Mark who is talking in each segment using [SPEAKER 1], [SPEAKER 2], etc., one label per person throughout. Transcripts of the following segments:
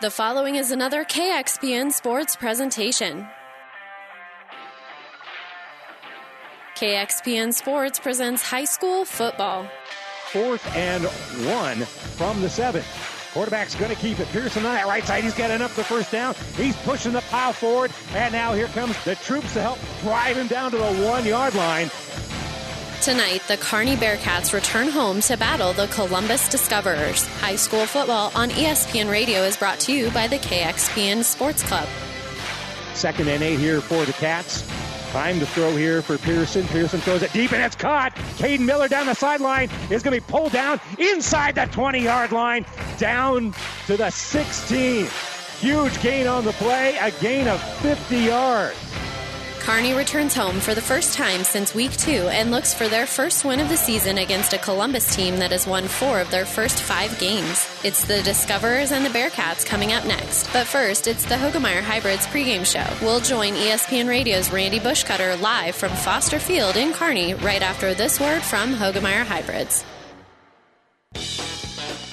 [SPEAKER 1] The following is another KXPN Sports presentation. KXPN Sports presents high school football.
[SPEAKER 2] Fourth and one from the seven. Quarterback's going to keep it. Pearson on that right side. He's got enough the first down. He's pushing the pile forward. And now here comes the troops to help drive him down to the one yard line.
[SPEAKER 1] Tonight, the Kearney Bearcats return home to battle the Columbus Discoverers. High school football on ESPN Radio is brought to you by the KXPN Sports Club.
[SPEAKER 2] Second and eight here for the Cats. Time to throw here for Pearson. Pearson throws it deep and it's caught. Caden Miller down the sideline is going to be pulled down inside the 20 yard line, down to the 16. Huge gain on the play, a gain of 50 yards.
[SPEAKER 1] Kearney returns home for the first time since week two and looks for their first win of the season against a Columbus team that has won four of their first five games. It's the Discoverers and the Bearcats coming up next. But first, it's the Hoegemeyer Hybrids pregame show. We'll join ESPN Radio's Randy Bushcutter live from Foster Field in Kearney right after this word from Hoegemeyer Hybrids.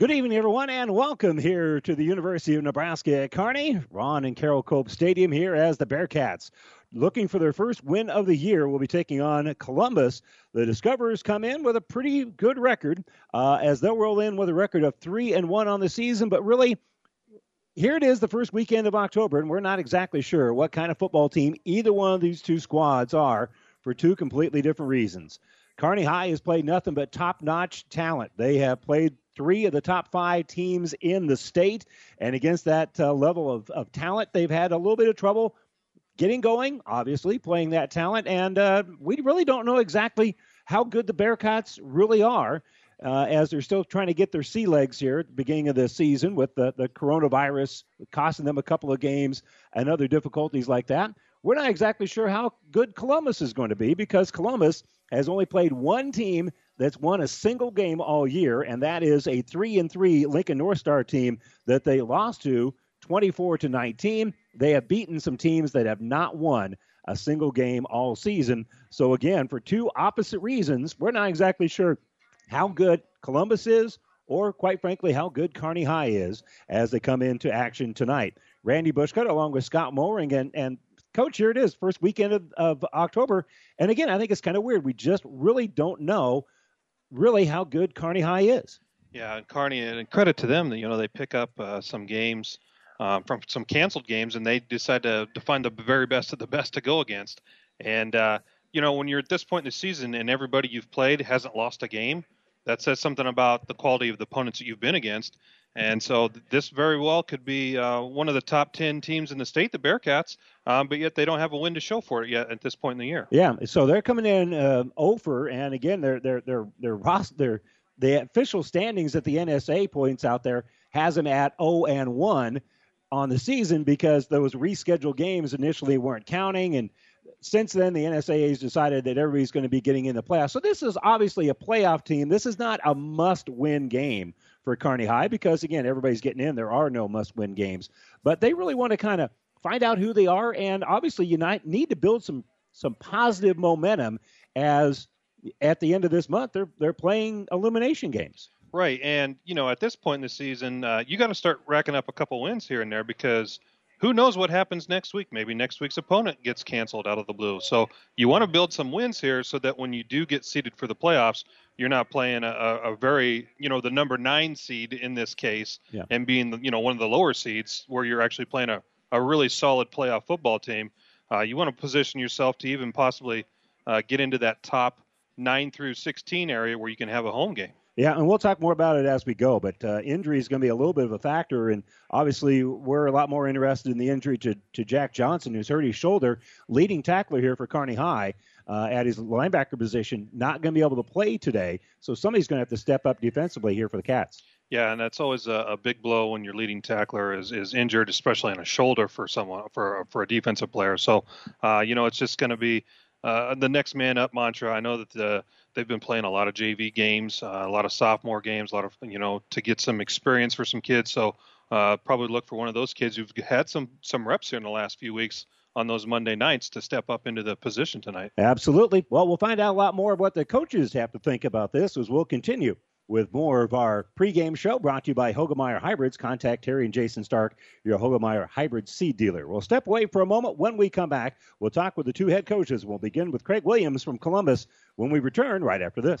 [SPEAKER 2] Good evening, everyone, and welcome here to the University of Nebraska at Kearney, Ron and Carol Cope Stadium here as the Bearcats. Looking for their first win of the year, We'll be taking on Columbus. The Discoverers come in with a pretty good record, uh, as they'll roll in with a record of three and one on the season. But really, here it is, the first weekend of October, and we're not exactly sure what kind of football team either one of these two squads are for two completely different reasons. Kearney High has played nothing but top-notch talent. They have played three of the top five teams in the state. And against that uh, level of, of talent, they've had a little bit of trouble getting going, obviously, playing that talent. And uh, we really don't know exactly how good the Bearcats really are. Uh, as they're still trying to get their sea legs here at the beginning of the season with the, the coronavirus costing them a couple of games and other difficulties like that. We're not exactly sure how good Columbus is going to be because Columbus has only played one team that's won a single game all year, and that is a three and three Lincoln North Star team that they lost to 24 to 19. They have beaten some teams that have not won a single game all season. So again, for two opposite reasons, we're not exactly sure how good Columbus is, or quite frankly, how good Kearney High is as they come into action tonight. Randy Bushcutt along with Scott Mowring and and coach, here it is, first weekend of, of October. And again, I think it's kind of weird. We just really don't know really how good Kearney High is.
[SPEAKER 3] Yeah, and Kearney, and credit to them, you know, they pick up uh, some games um, from some canceled games, and they decide to, to find the very best of the best to go against. And uh, you know, when you're at this point in the season and everybody you've played hasn't lost a game, that says something about the quality of the opponents that you've been against. And so this very well could be uh, one of the top 10 teams in the state, the Bearcats, um, but yet they don't have a win to show for it yet at this point in the year.
[SPEAKER 2] Yeah, so they're coming in uh, over, and again, they're, they're, they're, they're, they're, the official standings that the NSA points out there has them at 0 and 1 on the season because those rescheduled games initially weren't counting and since then the NSA has decided that everybody's going to be getting in the playoffs. So this is obviously a playoff team. This is not a must-win game for Kearney High because again, everybody's getting in. There are no must-win games, but they really want to kind of find out who they are, and obviously unite need to build some some positive momentum as at the end of this month they're they're playing elimination games.
[SPEAKER 3] Right, and you know at this point in the season, uh, you got to start racking up a couple wins here and there because who knows what happens next week? Maybe next week's opponent gets canceled out of the blue. So you want to build some wins here so that when you do get seeded for the playoffs, you're not playing a, a very, you know, the number nine seed in this case yeah. and being, the, you know, one of the lower seeds where you're actually playing a, a really solid playoff football team. Uh, you want to position yourself to even possibly uh, get into that top nine through 16 area where you can have a home game.
[SPEAKER 2] Yeah, and we'll talk more about it as we go. But uh, injury is going to be a little bit of a factor, and obviously we're a lot more interested in the injury to, to Jack Johnson, who's hurt his shoulder, leading tackler here for Kearney High uh, at his linebacker position, not going to be able to play today. So somebody's going to have to step up defensively here for the Cats.
[SPEAKER 3] Yeah, and that's always a, a, big blow when your leading tackler is, is injured, especially on a shoulder for someone for for a defensive player. So, uh, you know, it's just going to be uh, the next man up mantra. I know that the, they've been playing a lot of JV games, uh, a lot of sophomore games, a lot of you know to get some experience for some kids. So, uh, probably look for one of those kids who've had some some reps here in the last few weeks on those Monday nights to step up into the position tonight.
[SPEAKER 2] Absolutely. Well, we'll find out a lot more of what the coaches have to think about this as we'll continue with more of our pregame show brought to you by Hoegemeyer Hybrids. Contact Terry and Jason Stark, your Hoegemeyer Hybrid seed dealer. We'll step away for a moment. When we come back, we'll talk with the two head coaches. We'll begin with Craig Williams from Columbus when we return right after this.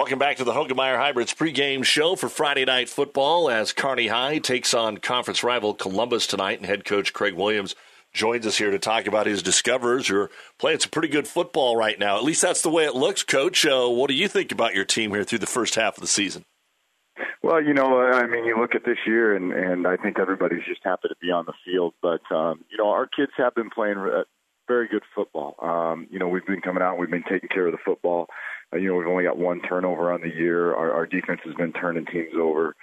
[SPEAKER 4] Welcome back to the Hoegemeyer Hybrids pregame show for Friday Night Football as Kearney High takes on conference rival Columbus tonight. And head coach Craig Williams joins us here to talk about his discoverers who are playing some pretty good football right now. At least that's the way it looks, Coach. Uh, what do you think about your team here through the first half of the season?
[SPEAKER 5] Well, you know, I mean, you look at this year, and and I think everybody's just happy to be on the field. But um, you know, our kids have been playing uh, very good football. Um, you know, we've been coming out, we've been taking care of the football. Uh, you know, we've only got one turnover on the year. Our, our defense has been turning teams over.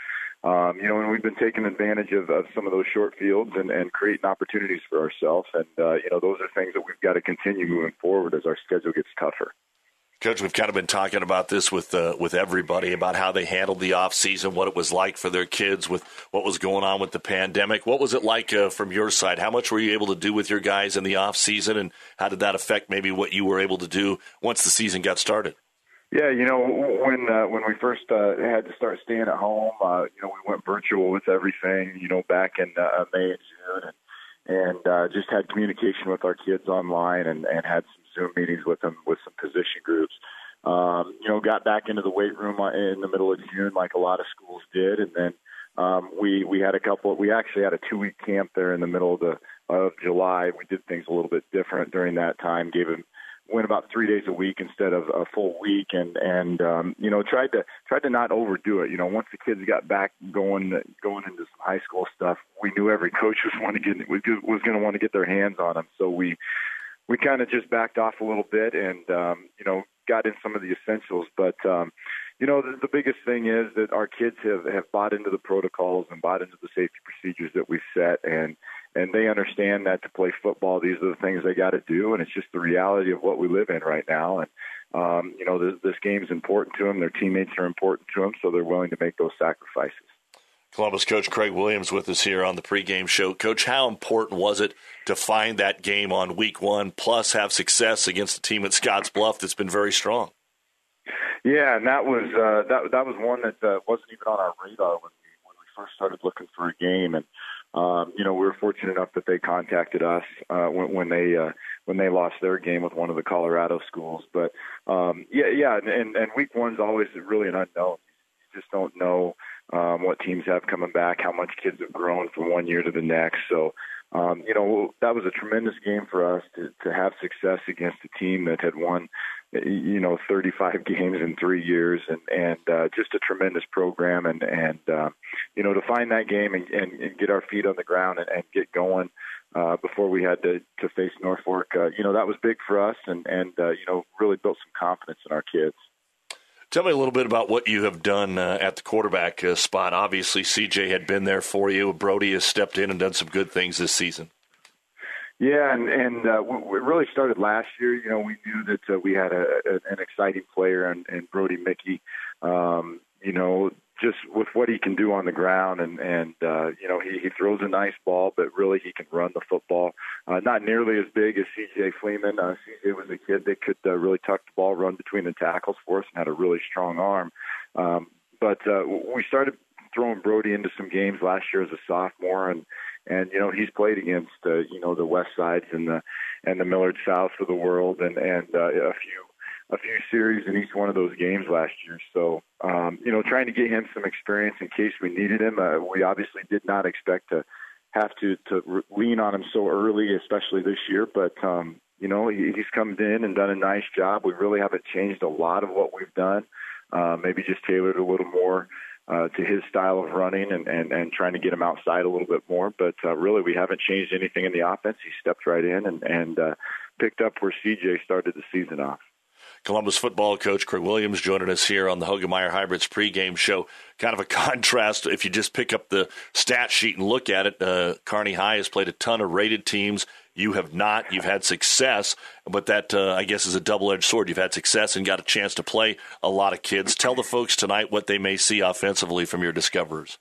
[SPEAKER 5] Um, you know, and we've been taking advantage of, of some of those short fields and, and creating opportunities for ourselves. And, uh, you know, those are things that we've got to continue moving forward as our schedule gets tougher.
[SPEAKER 4] Coach, we've kind of been talking about this with uh, with everybody about how they handled the off season, what it was like for their kids, with what was going on with the pandemic. What was it like uh, from your side? How much were you able to do with your guys in the off season, and how did that affect maybe what you were able to do once the season got started?
[SPEAKER 5] Yeah, you know, when uh, when we first uh, had to start staying at home, uh, you know, we went virtual with everything. You know, back in uh, May and June, and and uh, just had communication with our kids online, and and had some Zoom meetings with them with some position groups. Um, you know, got back into the weight room uh, in the middle of June, like a lot of schools did, and then um, we we had a couple. We actually had a two week camp there in the middle of the of July. We did things a little bit different during that time. Gave them went about three days a week instead of a full week and and um you know tried to tried to not overdo it. You know once the kids got back going going into some high school stuff we knew every coach was want to get was going to want to get their hands on them so we we kind of just backed off a little bit and um you know got in some of the essentials. But um you know the, the biggest thing is that our kids have have bought into the protocols and bought into the safety procedures that we've set and and they understand that to play football, these are the things they got to do, and it's just the reality of what we live in right now. And um, you know, this, this game's important to them. Their teammates are important to them, so they're willing to make those sacrifices.
[SPEAKER 4] Columbus coach Craig Williams with us here on the pregame show. Coach, how important was it to find that game on week one, plus have success against a team at Scotts Bluff that's been very strong?
[SPEAKER 5] Yeah, and that was uh, that that was one that uh, wasn't even on our radar when we when we first started looking for a game, and um, you know, we were fortunate enough that they contacted us uh, when, when they uh, when they lost their game with one of the Colorado schools. But um, yeah, yeah, and, and week one's always really an unknown. You just don't know um, what teams have coming back, how much kids have grown from one year to the next. So, um, you know, that was a tremendous game for us to, to have success against a team that had won you know 35 games in three years and and uh, just a tremendous program and and uh, you know to find that game and, and, and get our feet on the ground and, and get going uh, before we had to to face Norfolk uh, you know that was big for us and and uh, you know really built some confidence in our kids.
[SPEAKER 4] Tell me a little bit about what you have done uh, at the quarterback uh, spot. Obviously, CJ had been there for you. Brody has stepped in and done some good things this season.
[SPEAKER 5] Yeah, and and uh, it really started last year. You know, we knew that uh, we had a, a, an exciting player and, and Brody Mickey. Um, you know, just with what he can do on the ground, and and uh, you know he, he throws a nice ball, but really he can run the football. Uh, not nearly as big as C.J. Fleeman. Uh, C.J. was a kid that could uh, really tuck the ball, run between the tackles for us, and had a really strong arm. Um, but uh, we started throwing Brody into some games last year as a sophomore, and and you know he's played against uh, you know the West Sides and the and the Millard South of the world, and and uh, a few a few series in each one of those games last year. So, um, you know, trying to get him some experience in case we needed him. Uh, we obviously did not expect to have to to lean on him so early, especially this year. But um, you know, he, he's come in and done a nice job. We really haven't changed a lot of what we've done. Uh, maybe just tailored a little more uh, to his style of running and, and, and trying to get him outside a little bit more. But uh, really, we haven't changed anything in the offense. He stepped right in and, and uh, picked up where CJ started the season off.
[SPEAKER 4] Columbus football coach Craig Williams joining us here on the Hoegemeyer Hybrids pregame show. Kind of a contrast if you just pick up the stat sheet and look at it. Uh, Kearney High has played a ton of rated teams. You have not. You've had success, but that uh, I guess is a double-edged sword. You've had success and got a chance to play a lot of kids. Tell the folks tonight what they may see offensively from your discoverers.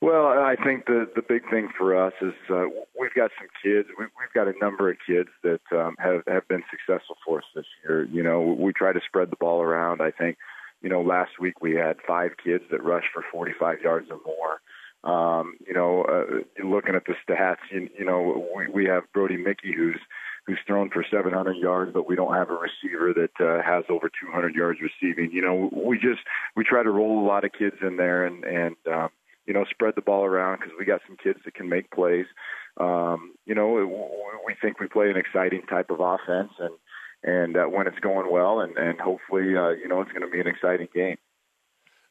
[SPEAKER 5] Well, I think the the big thing for us is uh, we've got some kids. We, we've got a number of kids that um, have have been successful for us this year. You know, we try to spread the ball around. I think, you know, last week we had five kids that rushed for 45 yards or more. Um, you know, uh, looking at the stats, you, you know, we, we have Brody Mickey who's who's thrown for 700 yards, but we don't have a receiver that uh, has over 200 yards receiving. You know, we just we try to roll a lot of kids in there and and um, you know, spread the ball around because we got some kids that can make plays. Um, you know, we think we play an exciting type of offense, and and uh, when it's going well, and and hopefully, uh, you know, it's going to be an exciting game.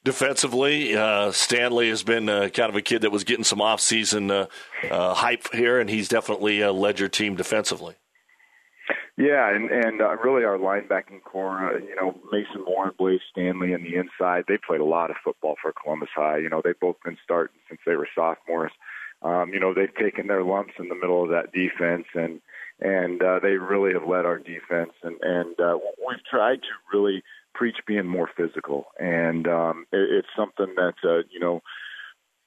[SPEAKER 4] Defensively, uh, Stanley has been uh, kind of a kid that was getting some off-season uh, uh, hype here, and he's definitely uh, led your team defensively.
[SPEAKER 5] Yeah, and and uh, really our linebacking core, you know, Mason Moore and Blaze Stanley in the inside, they played a lot of football for Columbus High. You know, they've both been starting since they were sophomores. Um, you know, they've taken their lumps in the middle of that defense, and and uh, they really have led our defense. And and uh, we've tried to really preach being more physical, and um, it, it's something that uh, you know.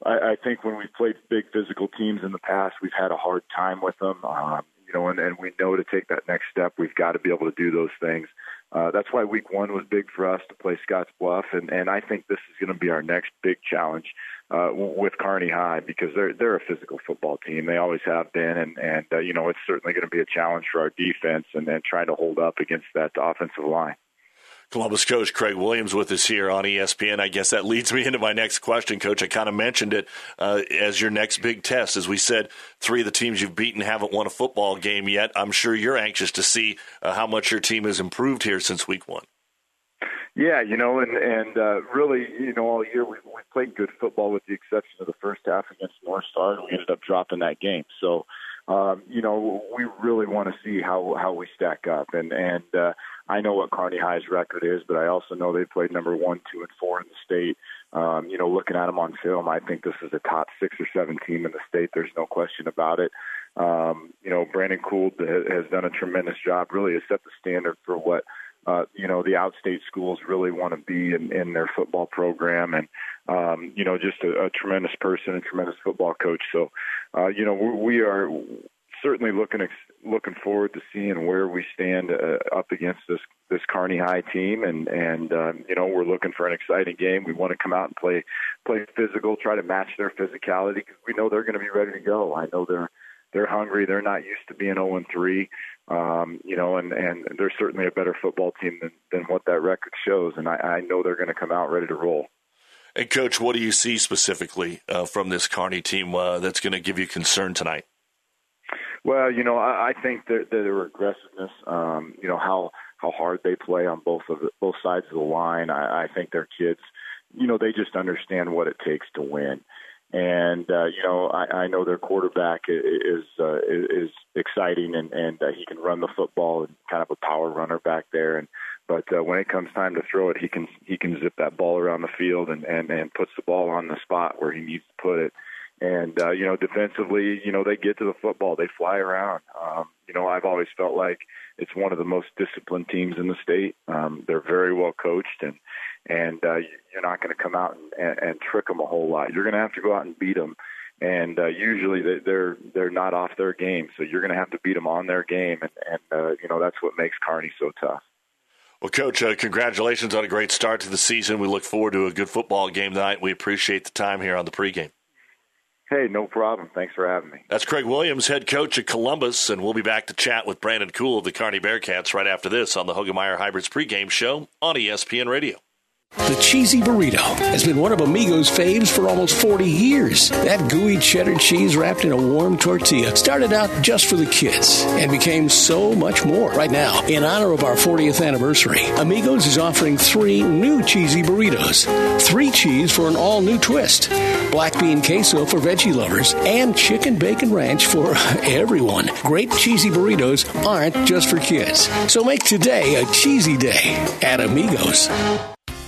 [SPEAKER 5] I, I think when we've played big physical teams in the past, we've had a hard time with them. Um, you know, and, and we know to take that next step, we've got to be able to do those things. Uh, that's why week one was big for us to play Scotts Bluff, and, and I think this is going to be our next big challenge uh, with Kearney High because they're they're a physical football team. They always have been, and and uh, you know it's certainly going to be a challenge for our defense and, and trying to hold up against that offensive line.
[SPEAKER 4] Columbus coach Craig Williams with us here on ESPN. I guess that leads me into my next question, Coach. I kind of mentioned it uh, as your next big test. As we said, three of the teams you've beaten haven't won a football game yet. I'm sure you're anxious to see uh, how much your team has improved here since week one.
[SPEAKER 5] Yeah, you know, and and uh, really, you know, all year we we played good football with the exception of the first half against North Star. And we ended up dropping that game, so um, you know, we really want to see how how we stack up. And and uh, I know what Kearney High's record is, but I also know they played number one, two, and four in the state. Um, you know, looking at them on film, I think this is a top six or seven team in the state. There's no question about it. Um, you know, Brandon Gould has done a tremendous job. Really, has set the standard for what uh, you know the outstate schools really want to be in, in their football program, and um, you know just a, a tremendous person and tremendous football coach. So, uh, you know, we, we are certainly looking ex- looking forward to seeing where we stand uh, up against this this Kearney High team, and and um, you know we're looking for an exciting game. We want to come out and play play physical, try to match their physicality because we know they're going to be ready to go. I know they're they're hungry. They're not used to being 0 and 3. Um, you know, and, and they're certainly a better football team than, than what that record shows. And I, I know they're going to come out ready to roll.
[SPEAKER 4] And coach, what do you see specifically uh, from this Kearney team uh, that's going to give you concern tonight?
[SPEAKER 5] Well, you know, I, I think that their aggressiveness, um, you know, how how hard they play on both of the, both sides of the line. I, I think their kids, you know, they just understand what it takes to win. And uh, you know, I, I know their quarterback is uh, is exciting, and and uh, he can run the football and kind of a power runner back there. And but uh, when it comes time to throw it, he can he can zip that ball around the field and and and puts the ball on the spot where he needs to put it. And uh, you know, defensively, you know, they get to the football, they fly around. Um, you know, I've always felt like it's one of the most disciplined teams in the state. Um, they're very well coached, and and uh, you're not going to come out and, and, and trick them a whole lot. You're going to have to go out and beat them. And uh, usually they're they're not off their game, so you're going to have to beat them on their game, and, and uh, you know that's what makes Kearney so tough.
[SPEAKER 4] Well, Coach, uh, congratulations on a great start to the season. We look forward to a good football game tonight. We appreciate the time here on the pregame.
[SPEAKER 5] Hey, no problem. Thanks for having me.
[SPEAKER 4] That's Craig Williams, head coach at Columbus, and we'll be back to chat with Brandon Kuhl of the Kearney Bearcats right after this on the Hoegemeyer Hybrids pregame show on ESPN Radio.
[SPEAKER 6] The cheesy burrito has been one of Amigo's faves for almost 40 years. That gooey cheddar cheese wrapped in a warm tortilla started out just for the kids and became so much more. Right now, in honor of our 40th anniversary, Amigos is offering three new cheesy burritos. Three cheese for an all new twist, black bean queso for veggie lovers, and chicken bacon ranch for everyone. Great cheesy burritos aren't just for kids. So make today a cheesy day at Amigos.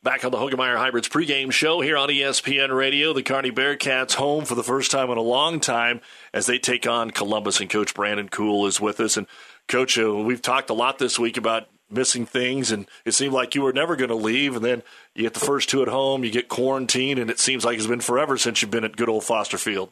[SPEAKER 4] Back on the Hoegemeyer Hybrids pregame show here on ESPN Radio. The Kearney Bearcats home for the first time in a long time as they take on Columbus, and Coach Brandon Kuhl is with us. And Coach, uh, we've talked a lot this week about missing things, and it seemed like you were never going to leave. And then you get the first two at home, you get quarantined, and it seems like it's been forever since you've been at good old Foster Field.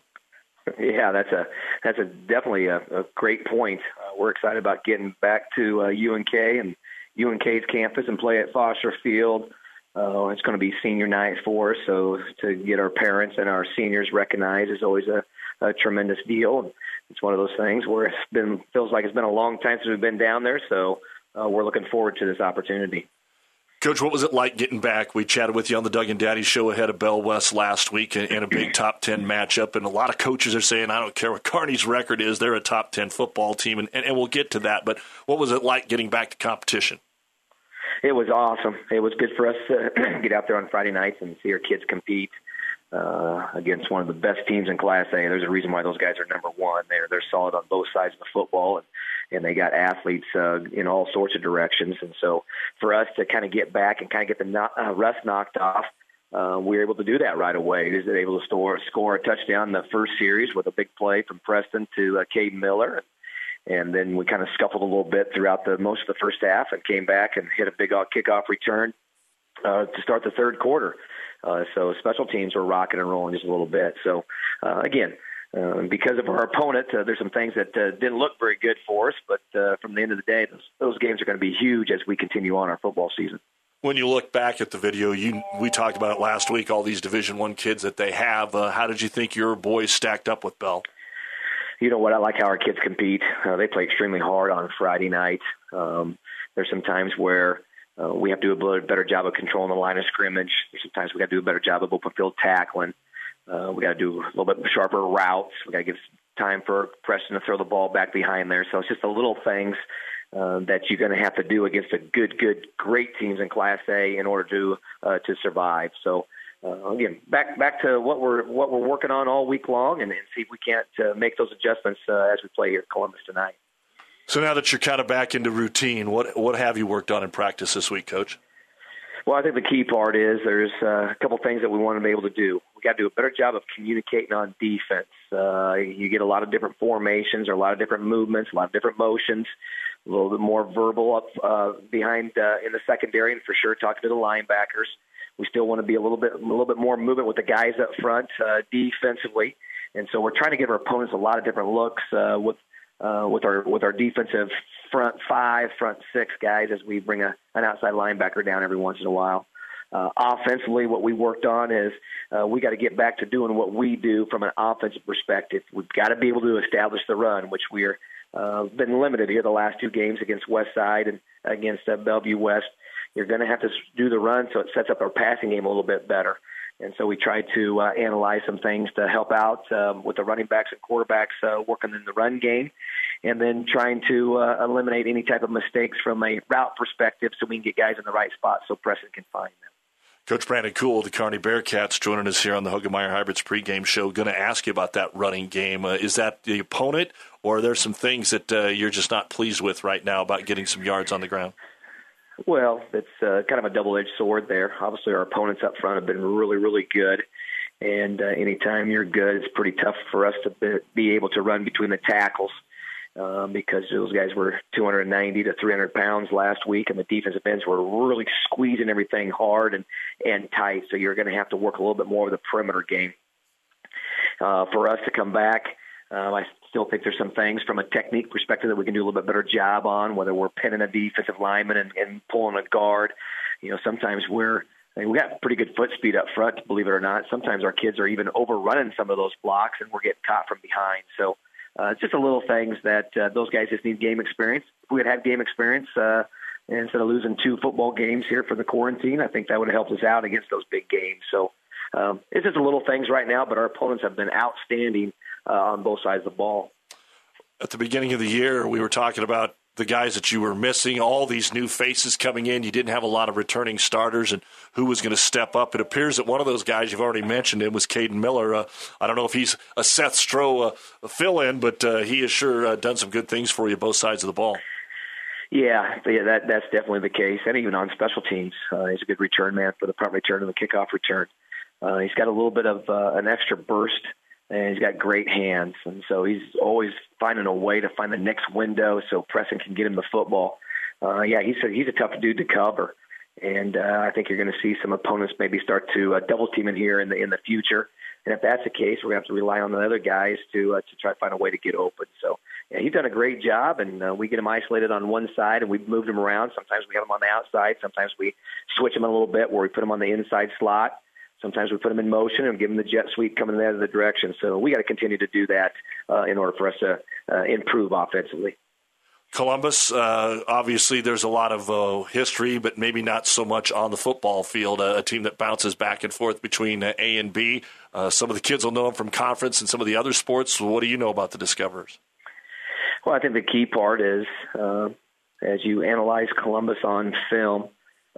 [SPEAKER 7] Yeah, that's a that's a definitely a, a great point. Uh, we're excited about getting back to uh, UNK and UNK's campus and play at Foster Field. Uh, it's going to be senior night for us, so to get our parents and our seniors recognized is always a, a tremendous deal. It's one of those things where it's been feels like it's been a long time since we've been down there, so uh, we're looking forward to this opportunity.
[SPEAKER 4] Coach, what was it like getting back? We chatted with you on the Doug and Daddy show ahead of Bell West last week in a big top 10 matchup. And a lot of coaches are saying, I don't care what Kearney's record is, they're a top 10 football team. And, and, and we'll get to that. But what was it like getting back to competition?
[SPEAKER 7] It was awesome. It was good for us to get out there on Friday nights and see our kids compete uh, against one of the best teams in Class A. There's a reason why those guys are number one. They're they're solid on both sides of the football, and and they got athletes uh, in all sorts of directions. And so for us to kind of get back and kind of get the no- uh, rust knocked off. Uh, we were able to do that right away. He was able to score, score a touchdown in the first series with a big play from Preston to uh, Cade Miller and then we kind of scuffled a little bit throughout the most of the first half and came back and hit a big kickoff return uh, to start the third quarter. Uh, so special teams were rocking and rolling just a little bit. So uh, again, uh, because of our opponent, uh, there's some things that uh, didn't look very good for us. But uh, from the end of the day, those, those games are going to be huge as we continue on our football season.
[SPEAKER 4] When you look back at the video, you we talked about it last week. All these Division One kids that they have. Uh, how did you think your boys stacked up with Bell?
[SPEAKER 7] You know what? I like how our kids compete. Uh, they play extremely hard on Friday night. Um, there's some times where uh, we have to do a better job of controlling the line of scrimmage. There's sometimes we got to do a better job of open field tackling. Uh, we got to do a little bit sharper routes. We got to give time for Preston to throw the ball back behind there. So it's just the little things uh, that you're going to have to do against a good, good, great teams in Class A in order to uh, to survive. So uh, again, back back to what we're what we're working on all week long, and, and see if we can't uh, make those adjustments uh, as we play here at Columbus tonight.
[SPEAKER 4] So now that you're kind of back into routine, what what have you worked on in practice this week, Coach?
[SPEAKER 7] Well, I think the key part is there's uh, a couple things that we want to be able to do. We got to do a better job of communicating on defense. Uh, you get a lot of different formations, or a lot of different movements, a lot of different motions, a little bit more verbal up uh, behind uh, in the secondary, and for sure talking to the linebackers. We still want to be a little bit a little bit more movement with the guys up front uh, defensively, and so we're trying to give our opponents a lot of different looks uh, with uh, with our with our defensive front five, front six guys as we bring a, an outside linebacker down every once in a while. Uh, offensively, what we worked on is uh, we got to get back to doing what we do from an offensive perspective. We've got to be able to establish the run, which we're uh, been limited here the last two games against West Side and against uh, Bellevue West you're going to have to do the run so it sets up our passing game a little bit better. And so we tried to uh, analyze some things to help out um, with the running backs and quarterbacks uh, working in the run game, and then trying to uh, eliminate any type of mistakes from a route perspective so we can get guys in the right spot so Preston can find them.
[SPEAKER 4] Coach Brandon Kuhl, of the Kearney Bearcats, joining us here on the Hoegemeyer Hybrids pregame show. Going to ask you about that running game. Uh, is that the opponent, or are there some things that uh, you're just not pleased with right now about getting some yards on the ground?
[SPEAKER 7] Well, it's uh, kind of a double-edged sword there. Obviously, our opponents up front have been really, really good. And uh, anytime you're good, it's pretty tough for us to be able to run between the tackles um, because those guys were 290 to 300 pounds last week, and the defensive ends were really squeezing everything hard and and tight. So you're going to have to work a little bit more with the perimeter game. Uh, for us to come back, um, I still think there's some things from a technique perspective that we can do a little bit better job on, whether we're pinning a defensive lineman and, and pulling a guard. You know, sometimes we're I mean, we got pretty good foot speed up front, believe it or not. Sometimes our kids are even overrunning some of those blocks, and we're getting caught from behind. So uh, it's just a little things that uh, those guys just need game experience. If we had had game experience uh, instead of losing two football games here for the quarantine, I think that would have helped us out against those big games. So um, it's just a little things right now, but our opponents have been outstanding uh, on both sides of the ball.
[SPEAKER 4] At the beginning of the year, we were talking about the guys that you were missing, all these new faces coming in. You didn't have a lot of returning starters, and who was going to step up. It appears that one of those guys you've already mentioned it was Caden Miller. Uh, I don't know if he's a Seth Stroh uh, fill in, but uh, he has sure uh, done some good things for you both sides of the ball.
[SPEAKER 7] Yeah, yeah, that that's definitely the case, and even on special teams, uh, he's a good return man for the punt return and the kickoff return. Uh, he's got a little bit of uh, an extra burst and he's got great hands, and so he's always finding a way to find the next window so Preston can get him the football. Uh, yeah, he's a, he's a tough dude to cover, and uh, I think you're going to see some opponents maybe start to uh, double team in here in the in the future. And if that's the case, we're going to have to rely on the other guys to uh, to try to find a way to get open. So yeah, he's done a great job, and uh, we get him isolated on one side, and we've moved him around. Sometimes we have him on the outside. Sometimes we switch him a little bit, where we put him on the inside slot. Sometimes we put them in motion and give them the jet sweep coming in the other direction. So we got to continue to do that uh, in order for us to uh, improve offensively.
[SPEAKER 4] Columbus, uh, obviously, there's a lot of uh, history, but maybe not so much on the football field. Uh, a team that bounces back and forth between uh, A and B. Uh, some of the kids will know them from conference and some of the other sports. What do you know about the Discoverers?
[SPEAKER 7] Well, I think the key part is uh, as you analyze Columbus on film,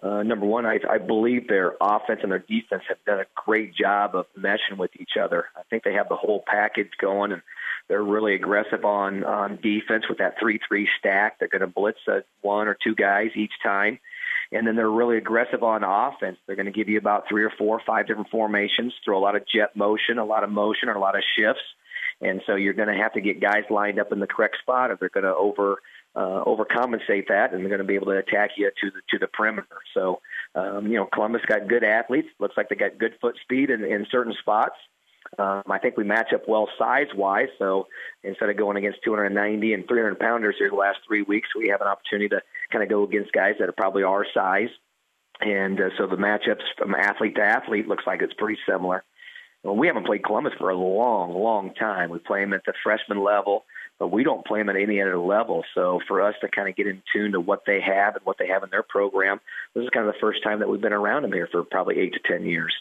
[SPEAKER 7] uh, number one, I, I believe their offense and their defense have done a great job of meshing with each other. I think they have the whole package going, and they're really aggressive on on defense with that three-three stack. They're going to blitz uh, one or two guys each time, and then they're really aggressive on offense. They're going to give you about three or four, or five different formations, throw a lot of jet motion, a lot of motion, or a lot of shifts. And so you're going to have to get guys lined up in the correct spot, or they're going to over uh, overcompensate that, and they're going to be able to attack you to the to the perimeter. So, um, you know, Columbus got good athletes. Looks like they got good foot speed in, in certain spots. Um, I think we match up well size wise. So instead of going against 290 and 300 pounders here the last three weeks, we have an opportunity to kind of go against guys that are probably our size. And uh, so the matchups from athlete to athlete looks like it's pretty similar. Well, we haven't played Columbus for a long, long time. We play them at the freshman level but we don't play them at any other level. So for us to kind of get in tune to what they have and what they have in their program, this is kind of the first time that we've been around them here for probably eight to ten years.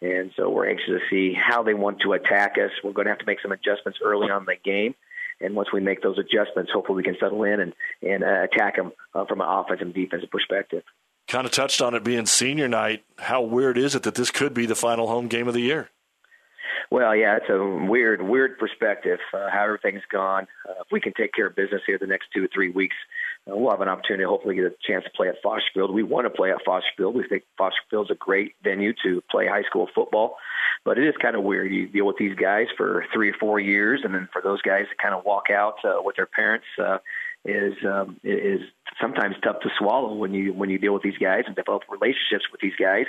[SPEAKER 7] And so we're anxious to see how they want to attack us. We're going to have to make some adjustments early on in the game. And once we make those adjustments, hopefully we can settle in and, and uh, attack them uh, from an offensive and defensive perspective.
[SPEAKER 4] Kind of touched on it being senior night. How weird is it that this could be the final home game of the year?
[SPEAKER 7] Well, yeah, it's a weird, weird perspective uh, how everything's gone. Uh, if we can take care of business here the next two or three weeks, uh, we'll have an opportunity hopefully get a chance to play at Fosterfield. We want to play at Fosterfield. We think Fosterfield's a great venue to play high school football, but it is kind of weird. You deal with these guys for three or four years, and then for those guys to kind of walk out uh, with their parents. Uh, is um, is sometimes tough to swallow when you when you deal with these guys and develop relationships with these guys.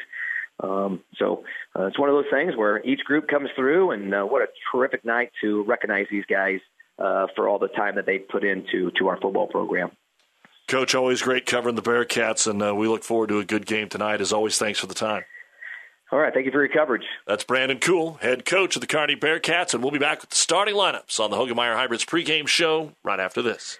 [SPEAKER 7] Um, so uh, it's one of those things where each group comes through, and uh, what a terrific night to recognize these guys uh, for all the time that they put into to our football program.
[SPEAKER 4] Coach, always great covering the Bearcats, and uh, we look forward to a good game tonight. As always, thanks for the time.
[SPEAKER 7] All right, thank you for your coverage.
[SPEAKER 4] That's Brandon Kuhl, head coach of the Kearney Bearcats, and we'll be back with the starting lineups on the Hoegemeyer Hybrids pregame show right after this.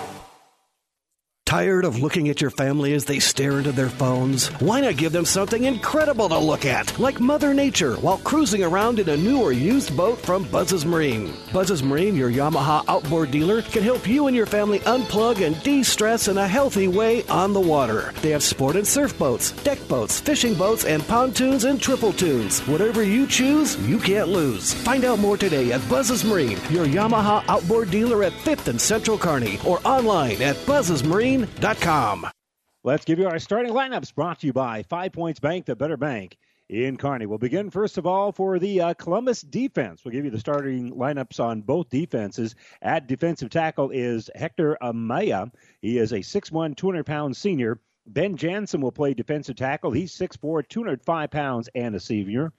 [SPEAKER 8] Tired of looking at your family as they stare into their phones? Why not give them something incredible to look at, like Mother Nature, while cruising around in a new or used boat from Buzz's Marine? Buzz's Marine, your Yamaha outboard dealer, can help you and your family unplug and de stress in a healthy way on the water. They have sport and surf boats, deck boats, fishing boats, and pontoons and triple tunes. Whatever you choose, you can't lose. Find out more today at Buzz's Marine, your Yamaha outboard dealer at 5th and Central Kearney, or online at
[SPEAKER 2] Let's give you our starting lineups brought to you by Five Points Bank, the better bank in Kearney. We'll begin first of all for the uh, Columbus defense. We'll give you the starting lineups on both defenses. At defensive tackle is Hector Amaya. He is a 6'1", 200 pound senior. Ben Jansen will play defensive tackle. He's 6'4", 205 pounds and a senior.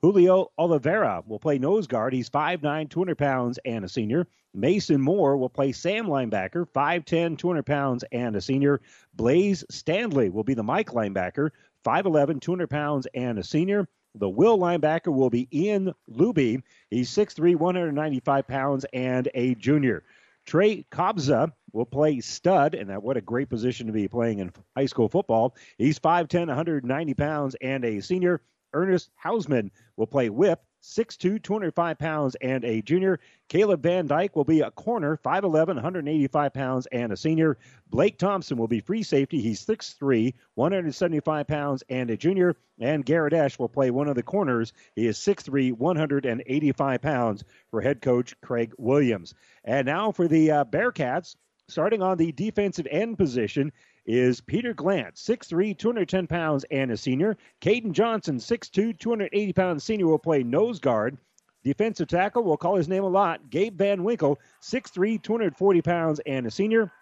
[SPEAKER 2] Julio Oliveira will play nose guard. He's 5'9, 200 pounds and a senior. Mason Moore will play Sam linebacker, 5'10, 200 pounds and a senior. Blaze Stanley will be the Mike linebacker, 5'11, 200 pounds and a senior. The will linebacker will be Ian Luby. He's 6'3, 195 pounds and a junior. Trey Kobza will play stud, and that what a great position to be playing in high school football. He's 5'10, 190 pounds and a senior. Ernest Hausman will play whip, 6'2, 205 pounds, and a junior. Caleb Van Dyke will be a corner, 5'11, 185 pounds, and a senior. Blake Thompson will be free safety. He's 6'3, 175 pounds, and a junior. And Garrett Esch will play one of the corners. He is 6'3, 185 pounds for head coach Craig Williams. And now for the uh, Bearcats, starting on the defensive end position is Peter Glantz, 6'3, 210 pounds, and a senior. Caden Johnson, 6'2, 280 pounds, senior, will play nose guard. Defensive tackle, we'll call his name a lot. Gabe Van Winkle, 6'3, 240 pounds, and a senior.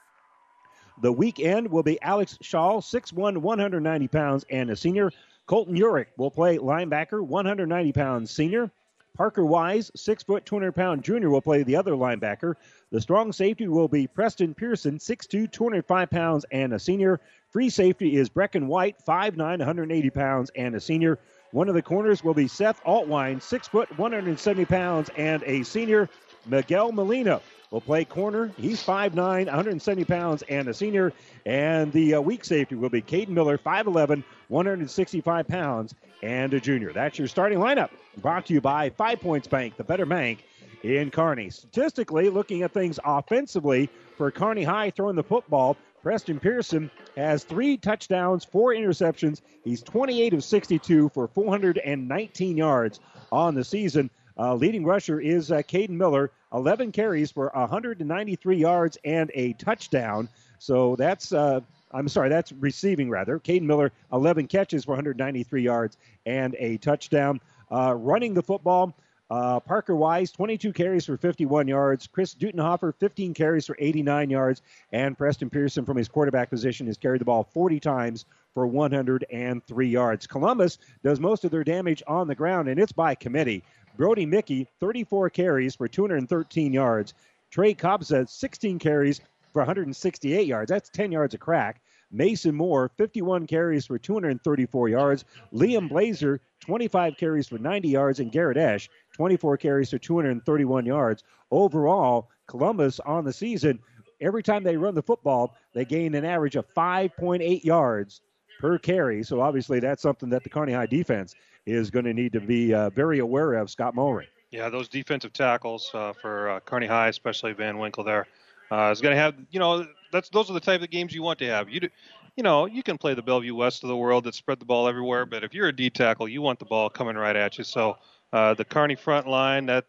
[SPEAKER 2] The weak end will be Alex Shaw, 6'1, 190 pounds, and a senior. Colton Urick will play linebacker, 190 pounds, senior. Parker Wise, 6 foot, 200 pound junior, will play the other linebacker. The strong safety will be Preston Pearson, 6'2, 205 pounds, and a senior. Free safety is Brecken White, 5'9, 180 pounds, and a senior. One of the corners will be Seth Altwine, 6 foot, 170 pounds, and a senior. Miguel Molina will play corner. He's 5'9, 170 pounds, and a senior. And the uh, weak safety will be Caden Miller, 5'11, 165 pounds, and a junior. That's your starting lineup. Brought to you by Five Points Bank, the better bank in Kearney. Statistically, looking at things offensively for Kearney High throwing the football, Preston Pearson has three touchdowns, four interceptions. He's 28 of 62 for 419 yards on the season. Uh, leading rusher is uh, Caden Miller, 11 carries for 193 yards and a touchdown. So that's, uh, I'm sorry, that's receiving rather. Caden Miller, 11 catches for 193 yards and a touchdown. Uh, running the football, uh, Parker Wise, 22 carries for 51 yards. Chris Dutenhofer, 15 carries for 89 yards. And Preston Pearson from his quarterback position has carried the ball 40 times for 103 yards. Columbus does most of their damage on the ground, and it's by committee. Brody Mickey, 34 carries for 213 yards. Trey Kobza, 16 carries for 168 yards. That's 10 yards a crack. Mason Moore, 51 carries for 234 yards. Liam Blazer, 25 carries for 90 yards. And Garrett Esch, 24 carries for 231 yards. Overall, Columbus on the season, every time they run the football, they gain an average of 5.8 yards per carry. So obviously, that's something that the Kearney High defense is going to need to be uh, very aware of. Scott Mulry.
[SPEAKER 3] Yeah, those defensive tackles uh, for uh, Kearney High, especially Van Winkle there, uh, is going to have you know that's those are the type of games you want to have. You do, you know you can play the Bellevue West of the world that spread the ball everywhere, but if you're a D tackle, you want the ball coming right at you. So uh, the Kearney front line that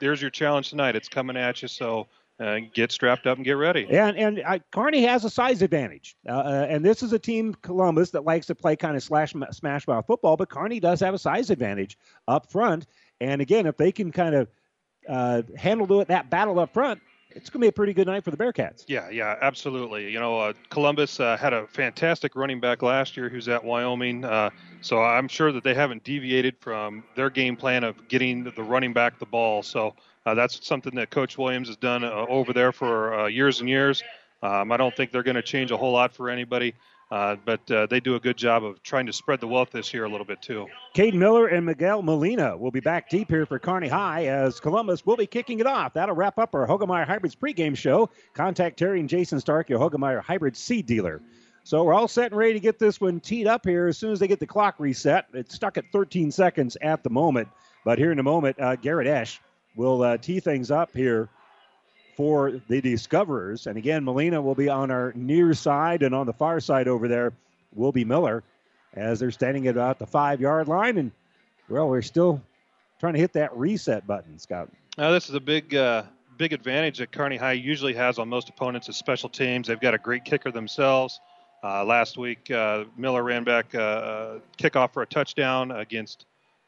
[SPEAKER 3] there's your challenge tonight. It's coming at you. So uh, get strapped up and get ready.
[SPEAKER 2] And and uh, Kearney has a size advantage, uh, uh, and this is a team Columbus that likes to play kind of slash smash mouth football, but Kearney does have a size advantage up front. And again, if they can kind of uh, handle that battle up front, it's going to be a pretty good night for the Bearcats.
[SPEAKER 3] Yeah, yeah, absolutely. You know, uh, Columbus uh, had a fantastic running back last year who's at Wyoming, uh, so I'm sure that they haven't deviated from their game plan of getting the running back the ball. So uh, that's something that Coach Williams has done uh, over there for uh, years and years. Um, I don't think they're going to change a whole lot for anybody. Uh, but uh, they do a good job of trying to spread the wealth this year a little bit too.
[SPEAKER 2] Cade Miller and Miguel Molina will be back deep here for Kearney High as Columbus will be kicking it off. That'll wrap up our Hoegemeyer Hybrids pregame show. Contact Terry and Jason Stark, your Hoegemeyer Hybrid seed dealer. So we're all set and ready to get this one teed up here as soon as they get the clock reset. It's stuck at 13 seconds at the moment, but here in a moment, uh, Garrett Esch will uh, tee things up here for the Discoverers. And again, Molina will be on our near side, and on the far side over there will be Miller as they're standing at about the five yard line. And, well, we're still trying to hit that reset button, Scott.
[SPEAKER 3] Now, this is a big. Uh, big advantage that Kearney High usually has on most opponents is special teams. They've got a great kicker themselves. Uh, last week, uh, Miller ran back uh, uh kickoff for a touchdown against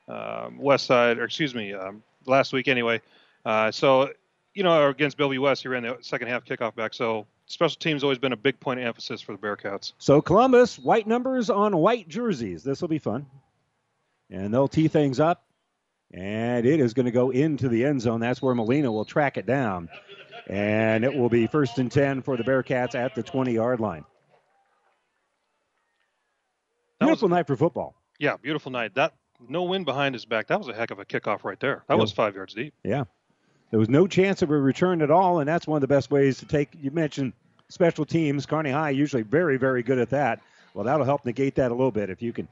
[SPEAKER 3] um, West Side, or excuse me, um, last week anyway. Uh, so you know, against Bellevue West, he ran the second half kickoff back. So special teams always been a big point of emphasis for the Bearcats.
[SPEAKER 2] So Columbus, white numbers on white jerseys. This will be fun. And they'll tee things up. And it is going to go into the end zone. That's where Molina will track it down. And it will be first and 10 for the Bearcats at the 20 yard line. Beautiful was, night for football.
[SPEAKER 3] Yeah, beautiful night. That no wind behind his back. That was a heck of a kickoff right there. That was five yards deep.
[SPEAKER 2] Yeah. There was no chance of a return at all, and that's one of the best ways to take. You mentioned special teams. Kearney High usually very, very good at that. Well, that'll help negate that a little bit if you can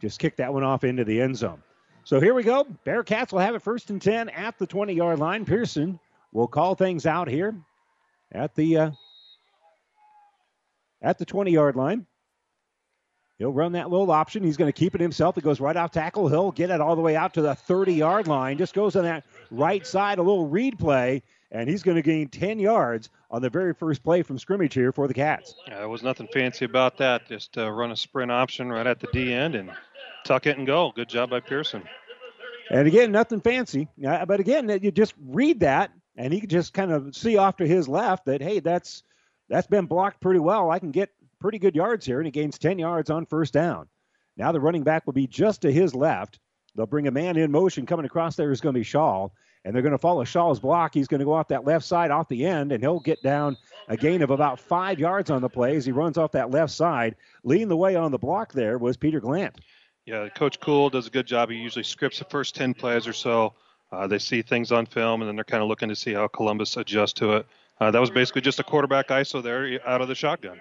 [SPEAKER 2] just kick that one off into the end zone. So here we go. Bearcats will have it first and 10 at the 20 yard line. Pearson will call things out here at the uh, at the 20 yard line. He'll run that little option. He's going to keep it himself. It goes right off tackle. He'll get it all the way out to the 30 yard line. Just goes on that right side, a little read play, and he's going to gain 10 yards on the very first play from scrimmage here for the Cats.
[SPEAKER 3] Yeah, there was nothing fancy about that. Just uh, run a sprint option right at the D end and tuck it and go. Good job by Pearson.
[SPEAKER 2] And again, nothing fancy. But again, you just read that, and he can just kind of see off to his left that, hey, that's that's been blocked pretty well. I can get pretty good yards here, and he gains 10 yards on first down. Now the running back will be just to his left. They'll bring a man in motion coming across there is going to be Shaw, and they're going to follow Shaw's block. He's going to go off that left side off the end, and he'll get down a gain of about five yards on the play as he runs off that left side. Leading the way on the block there was Peter Glant.
[SPEAKER 3] Yeah, Coach Kuhl does a good job. He usually scripts the first 10 plays or so. Uh, they see things on film, and then they're kind of looking to see how Columbus adjusts to it. Uh, that was basically just a quarterback ISO there out of the shotgun.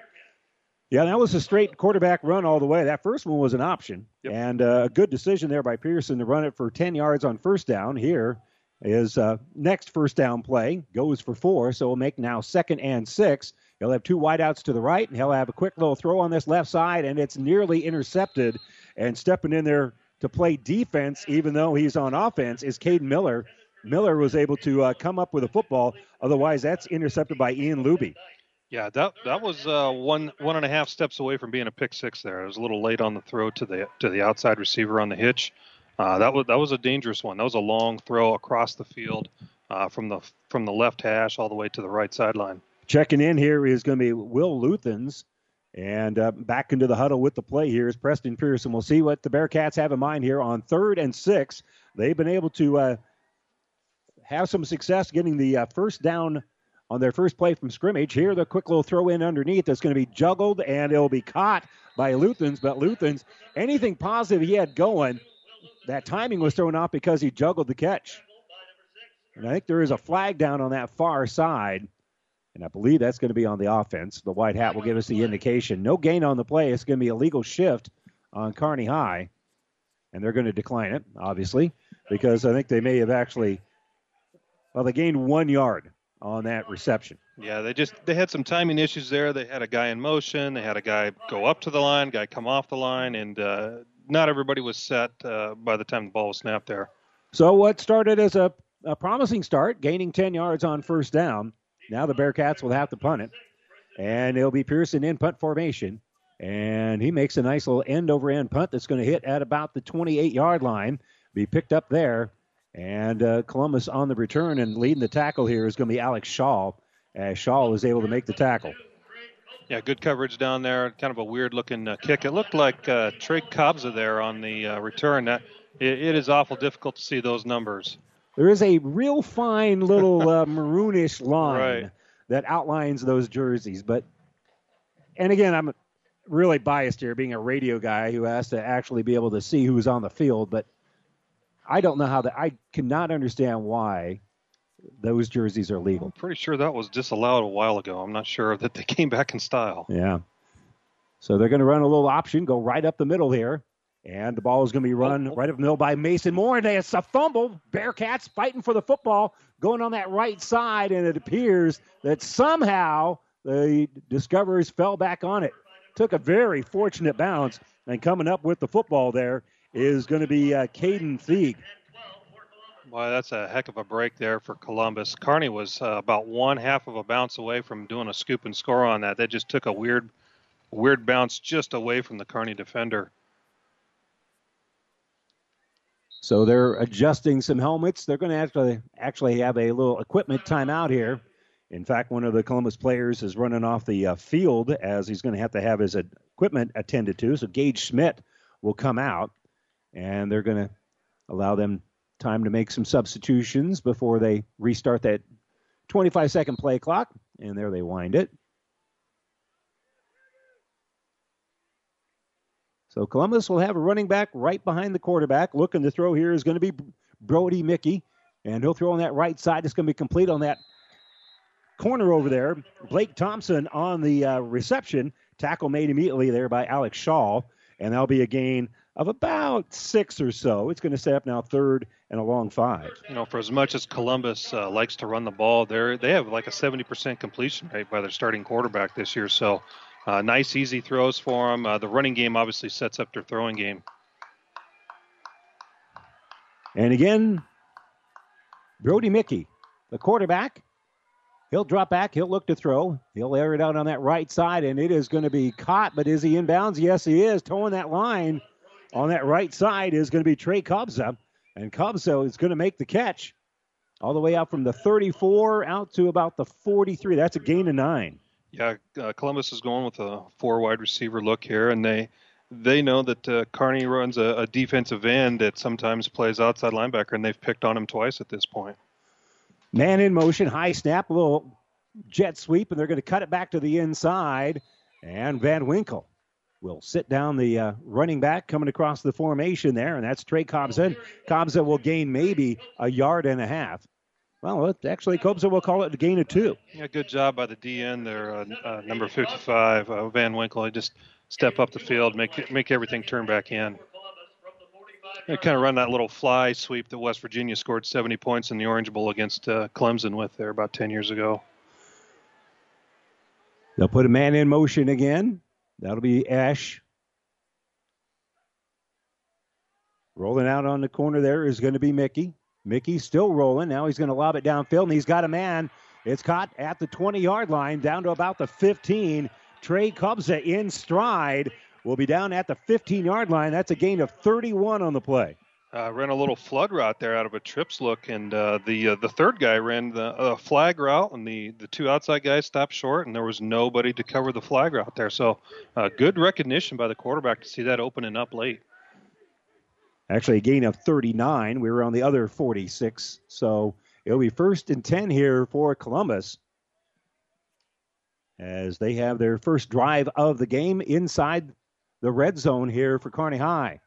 [SPEAKER 2] Yeah, that was a straight quarterback run all the way. That first one was an option, yep. and uh, a good decision there by Pearson to run it for 10 yards on first down. Here is uh, next first down play goes for four, so we'll make now second and six. He'll have two wideouts to the right, and he'll have a quick little throw on this left side, and it's nearly intercepted. And stepping in there to play defense, even though he's on offense, is Caden Miller Miller was able to uh, come up with a football. Otherwise, that's intercepted by Ian Luby.
[SPEAKER 3] Yeah, that that was uh, one one and a half steps away from being a pick six. There, it was a little late on the throw to the to the outside receiver on the hitch. Uh, that was that was a dangerous one. That was a long throw across the field uh, from the from the left hash all the way to the right sideline.
[SPEAKER 2] Checking in here is going to be Will Luthens. And uh, back into the huddle with the play here is Preston Pearson. We'll see what the Bearcats have in mind here on third and six. They've been able to uh, have some success getting the uh, first down on their first play from scrimmage. Here, the quick little throw in underneath that's going to be juggled and it'll be caught by Luthans. But Luthans, anything positive he had going, that timing was thrown off because he juggled the catch. And I think there is a flag down on that far side. And I believe that's going to be on the offense. The white hat will give us the indication. No gain on the play. It's going to be a legal shift on Kearney High. And they're going to decline it, obviously, because I think they may have actually, well, they gained one yard on that reception.
[SPEAKER 3] Yeah, they just they had some timing issues there. They had a guy in motion. They had a guy go up to the line, guy come off the line, and uh, not everybody was set uh, by the time the ball was snapped there.
[SPEAKER 2] So what started as a, a promising start, gaining 10 yards on first down, now the Bearcats will have to punt it. And it'll be Pearson in punt formation. And he makes a nice little end over end punt that's going to hit at about the 28 yard line, be picked up there. And uh, Columbus on the return and leading the tackle here is going to be Alex Shaw, as Shaw was able to make the tackle.
[SPEAKER 3] Yeah, good coverage down there. Kind of a weird looking uh, kick. It looked like uh, Trey Kobza there on the uh, return. That, it, it is awful difficult to see those numbers.
[SPEAKER 2] There is a real fine little uh, maroonish line
[SPEAKER 3] Right.
[SPEAKER 2] that outlines those jerseys. But, and again, I'm really biased here, being a radio guy who has to actually be able to see who's on the field. But I don't know how that. I cannot understand why those jerseys are legal.
[SPEAKER 3] I'm Pretty sure that was disallowed a while ago. I'm not sure that they came back in style.
[SPEAKER 2] Yeah. So they're going to run a little option, go right up the middle here. And the ball is going to be oh, run oh. right up the middle by Mason Moore. And it's a fumble. Bearcats fighting for the football, going on that right side. And it appears that somehow the Discoverers fell back on it. Took a very fortunate bounce. And coming up with the football there is going to be uh, Caden Thieg.
[SPEAKER 3] Boy, that's a heck of a break there for Columbus. Kearney was uh, about one half of a bounce away from doing a scoop and score on that. They just took a weird, weird bounce just away from the Kearney defender.
[SPEAKER 2] So they're adjusting some helmets. They're going to actually actually have a little equipment timeout here. In fact, one of the Columbus players is running off the uh, field as he's going to have to have his equipment attended to. So Gage Schmidt will come out, and they're going to allow them time to make some substitutions before they restart that 25 second play clock. And there they wind it. So Columbus will have a running back right behind the quarterback. Looking to throw here is going to be Brody Mickey, and he'll throw on that right side. It's going to be complete on that corner over there. Blake Thompson on the uh, reception. Tackle made immediately there by Alex Shaw, and that'll be a gain of about six or so. It's going to set up now third and a long five.
[SPEAKER 3] You know, for as much as Columbus uh, likes to run the ball, they they have like a 70% completion rate by their starting quarterback this year. So, uh, nice, easy throws for them. Uh, the running game obviously sets up their throwing game.
[SPEAKER 2] And again, Brody Mickey, the quarterback. He'll drop back. He'll look to throw. He'll air it out on that right side, and it is going to be caught. But is he inbounds? Yes, he is. Towing that line on that right side is going to be Trey Kobza. And Kobza is going to make the catch all the way out from the 34 out to about the 43. That's a gain of nine.
[SPEAKER 3] Yeah, uh, Columbus is going with a four wide receiver look here, and they they know that uh, Kearney runs a, a defensive end that sometimes plays outside linebacker, and they've picked on him twice at this point.
[SPEAKER 2] Man in motion, high snap, a little jet sweep, and they're going to cut it back to the inside. And Van Winkle will sit down the uh, running back coming across the formation there, and that's Trey Kobza. Kobza will gain maybe a yard and a half. Well, actually, Kobza will call it a gain of two.
[SPEAKER 3] Yeah, good job by the DN there, uh, uh, number 55, uh, Van Winkle. He just step up the field, make make everything turn back in. They kind of run that little fly sweep that West Virginia scored 70 points in the Orange Bowl against uh, Clemson with there about 10 years ago.
[SPEAKER 2] They'll put a man in motion again. That'll be Ash. Rolling out on the corner there is going to be Mickey. Mickey still rolling. Now he's going to lob it downfield, and he's got a man. It's caught at the 20 yard line, down to about the 15. Trey Kobza in stride will be down at the 15 yard line. That's a gain of 31 on the play.
[SPEAKER 3] Uh, ran a little flood route there out of a trips look, and uh, the uh, the third guy ran the uh, flag route, and the, the two outside guys stopped short, and there was nobody to cover the flag route there. So, uh, good recognition by the quarterback to see that opening up late.
[SPEAKER 2] Actually, a gain of 39. We were on the other 46, so it'll be first and 10 here for Columbus as they have their first drive of the game inside the red zone here for Kearney High.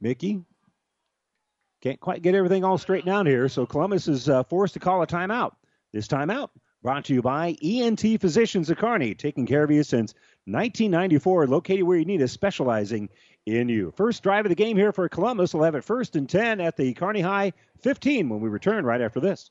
[SPEAKER 2] Mickey can't quite get everything all straightened out here, so Columbus is uh, forced to call a timeout. This timeout brought to you by ENT Physicians of Kearney, taking care of you since 1994, located where you need us, specializing in you. First drive of the game here for Columbus. We'll have it first and 10 at the Kearney High 15 when we return right after this.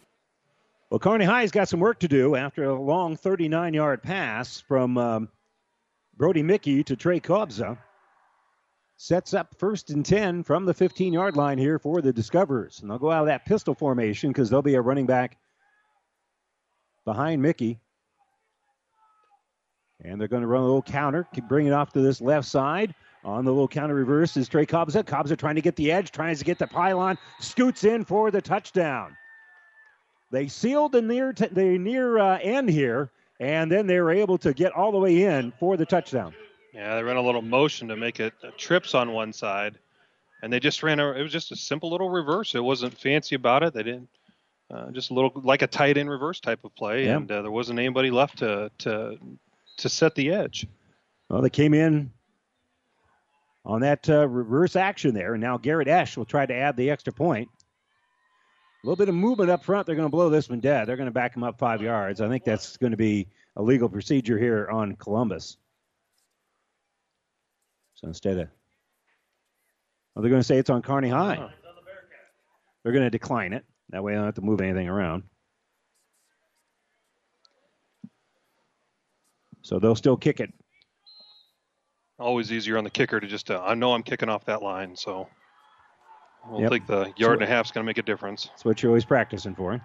[SPEAKER 2] Well, Kearney High's got some work to do after a long 39 yard pass from um, Brody Mickey to Trey Kobza. Sets up first and 10 from the 15 yard line here for the Discoverers. And they'll go out of that pistol formation because there'll be a running back behind Mickey. And they're going to run a little counter, bring it off to this left side. On the little counter reverse is Trey Kobza. Kobza trying to get the edge, tries to get the pylon, scoots in for the touchdown. They sealed the near t- the near uh, end here, and then they were able to get all the way in for the touchdown.
[SPEAKER 3] Yeah, they ran a little motion to make it uh, trips on one side, and they just ran a. It was just a simple little reverse. It wasn't fancy about it. They didn't. Uh, just a little like a tight end reverse type of play,
[SPEAKER 2] Yeah.
[SPEAKER 3] and uh, there wasn't anybody left to to to set the edge.
[SPEAKER 2] Well, they came in on that uh, reverse action there, and now Garrett Esch will try to add the extra point. A little bit of movement up front. They're going to blow this one dead. They're going to back him up five yards. I think that's going to be a legal procedure here on Columbus. So instead of, well, they're going to say it's on Kearney High. They're going to decline it. That way, I don't have to move anything around. So they'll still kick it.
[SPEAKER 3] Always easier on the kicker to just. Uh, I know I'm kicking off that line, so I
[SPEAKER 2] Yep.
[SPEAKER 3] think the yard and a half is going to make a difference.
[SPEAKER 2] That's what you're always practicing for.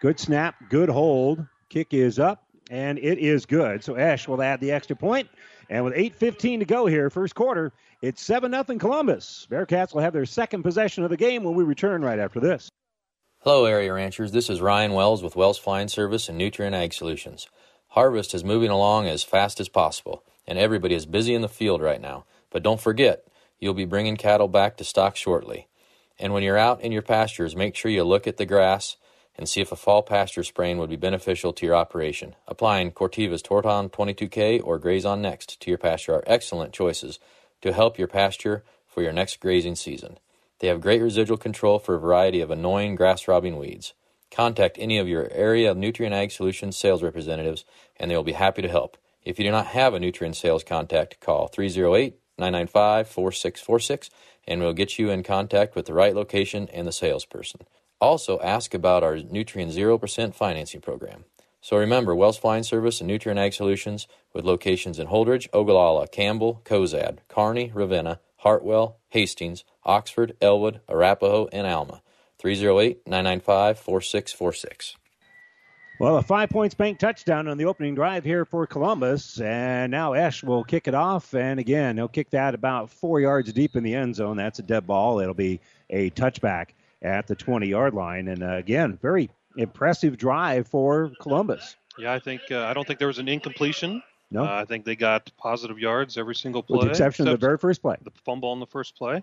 [SPEAKER 2] Good snap, good hold. Kick is up, and it is good. So Ash will add the extra point. And with 8.15 to go here, first quarter, it's 7 0 Columbus. Bearcats will have their second possession of the game when we return right after this.
[SPEAKER 9] Hello, area ranchers. This is Ryan Wells with Wells Flying Service and Nutrien Ag Solutions. Harvest is moving along as fast as possible, and everybody is busy in the field right now. But don't forget, you'll be bringing cattle back to stock shortly. And when you're out in your pastures, make sure you look at the grass and see if a fall pasture spraying would be beneficial to your operation. Applying Corteva's Tordon 22K or GrazonNext to your pasture are excellent choices to help your pasture for your next grazing season. They have great residual control for a variety of annoying grass robbing weeds. Contact any of your area Nutrien Ag Solutions sales representatives and they will be happy to help. If you do not have a Nutrien sales contact, call 308 995 4646 and we'll get you in contact with the right location and the salesperson. Also, ask about our Nutrien 0% financing program. So remember, Wells Flying Service and Nutrien Ag Solutions with locations in Holdrege, Ogallala, Campbell, Cozad, Kearney, Ravenna, Hartwell, Hastings, Oxford, Elwood, Arapahoe, and Alma. 308 995 4646.
[SPEAKER 2] Well, a five points bank touchdown on the opening drive here for Columbus. And now Esch will kick it off. And again, he'll kick that about four yards deep in the end zone. That's a dead ball. It'll be a touchback at the 20 yard line. And uh, again, very impressive drive for Columbus.
[SPEAKER 3] Yeah, I think uh, I don't think there was an incompletion.
[SPEAKER 2] No.
[SPEAKER 3] Uh, I think they got positive yards every single play,
[SPEAKER 2] With the exception of the very first play.
[SPEAKER 3] the fumble on the first play.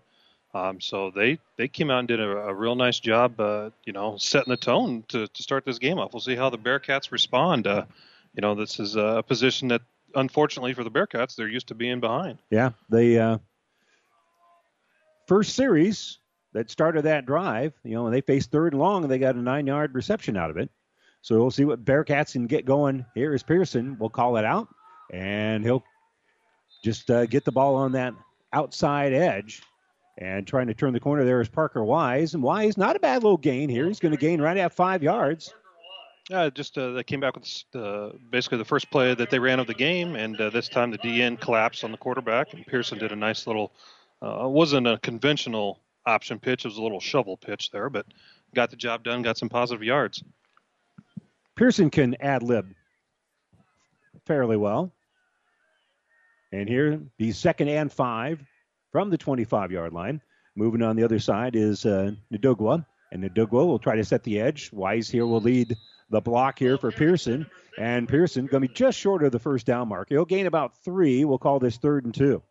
[SPEAKER 3] Um, so they, they came out and did a, a real nice job, uh, you know, setting the tone to, to start this game off. We'll see how the Bearcats respond. Uh, you know, this is a position that, unfortunately for the Bearcats, they're used to being behind.
[SPEAKER 2] Yeah, the uh, first series that started that drive, you know, and they faced third and long and they got a nine yard reception out of it. So we'll see what Bearcats can get going. Here is Pearson. We'll call it out, and he'll just uh, get the ball on that outside edge. And trying to turn the corner there is Parker Wise. And Wise, not a bad little gain here. He's going to gain right at five yards.
[SPEAKER 3] Yeah, just uh, they came back with uh, basically the first play that they ran of the game, and uh, this time the DN collapsed on the quarterback, and Pearson did a nice little. Uh, wasn't a conventional option pitch; it was a little shovel pitch there, but got the job done, got some positive yards.
[SPEAKER 2] Pearson can ad lib fairly well. And here, the second and five from the 25 yard line. Moving on the other side is uh. And Ndugwa will try to set the edge. Wise here will lead the block here for Pearson. And Pearson going to be just short of the first down mark. He'll gain about three. We'll call this third and two.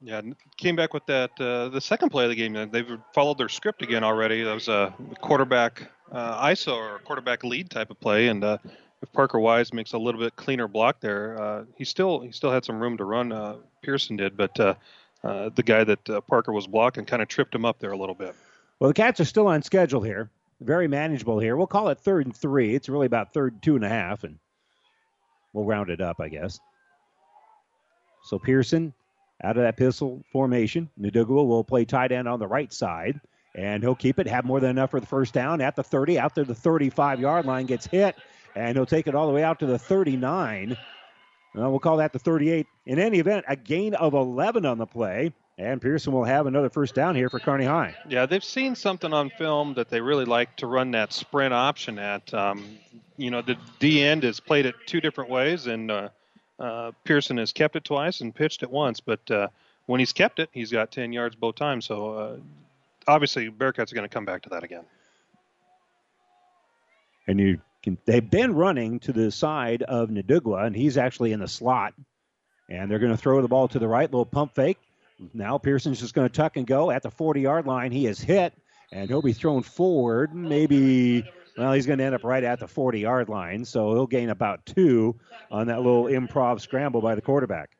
[SPEAKER 3] Yeah, came back with that uh, the second play of the game. They've followed their script again already. That was a quarterback uh, ISO or quarterback lead type of play, and uh, if Parker Wise makes a little bit cleaner block there, uh, he still he still had some room to run. Uh, Pearson did, but uh, the guy that uh, Parker was blocking kind of tripped him up there a little bit.
[SPEAKER 2] Well, the Cats are still on schedule here, very manageable here. We'll call it third and three. It's really about third and two and a half, and we'll round it up, I guess. So Pearson out of that pistol formation. Ndugwa will play tight end on the right side and he'll keep it, have more than enough for the first down at the 30, out to the 35 yard line, gets hit, and he'll take it all the way out to the 39. Well, we'll call that the 38. In any event, a gain of 11 on the play, and Pearson will have another first down here for Kearney High.
[SPEAKER 3] Yeah, they've seen something on film that they really like to run that sprint option at. Um, you know, the D end has played it two different ways, and uh, uh, Pearson has kept it twice and pitched it once, but uh, when he's kept it, he's got 10 yards both times. So uh, obviously Bearcats are going to come back to that again.
[SPEAKER 2] And you they've been running to the side of Ndugwa, and he's actually in the slot. And they're going to throw the ball to the right, little pump fake. Now Pearson's just going to tuck and go at the 40 yard line. He is hit, and he'll be thrown forward. Maybe, well, he's going to end up right at the 40 yard line. So he'll gain about two on that little improv scramble by the quarterback.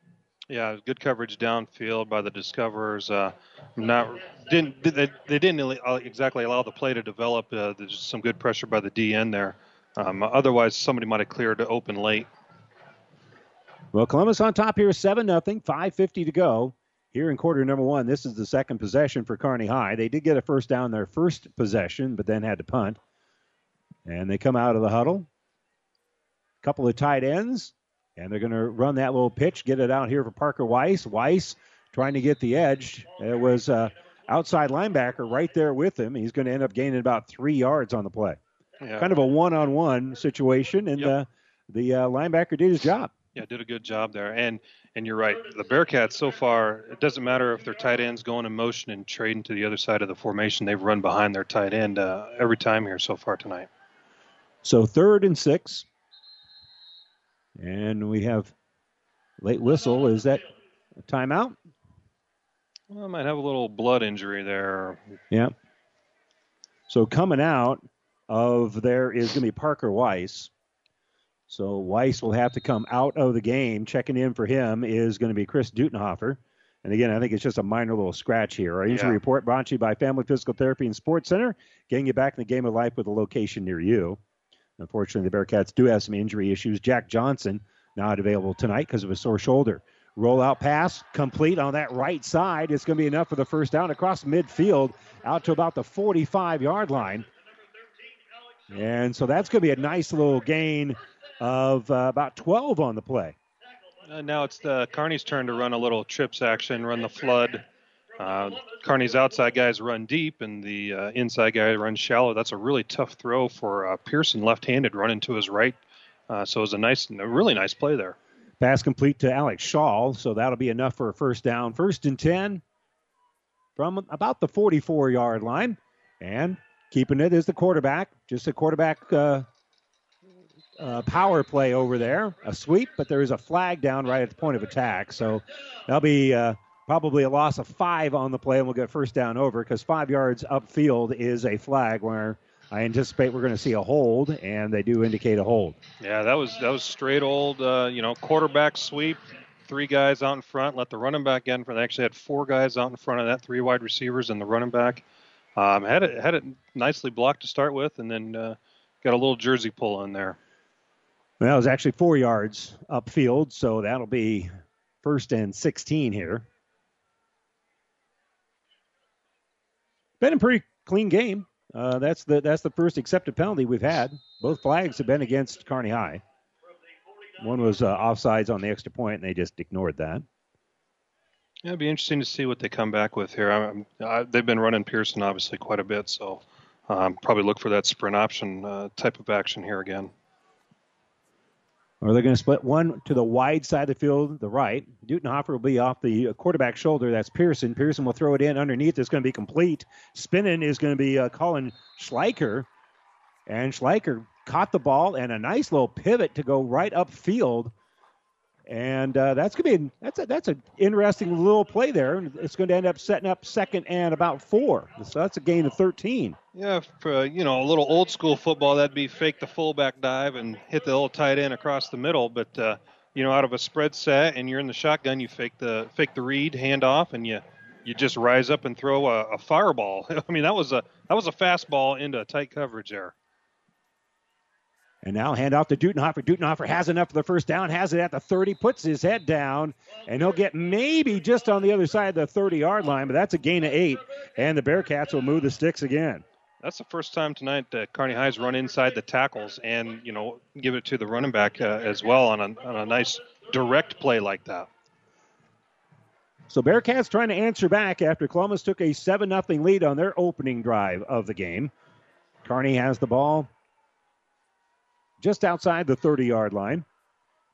[SPEAKER 3] Yeah, good coverage downfield by the Discoverers. Uh, not didn't they, they didn't exactly allow the play to develop. Uh, there's some good pressure by the DN there. Um, otherwise, somebody might have cleared to open late.
[SPEAKER 2] Well, Columbus on top here, seven nothing, five fifty to go. Here in quarter number one, this is the second possession for Kearney High. They did get a first down their first possession, but then had to punt. And they come out of the huddle. Couple of tight ends. And they're going to run that little pitch, get it out here for Parker Weiss. Weiss trying to get the edge. It was uh, outside linebacker right there with him. He's going to end up gaining about three yards on the play. Yeah. Kind of a one-on-one situation, and yep. uh, the uh, linebacker did his job.
[SPEAKER 3] Yeah, did a good job there. And and you're right. The Bearcats so far, it doesn't matter if their tight ends going in motion and trading to the other side of the formation. They've run behind their tight end uh, every time here so far tonight.
[SPEAKER 2] So third and six. And we have late whistle. Is that a timeout?
[SPEAKER 3] Well, I might have a little blood injury there.
[SPEAKER 2] Yeah. So coming out of there is going to be Parker Weiss. So Weiss will have to come out of the game. Checking in for him is going to be Chris Dutenhofer. And again, I think it's just a minor little scratch here. Our injury yeah. report brought to you by Family Physical Therapy and Sports Center, getting you back in the game of life with a location near you. Unfortunately, the Bearcats do have some injury issues. Jack Johnson not available tonight because of a sore shoulder. Rollout pass complete on that right side. It's going to be enough for the first down across midfield out to about the 45 yard line. And so that's going to be a nice little gain of uh, about 12 on the play.
[SPEAKER 3] Uh, now it's the Kearney's turn to run a little trips action, run the flood. Uh, Kearney's outside guys run deep, and the uh, inside guy runs shallow. That's a really tough throw for uh, Pearson, left-handed, running to his right. Uh, so it was a nice, a really nice play there.
[SPEAKER 2] Pass complete to Alex Shaw, so that'll be enough for a first down. First and 10 from about the 44 yard line. And keeping it is the quarterback. Just a quarterback uh, uh, power play over there. A sweep, but there is a flag down right at the point of attack. So that'll be uh, probably a loss of five on the play, and we'll get first down over because five yards upfield is a flag where I anticipate we're going to see a hold, and they do indicate a hold.
[SPEAKER 3] Yeah, that was that was straight old, uh, you know, quarterback sweep, three guys out in front, let the running back in front. They actually had four guys out in front of that, three wide receivers and the running back. Um, had it had it nicely blocked to start with, and then uh, got a little jersey pull in there.
[SPEAKER 2] Well, it was actually four yards upfield, so that'll be first and 16 here. Been a pretty clean game. Uh, that's the that's the first accepted penalty we've had. Both flags have been against Kearney High. One was uh, offsides on the extra point, and they just ignored that.
[SPEAKER 3] Yeah, it'd be interesting to see what they come back with here. I, I, they've been running Pearson obviously quite a bit, so um, probably look for that sprint option uh, type of action here again.
[SPEAKER 2] Or they're going to split one to the wide side of the field, the right. Dutenhofer will be off the quarterback shoulder. That's Pearson. Pearson will throw it in underneath. It's going to be complete. Spinning is going to be uh, Colin Schleicher. And Schleicher caught the ball and a nice little pivot to go right upfield and uh, that's gonna be that's a, that's an interesting little play there. It's going to end up setting up second and about four. So that's a gain of 13.
[SPEAKER 3] Yeah, for you know a little old school football, that'd be fake the fullback dive and hit the little tight end across the middle. But uh, you know, out of a spread set and you're in the shotgun, you fake the fake the read, hand off, and you you just rise up and throw a, a fireball. I mean, that was a that was a fastball into tight coverage there.
[SPEAKER 2] And now hand off to Dutenhofer. Dutenhofer has enough for the first down, has it at the 30, puts his head down, and he'll get maybe just on the other side of the 30 yard line, but that's a gain of eight. And the Bearcats will move the sticks again.
[SPEAKER 3] That's the first time tonight that Kearney High's run inside the tackles and, you know, give it to the running back uh, as well on a, on a nice direct play like that.
[SPEAKER 2] So Bearcats trying to answer back after Columbus took a 7 0 lead on their opening drive of the game. Kearney has the ball just outside the 30 yard line.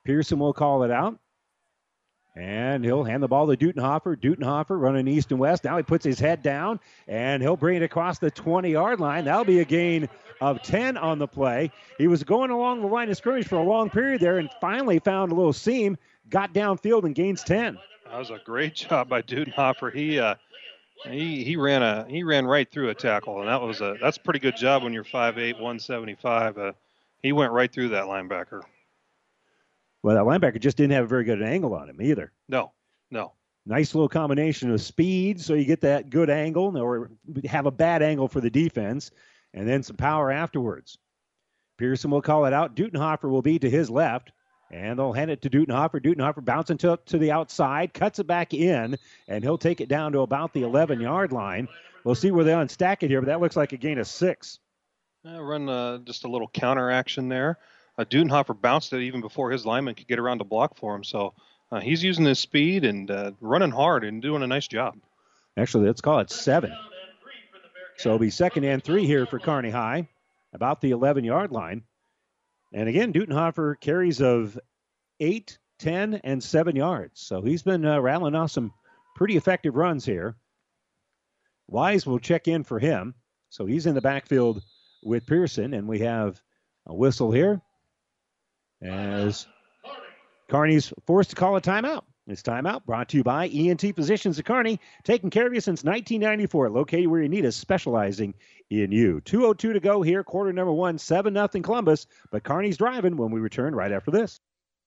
[SPEAKER 2] Pearson will call it out. And he'll hand the ball to Dutenhofer. Dutenhofer running east and west. Now he puts his head down and he'll bring it across the 20 yard line. That'll be a gain of 10 on the play. He was going along the line of scrimmage for a long period there and finally found a little seam, got downfield and gains 10.
[SPEAKER 3] That was a great job by Dutenhofer. He, uh, he he ran a he ran right through a tackle, and that was a that's a pretty good job when you're 5'8", 175. Uh, he went right through that linebacker.
[SPEAKER 2] Well, that linebacker just didn't have a very good angle on him either.
[SPEAKER 3] No, no.
[SPEAKER 2] Nice little combination of speed, so you get that good angle, or have a bad angle for the defense, and then some power afterwards. Pearson will call it out. Dutenhofer will be to his left, and they'll hand it to Dutenhofer. Dutenhofer bouncing to, to the outside, cuts it back in, and he'll take it down to about the 11 yard line. We'll see where they unstack it here, but that looks like a gain of six.
[SPEAKER 3] Uh, run uh, just a little counter action there. Uh, Dutenhofer bounced it even before his lineman could get around to block for him. So uh, he's using his speed and uh, running hard and doing a nice job.
[SPEAKER 2] Actually, let's call it seven. So it'll be second and three here for Kearney High, about the 11 yard line. And again, Dutenhofer carries of eight, 10, and seven yards. So he's been uh, rattling off some pretty effective runs here. Wise will check in for him. So he's in the backfield with Pearson, and we have a whistle here as Kearney's forced to call a timeout. This timeout brought to you by ENT Physicians of Kearney, taking care of you since 1994, located where you need us, specializing in you. 202 to go here, quarter number one, 7 nothing Columbus, but Kearney's driving when we return right after this.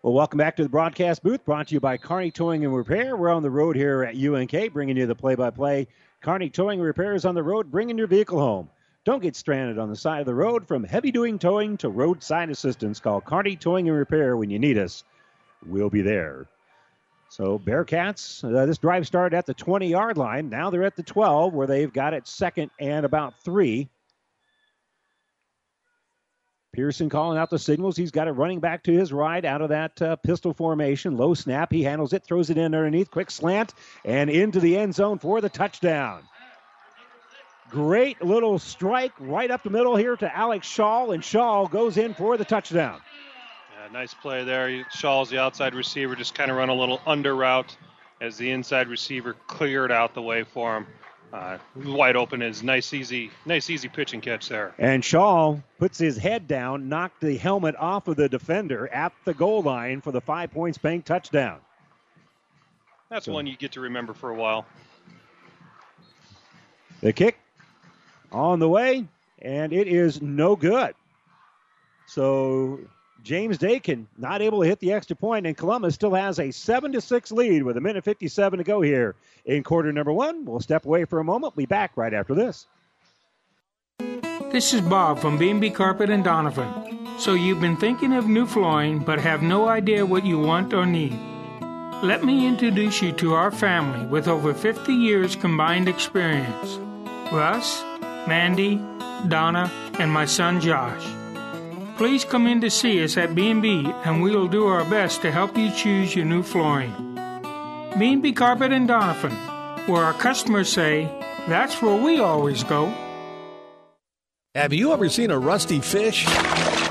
[SPEAKER 2] Well, welcome back to the broadcast booth brought to you by Kearney Towing and Repair. We're on the road here at UNK bringing you the play by play. Kearney Towing and Repair is on the road bringing your vehicle home. Don't get stranded on the side of the road from heavy doing towing to roadside assistance. Call Kearney Towing and Repair when you need us. We'll be there. So, Bearcats, uh, this drive started at the 20 yard line. Now they're at the 12 where they've got it second and about three. Pearson calling out the signals. He's got it running back to his right out of that uh, pistol formation. Low snap. He handles it, throws it in underneath. Quick slant and into the end zone for the touchdown. Great little strike right up the middle here to Alex Shaw, and Shaw goes in for the touchdown.
[SPEAKER 3] Yeah, nice play there. Shaw's the outside receiver, just kind of run a little under route as the inside receiver cleared out the way for him. Uh, wide open is nice, easy, nice, easy pitch and catch there.
[SPEAKER 2] And Shaw puts his head down, knocked the helmet off of the defender at the goal line for the five points bank touchdown.
[SPEAKER 3] That's so, one you get to remember for a while.
[SPEAKER 2] The kick on the way, and it is no good. So James Dakin not able to hit the extra point, and Columbus still has a seven to six lead with a minute 57 to go here in quarter number one. We'll step away for a moment. We'll be back right after this.
[SPEAKER 10] This is Bob from B&B Carpet and Donovan. So you've been thinking of new flooring but have no idea what you want or need. Let me introduce you to our family with over 50 years combined experience. Russ, Mandy, Donna, and my son Josh. Please come in to see us at B&B and we will do our best to help you choose your new flooring. B&B Carpet and Donovan, where our customers say, that's where we always go.
[SPEAKER 8] Have you ever seen a rusty fish?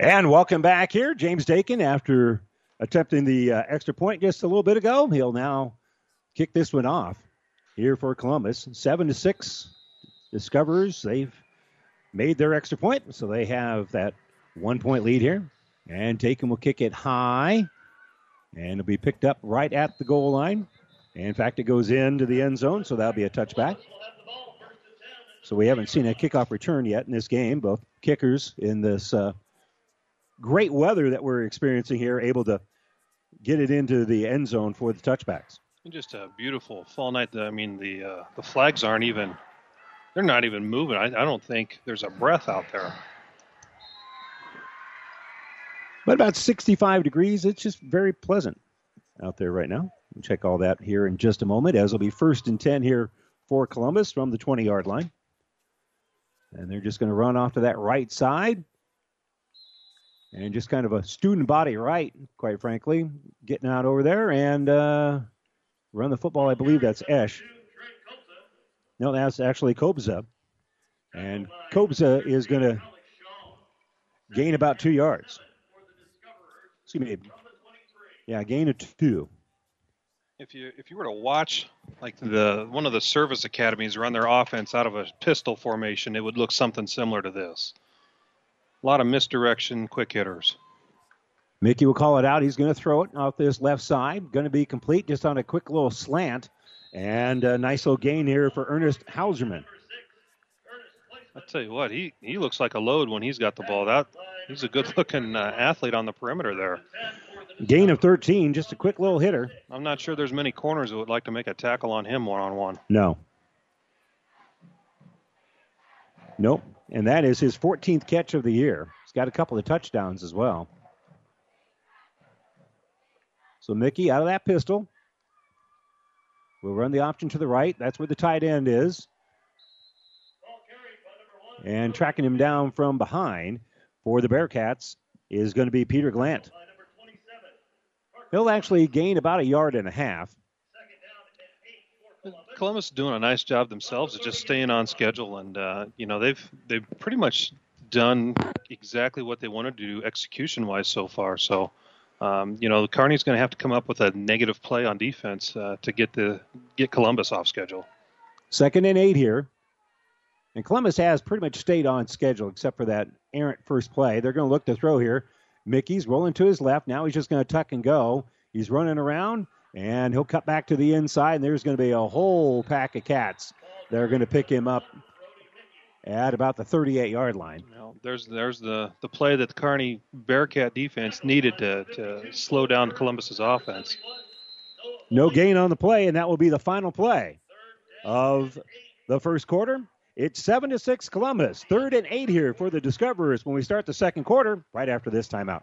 [SPEAKER 2] And welcome back here, James Dakin. After attempting the uh, extra point just a little bit ago, he'll now kick this one off here for Columbus. Seven to six, Discoverers. They've made their extra point, so they have that one point lead here. And Dakin will kick it high, and it'll be picked up right at the goal line. In fact, it goes into the end zone, so that'll be a touchback. So we haven't seen a kickoff return yet in this game. Both kickers in this uh, great weather that we're experiencing here, able to get it into the end zone for the touchbacks.
[SPEAKER 3] Just a beautiful fall night. I mean, the uh, the flags aren't even they're not even moving. I, I don't think there's a breath out there.
[SPEAKER 2] But about 65 degrees. It's just very pleasant out there right now. We'll check all that here in just a moment, as it'll be first and 10 here for Columbus from the 20 yard line. And they're just going to run off to that right side and just kind of a student body right, quite frankly, getting out over there and uh, run the football. I believe that's Esch. No, that's actually Kobza. And Kobza is going to gain about two yards. Excuse me. Yeah, gain of two.
[SPEAKER 3] If you if you were to watch like the one of the service academies run their offense out of a pistol formation, it would look something similar to this. A lot of misdirection, quick hitters.
[SPEAKER 2] Mickey will call it out. He's going to throw it off this left side. Going to be complete just on a quick little slant. And a nice little gain here for Ernest Hauserman.
[SPEAKER 3] I tell you what, he, he looks like a load when he's got the ball. That he's a good looking uh, athlete on the perimeter there.
[SPEAKER 2] Gain of 13, just a quick little hitter.
[SPEAKER 3] I'm not sure there's many corners that would like to make a tackle on him one on one.
[SPEAKER 2] No. Nope and that is his 14th catch of the year. He's got a couple of touchdowns as well. So Mickey out of that pistol. We'll run the option to the right. That's where the tight end is. And tracking him down from behind for the Bearcats is going to be Peter Glant. He'll actually gain about a yard and a half.
[SPEAKER 3] Columbus is doing a nice job themselves of just staying on schedule, and uh, you know they've they've pretty much done exactly what they wanted to do execution wise so far. So, um, you know, Kearney's going to have to come up with a negative play on defense uh, to get the get Columbus off schedule.
[SPEAKER 2] Second and eight here, and Columbus has pretty much stayed on schedule except for that errant first play. They're going to look to throw here. Mickey's rolling to his left. Now he's just going to tuck and go. He's running around. And he'll cut back to the inside, and there's going to be a whole pack of cats that are going to pick him up at about the 38 yard line.
[SPEAKER 3] Well, there's there's the, the play that the Kearney Bearcat defense needed to, to slow down Columbus's offense.
[SPEAKER 2] No gain on the play, and that will be the final play of the first quarter. It's seven to six Columbus. Third and eight here for the Discoverers when we start the second quarter, right after this timeout.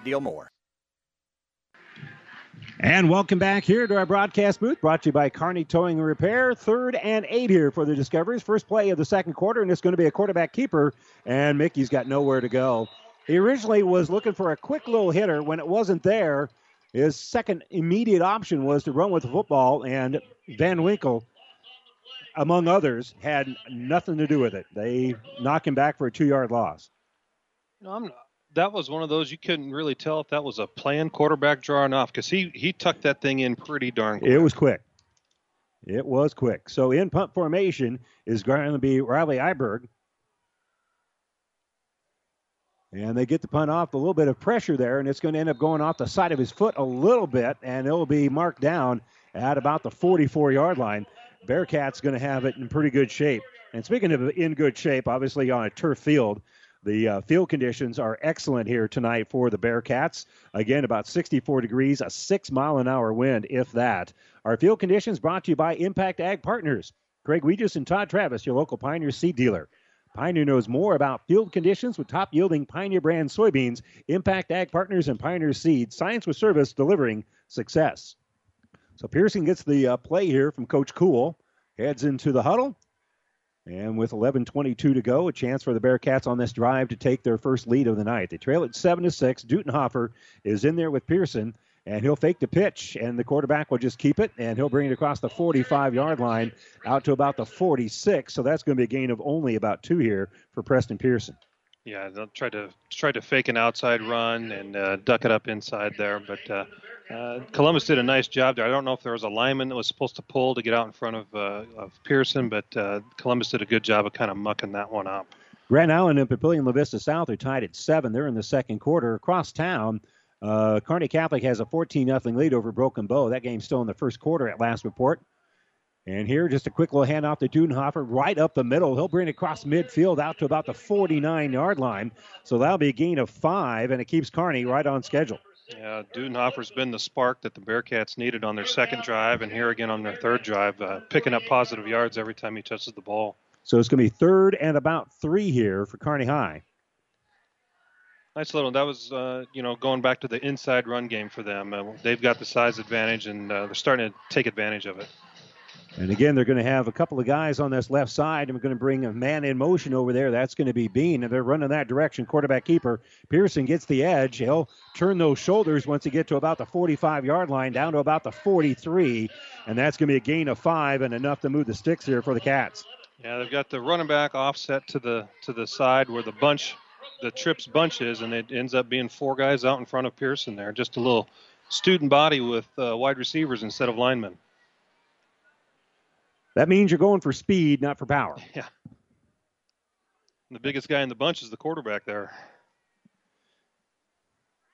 [SPEAKER 11] deal more.
[SPEAKER 2] And welcome back here to our broadcast booth, brought to you by Kearney Towing and Repair. Third and eight here for the Discoverers. First play of the second quarter, and it's going to be a quarterback keeper, and Mickey's got nowhere to go. He originally was looking for a quick little hitter. When it wasn't there, his second immediate option was to run with the football, and Van Winkle, among others, had nothing to do with it. They knock him back for a two yard loss.
[SPEAKER 3] No, I'm that was one of those you couldn't really tell if that was a planned quarterback drawing off because he he tucked that thing in pretty darn quick.
[SPEAKER 2] It was quick. It was quick. So in punt formation is going to be Riley Iberg. And they get the punt off, a little bit of pressure there, and it's going to end up going off the side of his foot a little bit, and it'll be marked down at about the 44 yard line. Bearcats going to have it in pretty good shape. And speaking of in good shape, obviously on a turf field, the uh, field conditions are excellent here tonight for the Bearcats. Again, about 64 degrees, a six mile an hour wind, if that. Our field conditions brought to you by Impact Ag Partners. Craig Weegis and Todd Travis, your local Pioneer seed dealer. Pioneer knows more about field conditions with top yielding Pioneer brand soybeans, Impact Ag Partners, and Pioneer Seed. Science with service delivering success. So Pearson gets the uh, play here from Coach Kuhl. Heads into the huddle. And with 11:22 to go, a chance for the Bearcats on this drive to take their first lead of the night. They trail at seven to six. Dutenhofer is in there with Pearson, and he'll fake the pitch, and the quarterback will just keep it, and he'll bring it across the 45-yard line out to about the 46. So that's going to be a gain of only about two here for Preston Pearson.
[SPEAKER 3] Yeah, they'll try to try to fake an outside run and uh, duck it up inside there, but uh, uh, Columbus did a nice job there. I don't know if there was a lineman that was supposed to pull to get out in front of, uh, of Pearson, but uh, Columbus did a good job of kind of mucking that one up.
[SPEAKER 2] Grand Island and Papillion La Vista South are tied at seven. They're in the second quarter. Across town, uh, Kearney Catholic has a 14 0 lead over Broken Bow. That game's still in the first quarter at last report. And here, just a quick little handoff to Dutenhofer right up the middle. He'll bring it across midfield out to about the 49 yard line. So that'll be a gain of five, and it keeps Kearney right on schedule.
[SPEAKER 3] Yeah, Dutenhofer's been the spark that the Bearcats needed on their second drive, and here again on their third drive, uh, picking up positive yards every time he touches the ball.
[SPEAKER 2] So it's going to be third and about three here for Kearney High.
[SPEAKER 3] Nice little. That was, uh, you know, going back to the inside run game for them. Uh, they've got the size advantage, and uh, they're starting to take advantage of it.
[SPEAKER 2] And again, they're going to have a couple of guys on this left side, and we're going to bring a man in motion over there. That's going to be Bean, and they're running that direction. Quarterback keeper Pearson gets the edge. He'll turn those shoulders once he get to about the 45-yard line, down to about the 43, and that's going to be a gain of five and enough to move the sticks here for the Cats.
[SPEAKER 3] Yeah, they've got the running back offset to the to the side where the bunch, the trips bunch is, and it ends up being four guys out in front of Pearson there. Just a little student body with uh, wide receivers instead of linemen.
[SPEAKER 2] That means you're going for speed, not for power.
[SPEAKER 3] Yeah. The biggest guy in the bunch is the quarterback there.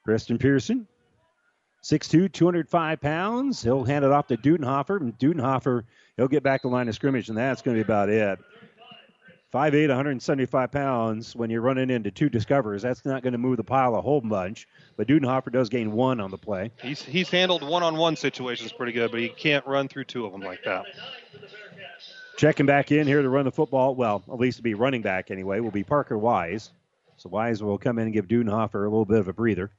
[SPEAKER 2] Preston Pearson, 6'2", 205 pounds. He'll hand it off to Dutenhofer, and Dutenhofer, he'll get back to the line of scrimmage, and that's going to be about it. 5'8", 175 pounds. When you're running into two discoverers, that's not going to move the pile a whole bunch. But Dutenhofer does gain one on the play.
[SPEAKER 3] He's he's handled one-on-one situations pretty good, but he can't run through two of them like that.
[SPEAKER 2] Checking back in here to run the football, well, at least to be running back anyway, will be Parker Wise. So Wise will come in and give Dutenhofer a little bit of a breather.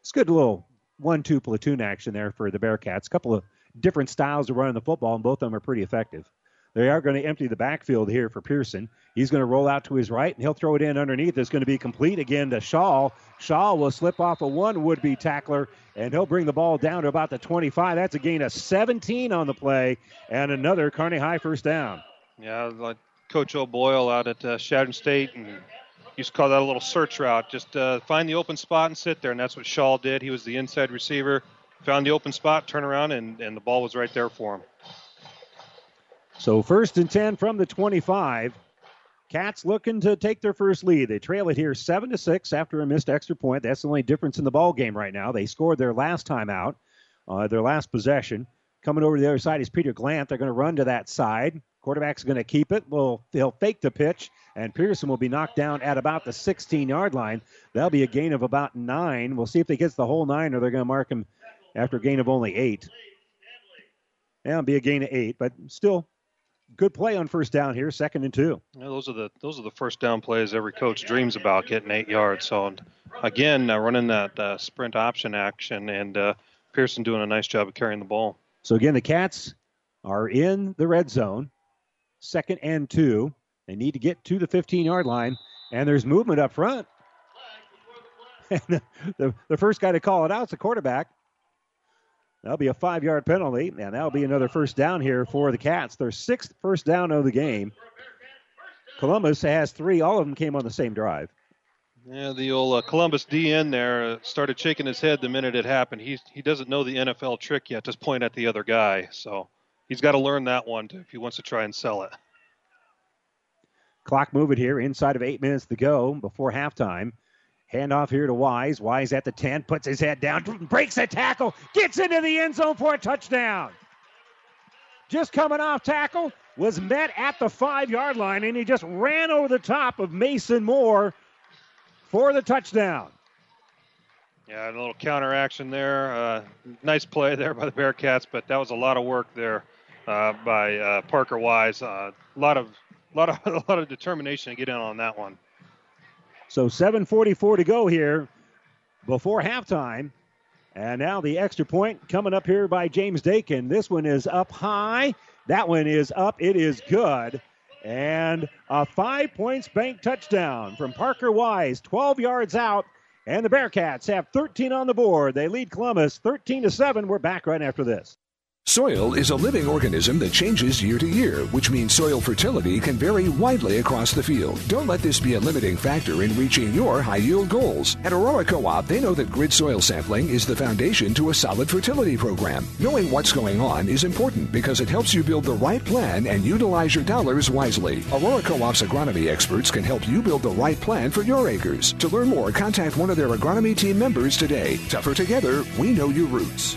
[SPEAKER 2] It's good little one-two platoon action there for the Bearcats. A couple of different styles of running the football, and both of them are pretty effective. They are going to empty the backfield here for Pearson. He's going to roll out to his right, and he'll throw it in underneath. It's going to be complete again to Shaw. Shaw will slip off a one would-be tackler, and he'll bring the ball down to about the 25. That's a gain of 17 on the play, and another Kearney High first down.
[SPEAKER 3] Yeah, like Coach O'Boyle out at uh, Chadron State, and used to call that a little search route. Just uh, find the open spot and sit there, and that's what Shaw did. He was the inside receiver, found the open spot, turn around, and, and the ball was right there for him.
[SPEAKER 2] So first and 10 from the 25. Cats looking to take their first lead. They trail it here 7 to 6 after a missed extra point. That's the only difference in the ball game right now. They scored their last time out, uh, their last possession. Coming over to the other side is Peter Glant. They're going to run to that side. Quarterback's going to keep it. Well, they'll fake the pitch, and Pearson will be knocked down at about the 16 yard line. That'll be a gain of about nine. We'll see if he gets the whole nine, or they're going to mark him after a gain of only eight. Yeah, it'll be a gain of eight, but still good play on first down here, second and two.
[SPEAKER 3] Yeah, those are the those are the first down plays every coach dreams about getting eight yards. So again, uh, running that uh, sprint option action, and uh, Pearson doing a nice job of carrying the ball.
[SPEAKER 2] So again, the Cats are in the red zone, second and two. They need to get to the 15 yard line, and there's movement up front. And the, the, the first guy to call it out is the quarterback. That'll be a five yard penalty, and that'll be another first down here for the Cats. Their sixth first down of the game. Columbus has three. All of them came on the same drive.
[SPEAKER 3] Yeah, the old uh, Columbus DN there uh, started shaking his head the minute it happened. He he doesn't know the NFL trick yet. Just point at the other guy. So he's got to learn that one if he wants to try and sell it.
[SPEAKER 2] Clock moving here, inside of eight minutes to go before halftime. Handoff here to Wise. Wise at the 10, puts his head down, breaks a tackle, gets into the end zone for a touchdown. Just coming off tackle, was met at the five yard line, and he just ran over the top of Mason Moore for the touchdown.
[SPEAKER 3] Yeah, a little counter action there. Uh, nice play there by the Bearcats, but that was a lot of work there uh, by uh, Parker Wise. A lot of, lot of, a lot of determination to get in on that one.
[SPEAKER 2] So 7:44 to go here before halftime. And now the extra point coming up here by James Dakin. This one is up high. That one is up. It is good. And a five points bank touchdown from Parker Wise, 12 yards out. And the Bearcats have 13 on the board. They lead Columbus 13 to 7. We're back right after this.
[SPEAKER 12] Soil is a living organism that changes year to year, which means soil fertility can vary widely across the field. Don't let this be a limiting factor in reaching your high yield goals. At Aurora Co op, they know that grid soil sampling is the foundation to a solid fertility program. Knowing what's going on is important because it helps you build the right plan and utilize your dollars wisely. Aurora Co op's agronomy experts can help you build the right plan for your acres. To learn more, contact one of their agronomy team members today. Tougher together, we know your roots.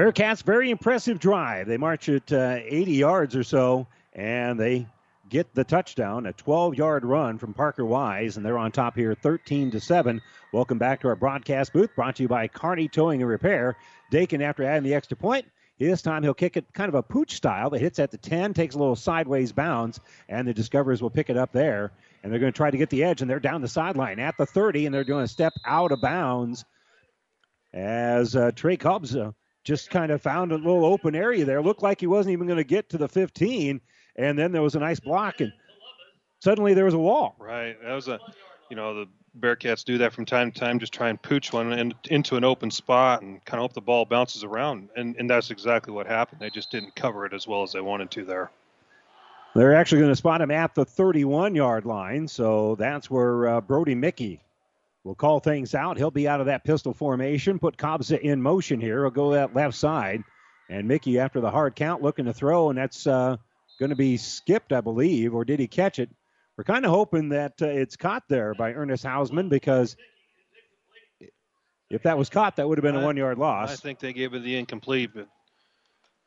[SPEAKER 2] Bearcats, very impressive drive. They march at uh, 80 yards or so, and they get the touchdown, a 12-yard run from Parker Wise, and they're on top here, 13 to seven. Welcome back to our broadcast booth, brought to you by Kearney Towing and Repair. Dakin, after adding the extra point, this time he'll kick it kind of a pooch style that hits at the 10, takes a little sideways bounce, and the Discoverers will pick it up there. And they're going to try to get the edge, and they're down the sideline at the 30, and they're doing a step out of bounds as uh, Trey Kobza uh, just kind of found a little open area there. Looked like he wasn't even going to get to the 15, and then there was a nice block, and suddenly there was a wall.
[SPEAKER 3] Right. That was a, you know, the Bearcats do that from time to time, just try and pooch one in, into an open spot and kind of hope the ball bounces around, and, and that's exactly what happened. They just didn't cover it as well as they wanted to there.
[SPEAKER 2] They're actually going to spot him at the 31 yard line, so that's where uh, Brody Mickey will call things out. He'll be out of that pistol formation, put Kobza in motion here. He'll go that left side. And Mickey, after the hard count, looking to throw, and that's uh, going to be skipped, I believe, or did he catch it? We're kind of hoping that uh, it's caught there by Ernest Hausman because if that was caught, that would have been a one yard loss.
[SPEAKER 3] I think they gave it the incomplete, but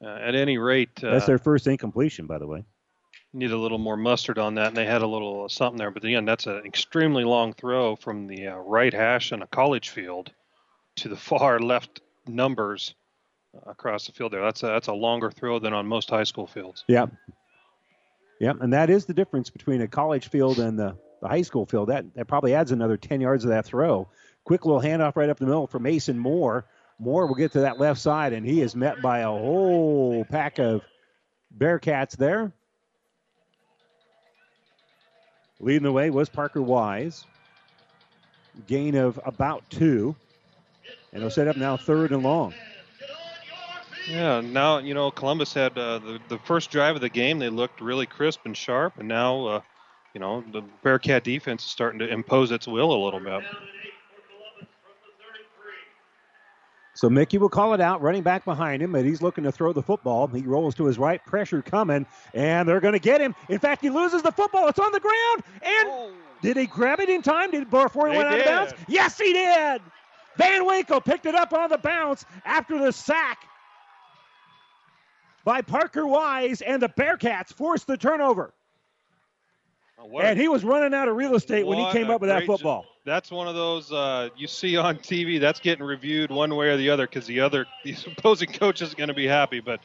[SPEAKER 3] Uh, at any rate, uh,
[SPEAKER 2] That's their first incompletion, by the way.
[SPEAKER 3] Need a little more mustard on that, and they had a little something there. But again, that's an extremely long throw from the uh, right hash in a college field to the far left numbers across the field there. That's a, that's a longer throw than on most high school fields.
[SPEAKER 2] Yeah. Yeah, and that is the difference between a college field and the, the high school field. That that probably adds another 10 yards of that throw. Quick little handoff right up the middle for Mason Moore. Moore will get to that left side, and he is met by a whole pack of Bearcats there. Leading the way was Parker Wise. Gain of about two. And they'll set up now third and long.
[SPEAKER 3] Yeah, now you know Columbus had uh, the the first drive of the game. They looked really crisp and sharp, and now uh, you know the Bearcat defense is starting to impose its will a little bit.
[SPEAKER 2] So Mickey will call it out, running back behind him, and he's looking to throw the football. He rolls to his right, pressure coming, and they're going to get him. In fact, he loses the football. It's on the ground, and oh. did he grab it in time? Did before he
[SPEAKER 3] They
[SPEAKER 2] went out of bounds? Yes, he did. Van Winkle picked it up on the bounce after the sack by Parker Wise, and the Bearcats forced the turnover. And he was running out of real estate when he came up with that football.
[SPEAKER 3] That's one of those uh, you see on TV. That's getting reviewed one way or the other because the other the opposing coach is going to be happy. But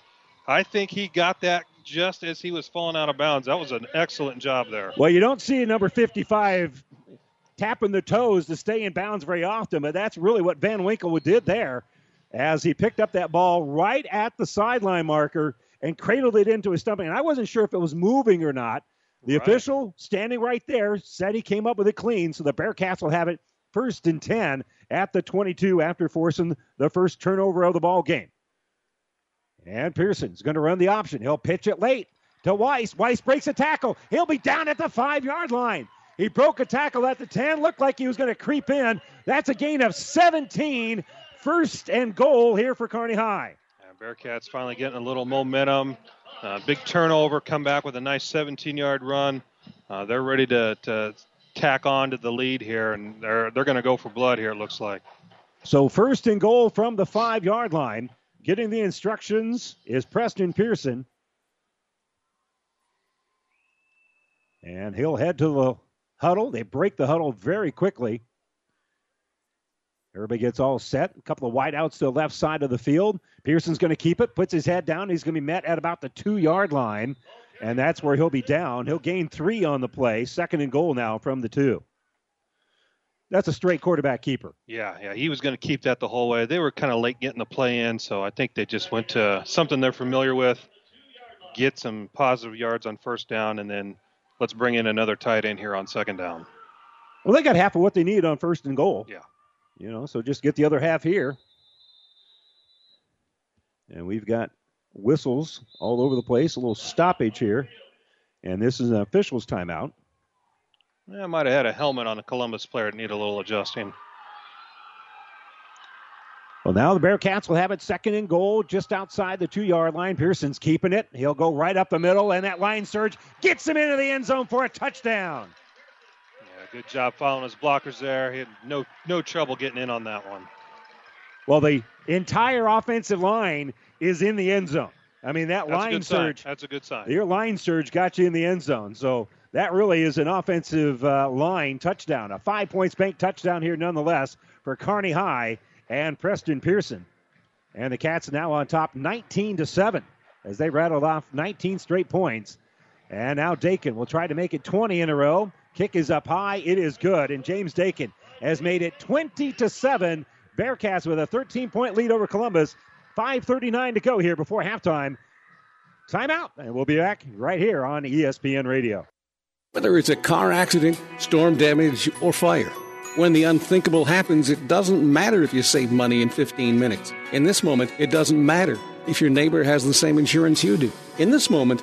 [SPEAKER 3] I think he got that just as he was falling out of bounds. That was an excellent job there.
[SPEAKER 2] Well, you don't see number 55 tapping the toes to stay in bounds very often, but that's really what Van Winkle did there as he picked up that ball right at the sideline marker and cradled it into his stomach. And I wasn't sure if it was moving or not. The official standing right there said he came up with it clean, so the Bearcats will have it first and 10 at the 22 after forcing the first turnover of the ball game. And Pearson's going to run the option. He'll pitch it late to Wise. Wise breaks a tackle. He'll be down at the five yard line. He broke a tackle at the 10. Looked like he was going to creep in. That's a gain of 17. First and goal here for Kearney High.
[SPEAKER 3] And Bearcats finally getting a little momentum. Uh, big turnover. Come back with a nice 17-yard run. Uh, they're ready to, to tack on to the lead here, and they're they're going to go for blood here. It looks like.
[SPEAKER 2] So first and goal from the five yard line. Getting the instructions is Preston Pearson. And he'll head to the huddle. They break the huddle very quickly. Everybody gets all set. A couple of wideouts to the left side of the field. Pearson's going to keep it, puts his head down. He's going to be met at about the two yard line, and that's where he'll be down. He'll gain three on the play. Second and goal now from the two. That's a straight quarterback keeper.
[SPEAKER 3] Yeah, yeah, he was going to keep that the whole way. They were kind of late getting the play in, so I think they just went to something they're familiar with, get some positive yards on first down, and then let's bring in another tight end here on second down.
[SPEAKER 2] Well, they got half of what they need on first and goal.
[SPEAKER 3] Yeah.
[SPEAKER 2] You know, so just get the other half here. And we've got whistles all over the place, a little stoppage here. And this is an official's timeout.
[SPEAKER 3] I might have had a helmet on a Columbus player that need a little adjusting.
[SPEAKER 2] Well, now the Bearcats will have it second and goal just outside the two yard line. Pearson's keeping it. He'll go right up the middle, and that line surge gets him into the end zone for a touchdown.
[SPEAKER 3] Good job following his blockers there. He had no no trouble getting in on that one.
[SPEAKER 2] Well, the entire offensive line is in the end zone. I mean, that
[SPEAKER 3] That's
[SPEAKER 2] line
[SPEAKER 3] good sign.
[SPEAKER 2] surge.
[SPEAKER 3] That's a good sign.
[SPEAKER 2] Your line surge got you in the end zone. So that really is an offensive uh, line touchdown. A five points bank touchdown here, nonetheless, for Kearney High and Preston Pearson. And the Cats now on top 19 to 7 as they rattled off 19 straight points. And now Dakin will try to make it 20 in a row. Kick is up high. It is good. And James Dakin has made it 20 to 7. Bearcats with a 13 point lead over Columbus. 5.39 to go here before halftime. Timeout. And we'll be back right here on ESPN Radio.
[SPEAKER 6] Whether it's a car accident, storm damage, or fire, when the unthinkable happens, it doesn't matter if you save money in 15 minutes. In this moment, it doesn't matter if your neighbor has the same insurance you do. In this moment,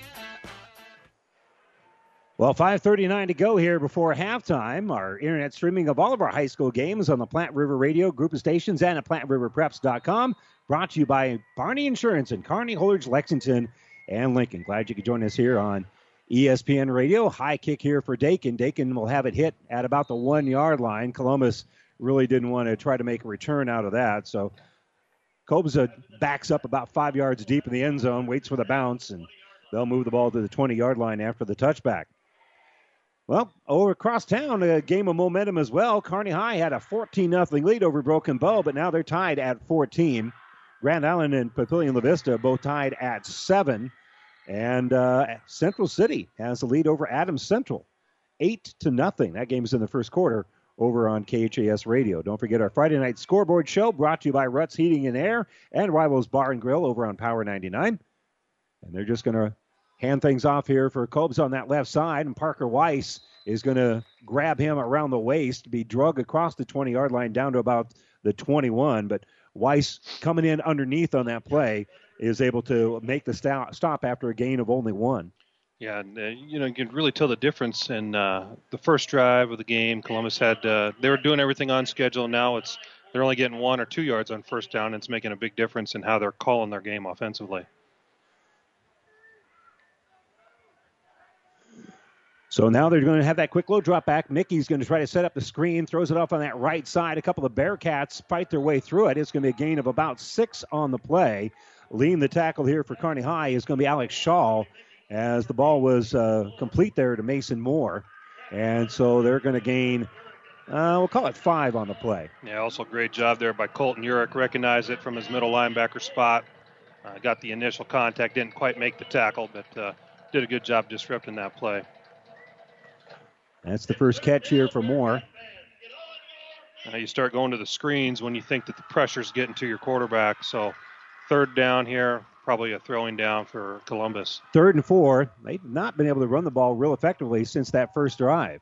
[SPEAKER 2] Well, 5:39 to go here before halftime. Our internet streaming of all of our high school games on the Platte River Radio group of stations and at PlatteRiverPreps.com. Brought to you by Barney Insurance in Kearney, Holdrege, Lexington, and Lincoln. Glad you could join us here on ESPN Radio. High kick here for Dakin. Dakin will have it hit at about the one yard line. Columbus really didn't want to try to make a return out of that, so Kobza backs up about five yards deep in the end zone, waits for the bounce, and they'll move the ball to the 20 yard line after the touchback. Well, over across town, a game of momentum as well. Kearney High had a 14 0 lead over Broken Bow, but now they're tied at 14. Grand Island and Papillion La Vista both tied at seven. And uh, Central City has the lead over Adams Central, eight to nothing. That game is in the first quarter over on KHAS Radio. Don't forget our Friday night scoreboard show brought to you by Ruts Heating and Air and Rivals Bar and Grill over on Power 99. And they're just going to hand things off here for Kobza on that left side, and Parker Wise is going to grab him around the waist, be drug across the 20 yard line down to about the 21. But Wise coming in underneath on that play is able to make the stop after a gain of only one.
[SPEAKER 3] Yeah, and, uh, you know, you can really tell the difference in uh, the first drive of the game. Columbus had uh, they were doing everything on schedule. Now it's they're only getting one or two yards on first down. And it's making a big difference in how they're calling their game offensively.
[SPEAKER 2] So now they're going to have that quick low drop back. Mickey's going to try to set up the screen, throws it off on that right side. A couple of Bearcats fight their way through it. It's going to be a gain of about six on the play. Leading the tackle here for Kearney High is going to be Alex Shaw as the ball was uh, complete there to Mason Moore. And so they're going to gain, uh, we'll call it five on the play.
[SPEAKER 3] Yeah, also great job there by Colton Urich. Recognized it from his middle linebacker spot. Uh, got the initial contact, didn't quite make the tackle, but uh, did a good job disrupting that play.
[SPEAKER 2] That's the first catch here for Moore.
[SPEAKER 3] Now you start going to the screens when you think that the pressure's getting to your quarterback. So third down here, probably a throwing down for Columbus.
[SPEAKER 2] Third and four. They've not been able to run the ball real effectively since that first drive.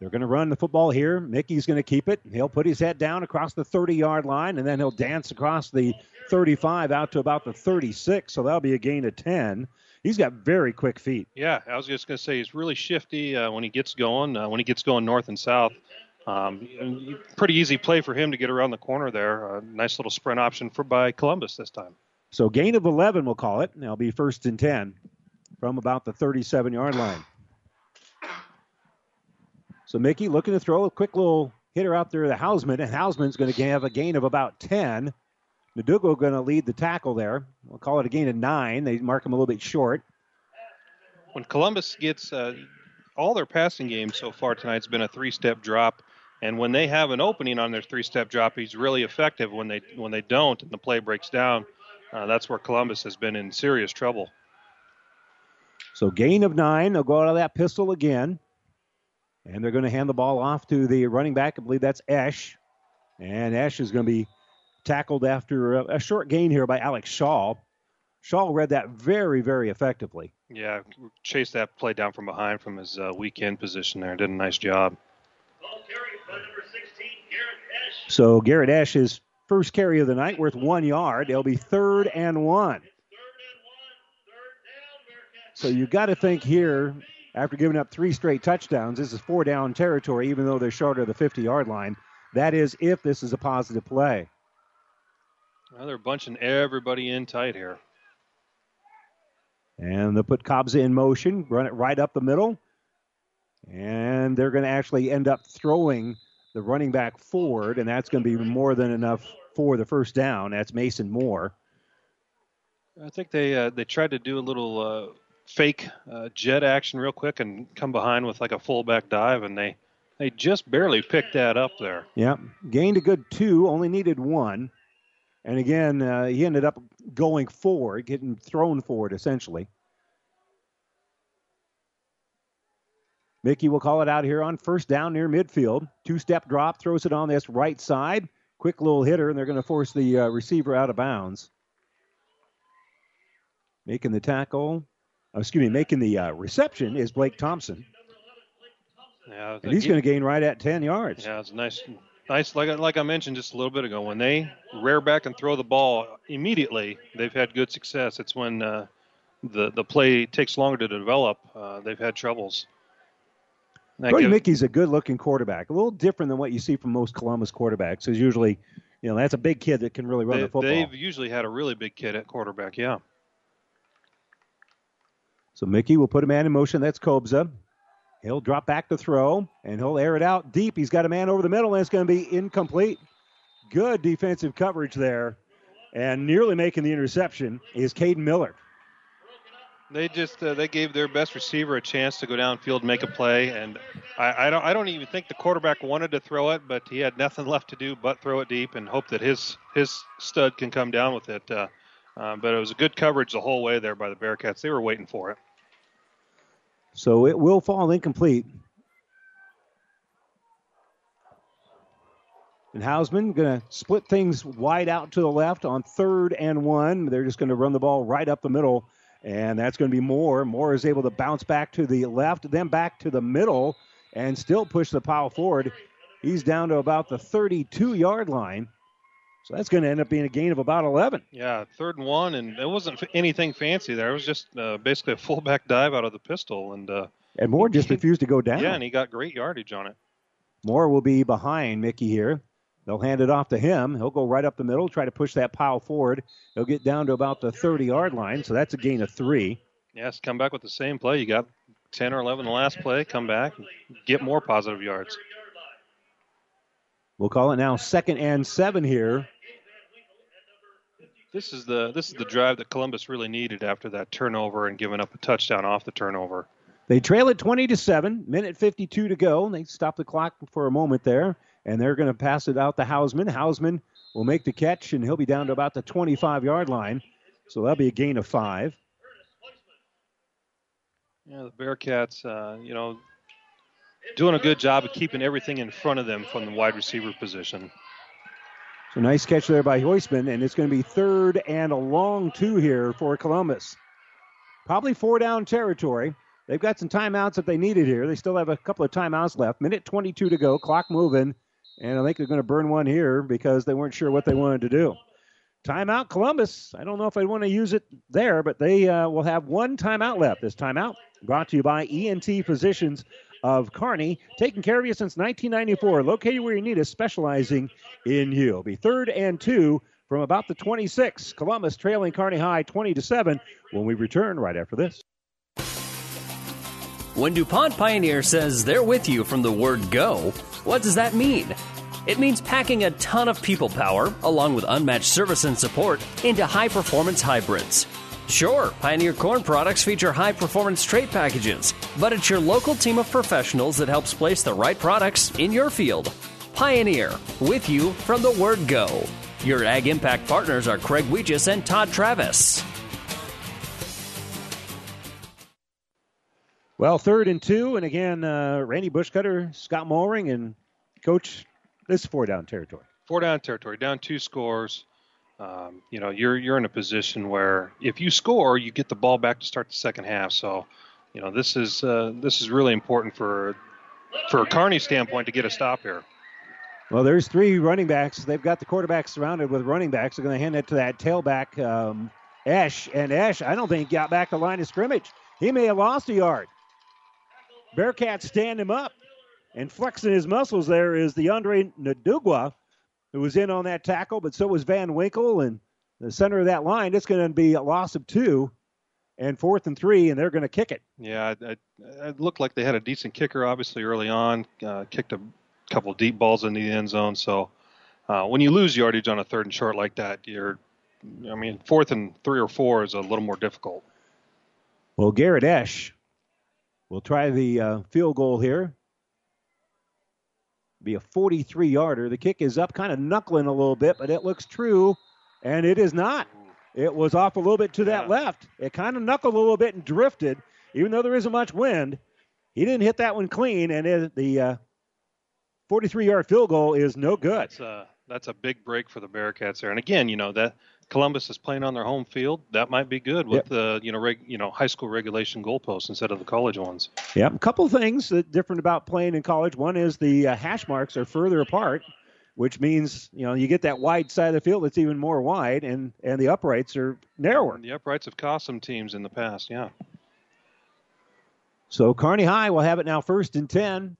[SPEAKER 2] They're going to run the football here. Mickey's going to keep it. He'll put his head down across the 30 yard line, and then he'll dance across the 35 out to about the 36. So that'll be a gain of 10 he's got very quick feet.
[SPEAKER 3] Yeah, I was just going to say he's really shifty uh, when he gets going. Uh, when he gets going north and south, um, pretty easy play for him to get around the corner there. Uh, nice little sprint option for by Columbus this time.
[SPEAKER 2] So gain of 11, we'll call it. Now be first and 10 from about the 37 yard line. So Mickey looking to throw a quick little hitter out there to Hausman, and Hausman's going to have a gain of about 10. Nadugo going to lead the tackle there. We'll call it a gain of nine. They mark him a little bit short.
[SPEAKER 3] When Columbus gets uh, all their passing games so far tonight has been a three-step drop, and when they have an opening on their three-step drop, he's really effective. When they when they don't and the play breaks down, uh, that's where Columbus has been in serious trouble.
[SPEAKER 2] So gain of nine. They'll go out of that pistol again, and they're going to hand the ball off to the running back. I believe that's Esch, and Esch is going to be tackled after a, a short gain here by Alex Shaw. Shaw read that very, very effectively.
[SPEAKER 3] Yeah, chased that play down from behind from his uh, weekend position there. Did a nice job.
[SPEAKER 2] So Garrett Ash's first carry of the night worth one yard. It'll be third and one. So you got to think here, after giving up three straight touchdowns, this is four down territory, even though they're short of the 50 yard line. That is if this is a positive play.
[SPEAKER 3] Well, they're bunching everybody in tight here.
[SPEAKER 2] And they'll put Kobza in motion, run it right up the middle. And they're going to actually end up throwing the running back forward, and that's going to be more than enough for the first down. That's Mason Moore.
[SPEAKER 3] I think they uh, they tried to do a little uh, fake uh, jet action real quick and come behind with like a fullback dive, and they they just barely picked that up there.
[SPEAKER 2] Yeah, gained a good two, only needed one. And again, uh, he ended up going forward, getting thrown forward essentially. Mickey will call it out here on first down near midfield. Two step drop, throws it on this right side. Quick little hitter, and they're going to force the uh, receiver out of bounds. Making the tackle, oh, excuse me, making the uh, reception is Blake Thompson.
[SPEAKER 3] Yeah,
[SPEAKER 2] and he's going to gain right at 10 yards.
[SPEAKER 3] Yeah, it's a nice nice. Like I- like I mentioned just a little bit ago, when they rear back and throw the ball immediately, they've had good success. It's when uh, the the play takes longer to develop, uh, they've had troubles.
[SPEAKER 2] Brody
[SPEAKER 3] gives-
[SPEAKER 2] Mickey's a good looking quarterback. A little different than what you see from most Columbus quarterbacks. Is usually, you know, that's a big kid that can really run
[SPEAKER 3] they,
[SPEAKER 2] the football.
[SPEAKER 3] They've usually had a really big kid at quarterback. Yeah.
[SPEAKER 2] So Mickey will put a man in motion. That's Kobza. He'll drop back to throw, and he'll air it out deep. He's got a man over the middle, and it's going to be incomplete. Good defensive coverage there. And nearly making the interception is Caden Miller.
[SPEAKER 3] They just uh, they gave their best receiver a chance to go downfield and make a play, and I, I don't I don't even think the quarterback wanted to throw it, but he had nothing left to do but throw it deep and hope that his his stud can come down with it. Uh, uh, but it was a good coverage the whole way there by the Bearcats. They were waiting for it.
[SPEAKER 2] So it will fall incomplete. And Hausman going to split things wide out to the left on third and one. They're just going to run the ball right up the middle, and that's going to be Moore. Moore is able to bounce back to the left, then back to the middle, and still push the pile forward. He's down to about the 32 yard line. So that's going to end up being a gain of about 11.
[SPEAKER 3] Yeah, third and one, and it wasn't anything fancy there. It was just uh, basically a fullback dive out of the pistol, and uh,
[SPEAKER 2] And Moore just refused to go down.
[SPEAKER 3] yeah, and he got great yardage on it.
[SPEAKER 2] Moore will be behind Mickey here. They'll hand it off to him. He'll go right up the middle, try to push that pile forward. He'll get down to about the 30 yard line, so that's a gain of three.
[SPEAKER 3] Yes, come back with the same play. You got 10 or 11 the last play. Come back, get more positive yards.
[SPEAKER 2] We'll call it now second and seven here.
[SPEAKER 3] This is the this is the drive that Columbus really needed after that turnover and giving up a touchdown off the turnover.
[SPEAKER 2] They trail it 20 to 7, minute 52 to go. and They stop the clock for a moment there, and they're going to pass it out to Hausman. Hausman will make the catch, and he'll be down to about the 25 yard line. So that'll be a gain of five.
[SPEAKER 3] Yeah, the Bearcats, uh, you know, doing a good job of keeping everything in front of them from the wide receiver position.
[SPEAKER 2] So nice catch there by Hausman, and it's going to be third and a long two here for Columbus. Probably four down territory. They've got some timeouts if they need it here. They still have a couple of timeouts left. Minute 22 to go, clock moving, and I think they're going to burn one here because they weren't sure what they wanted to do. Timeout Columbus. I don't know if I want to use it there, but they uh, will have one timeout left. This timeout brought to you by ENT Physicians of Kearney, taking care of you since 1994, located where you need us, specializing in you. It'll be third and two from about the 26. Columbus trailing Kearney High 20 to 7 when we return right after this.
[SPEAKER 13] When DuPont Pioneer says they're with you from the word go, what does that mean? It means packing a ton of people power, along with unmatched service and support, into high performance hybrids. Sure, Pioneer Corn products feature high performance trait packages, but it's your local team of professionals that helps place the right products in your field. Pioneer, with you from the word go. Your Ag Impact partners are Craig Weegis and Todd Travis.
[SPEAKER 2] Well, third and two, and again, uh, Randy Bushcutter, Scott Moring, and Coach, this is four down territory.
[SPEAKER 3] Four down territory, down two scores. Um, you know, you're you're in a position where if you score, you get the ball back to start the second half. So, you know, this is uh, this is really important for for a Kearney standpoint to get a stop here.
[SPEAKER 2] Well, there's three running backs. They've got the quarterback surrounded with running backs. They're going to hand it to that tailback, um, Esch. And Esch, I don't think got back the line of scrimmage. He may have lost a yard. Bearcats stand him up. And flexing his muscles there is the Andre Nadugwa, who was in on that tackle, but so was Van Winkle. And the center of that line, it's going to be a loss of two and fourth and three, and they're going to kick it.
[SPEAKER 3] Yeah, it, it looked like they had a decent kicker, obviously early on. Uh, kicked a couple deep balls into the end zone. So uh, when you lose yardage on a third and short like that, you're, I mean, fourth and three or four is a little more difficult.
[SPEAKER 2] Well, Garrett Esch will try the uh, field goal here. Be a 43 yarder. The kick is up, kind of knuckling a little bit, but it looks true, and it is not. It was off a little bit to that left. It kind of knuckled a little bit and drifted, even though there isn't much wind. he didn't hit that one clean, and it, the 43 uh, yard field goal is no good.
[SPEAKER 3] That's a, that's a big break for the Bearcats there. And again, you know, that Columbus is playing on their home field. That might be good with yep. the you know reg, you know high school regulation goalposts instead of the college ones.
[SPEAKER 2] Yeah, a couple things that different about playing in college. One is the uh, hash marks are further apart, which means you know you get that wide side of the field that's even more wide, and and the uprights are narrower.
[SPEAKER 3] And the uprights have cost some teams in the past. Yeah.
[SPEAKER 2] So Kearney High will have it now first and 10.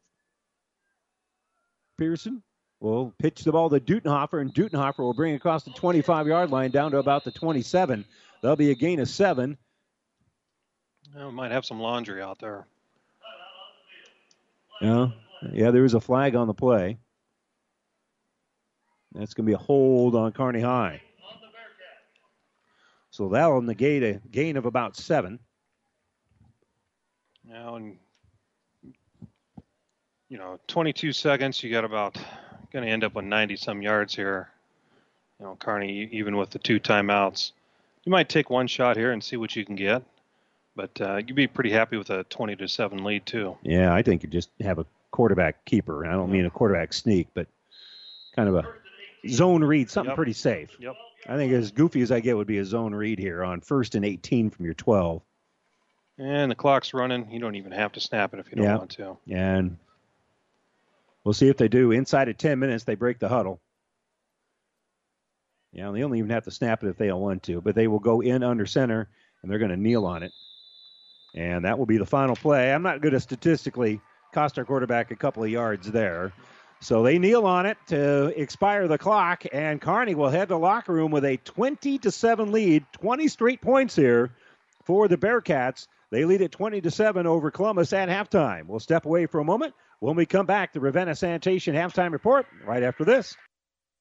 [SPEAKER 2] Pearson will pitch the ball to Dutenhofer, and Dutenhofer will bring it across the 25 yard line down to about the 27. There'll be a gain of seven.
[SPEAKER 3] Well, we might have some laundry out there.
[SPEAKER 2] Yeah, yeah, there is a flag on the play. That's going to be a hold on Kearney High. So that'll negate a gain of about seven.
[SPEAKER 3] Now, in you know, 22 seconds, you got about going to end up with 90 some yards here. You know, Kearney, even with the two timeouts, you might take one shot here and see what you can get, but uh, you'd be pretty happy with a 20 to seven lead too.
[SPEAKER 2] Yeah, I think you just have a quarterback keeper. I don't mean a quarterback sneak, but kind of a zone read, something
[SPEAKER 3] yep.
[SPEAKER 2] pretty safe.
[SPEAKER 3] Yep.
[SPEAKER 2] I think as goofy as I get would be a zone read here on first and 18 from your 12.
[SPEAKER 3] And the clock's running. You don't even have to snap it if you don't
[SPEAKER 2] yeah.
[SPEAKER 3] want to.
[SPEAKER 2] Yeah, and we'll see if they do. Inside of 10 minutes, they break the huddle. Yeah, they don't even have to snap it if they don't want to, but they will go in under center and they're going to kneel on it. And that will be the final play. I'm not going to statistically cost our quarterback a couple of yards there. So they kneel on it to expire the clock, and Kearney will head to locker room with a 20 to 7 lead, 20 straight points here for the Bearcats. They lead at 20 to 7 over Columbus at halftime. We'll step away for a moment. When we come back, the Ravenna Sanitation halftime report right after this.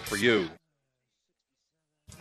[SPEAKER 14] for you.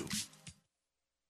[SPEAKER 4] you.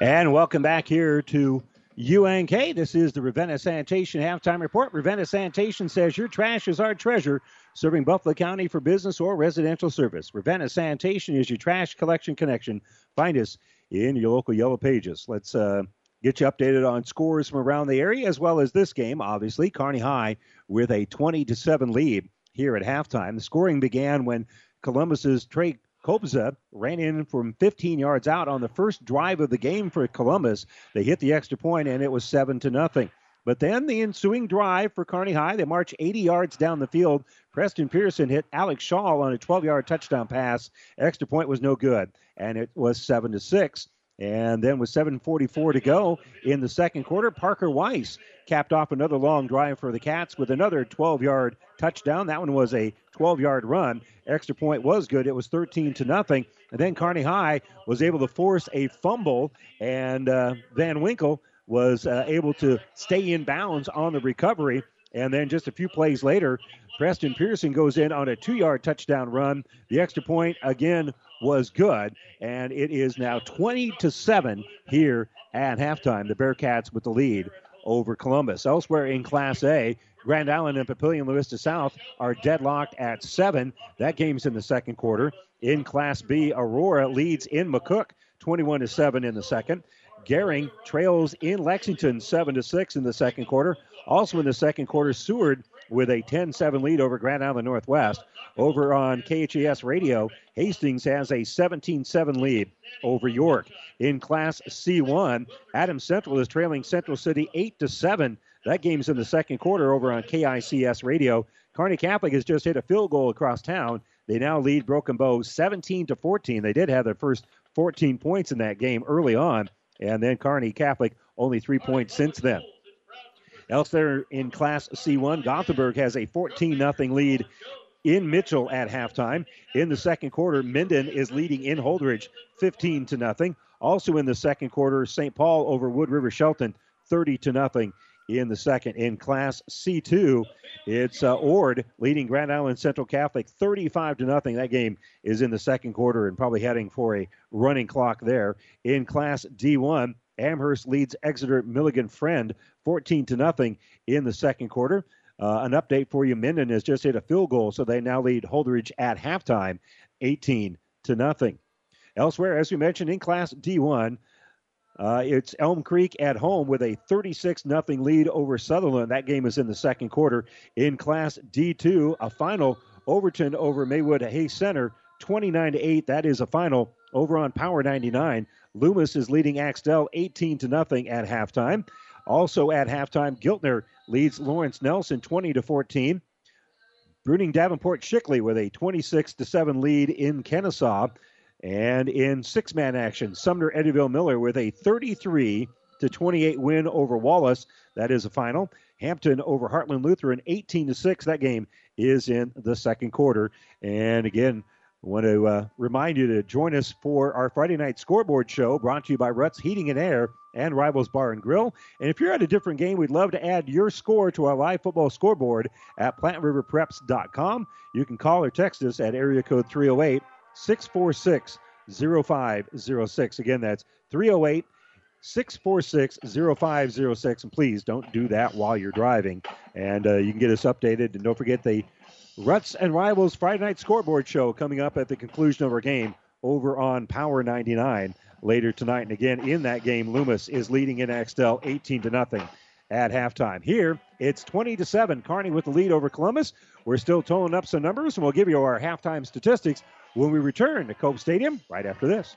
[SPEAKER 2] And welcome back here to UNK. This is the Ravenna Sanitation halftime report. Ravenna Sanitation says your trash is our treasure, serving Buffalo County for business or residential service. Ravenna Sanitation is your trash collection connection. Find us in your local yellow pages. Let's uh, get you updated on scores from around the area as well as this game. Obviously, Kearney High with a 20 to 7 lead here at halftime. The scoring began when Columbus's Trey Kobza ran in from 15 yards out on the first drive of the game for Columbus. They hit the extra point and it was seven to nothing. But then the ensuing drive for Kearney High, they march 80 yards down the field. Preston Pearson hit Alex Shaw on a 12-yard touchdown pass. Extra point was no good, and it was seven to six. And then with 7:44 to go in the second quarter, Parker Wise capped off another long drive for the Cats with another 12-yard touchdown. That one was a 12-yard run. Extra point was good. It was 13 to nothing. And then Kearney High was able to force a fumble, and uh, Van Winkle was uh, able to stay in bounds on the recovery. And then just a few plays later, Preston Pearson goes in on a two yard touchdown run. The extra point again was good, and it is now 20 to 7 here at halftime. The Bearcats with the lead over Columbus. Elsewhere in Class A, Grand Island and Papillion La Vista South are deadlocked at seven. That game's in the second quarter. In Class B, Aurora leads in McCook 21 to 7 in the second. Gering trails in Lexington 7 to 6 in the second quarter. Also in the second quarter, Seward with a 10 7 lead over Grand Island Northwest. Over on KHAS radio, Hastings has a 17 7 lead over York. In Class C1, Adams Central is trailing Central City 8 to 7. That game's in the second quarter over on KICS radio. Kearney Catholic has just hit a field goal across town. They now lead Broken Bow 17 to 14. They did have their first 14 points in that game early on, and then Kearney Catholic only three points since then. Elsewhere in Class C1, Gothenburg has a 14 0 lead in Mitchell at halftime. In the second quarter, Minden is leading in Holdrege 15 to nothing. Also in the second quarter, St. Paul over Wood River Shelton 30 to nothing in the second. In Class C2, it's uh, Ord leading Grand Island Central Catholic 35 to nothing. That game is in the second quarter and probably heading for a running clock there. In Class D1, Amherst leads Exeter Milligan Friend 14 to nothing in the second quarter. Uh, an update for you: Minden has just hit a field goal, so they now lead Holdrege at halftime, 18 to nothing. Elsewhere, as we mentioned in Class D1, uh, it's Elm Creek at home with a 36 0 lead over Sutherland. That game is in the second quarter. In Class D2, a final Overton over Maywood Hayes Center, 29 to 8. That is a final over on Power 99. Loomis is leading Axtell 18 to nothing at halftime. Also at halftime, Giltner leads Lawrence Nelson 20 to 14. Bruning Davenport Shickley with a 26 to 7 lead in Kenesaw. And in six man action, Sumner Eddyville Miller with a 33 to 28 win over Wallace. That is a final. Hampton over Heartland Lutheran 18 to 6. That game is in the second quarter. And again, I want to uh, remind you to join us for our Friday night scoreboard show brought to you by Ruts Heating and Air and Rivals Bar and Grill. And if you're at a different game, we'd love to add your score to our live football scoreboard at PlatteRiverPreps.com. You can call or text us at area code 308 646 0506. Again, that's 308 646 0506. And please don't do that while you're driving. And uh, you can get us updated. And don't forget the Ruts and Rivals Friday Night Scoreboard Show coming up at the conclusion of our game over on Power 99 later tonight. And again, in that game, Loomis is leading in Axtell 18 to nothing at halftime. Here, it's 20 to 7. Kearney with the lead over Columbus. We're still toning up some numbers, and we'll give you our halftime statistics when we return to Cope Stadium right after this.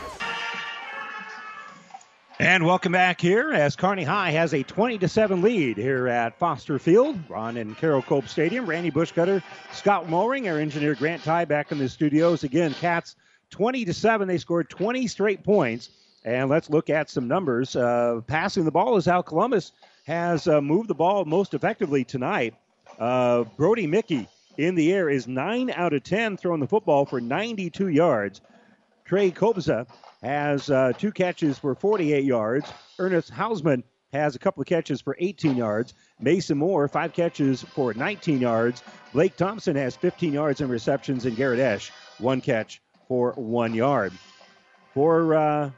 [SPEAKER 2] And welcome back here as Kearney High has a 20 to 7 lead here at Foster Field, Ron and Carol Cope Stadium. Randy Bushcutter, Scott Mowring, our engineer Grant Ty back in the studios. Again, Cats 20 to 7. They scored 20 straight points. And let's look at some numbers. Uh, passing the ball is how Columbus has uh, moved the ball most effectively tonight. Uh, Brody Mickey in the air is 9 out of 10 throwing the football for 92 yards. Trey Kobza has uh, two catches for 48 yards. Ernest Hausman has a couple of catches for 18 yards. Mason Moore, five catches for 19 yards. Blake Thompson has 15 yards in receptions, and Garrett Esch, one catch for one yard. For uh,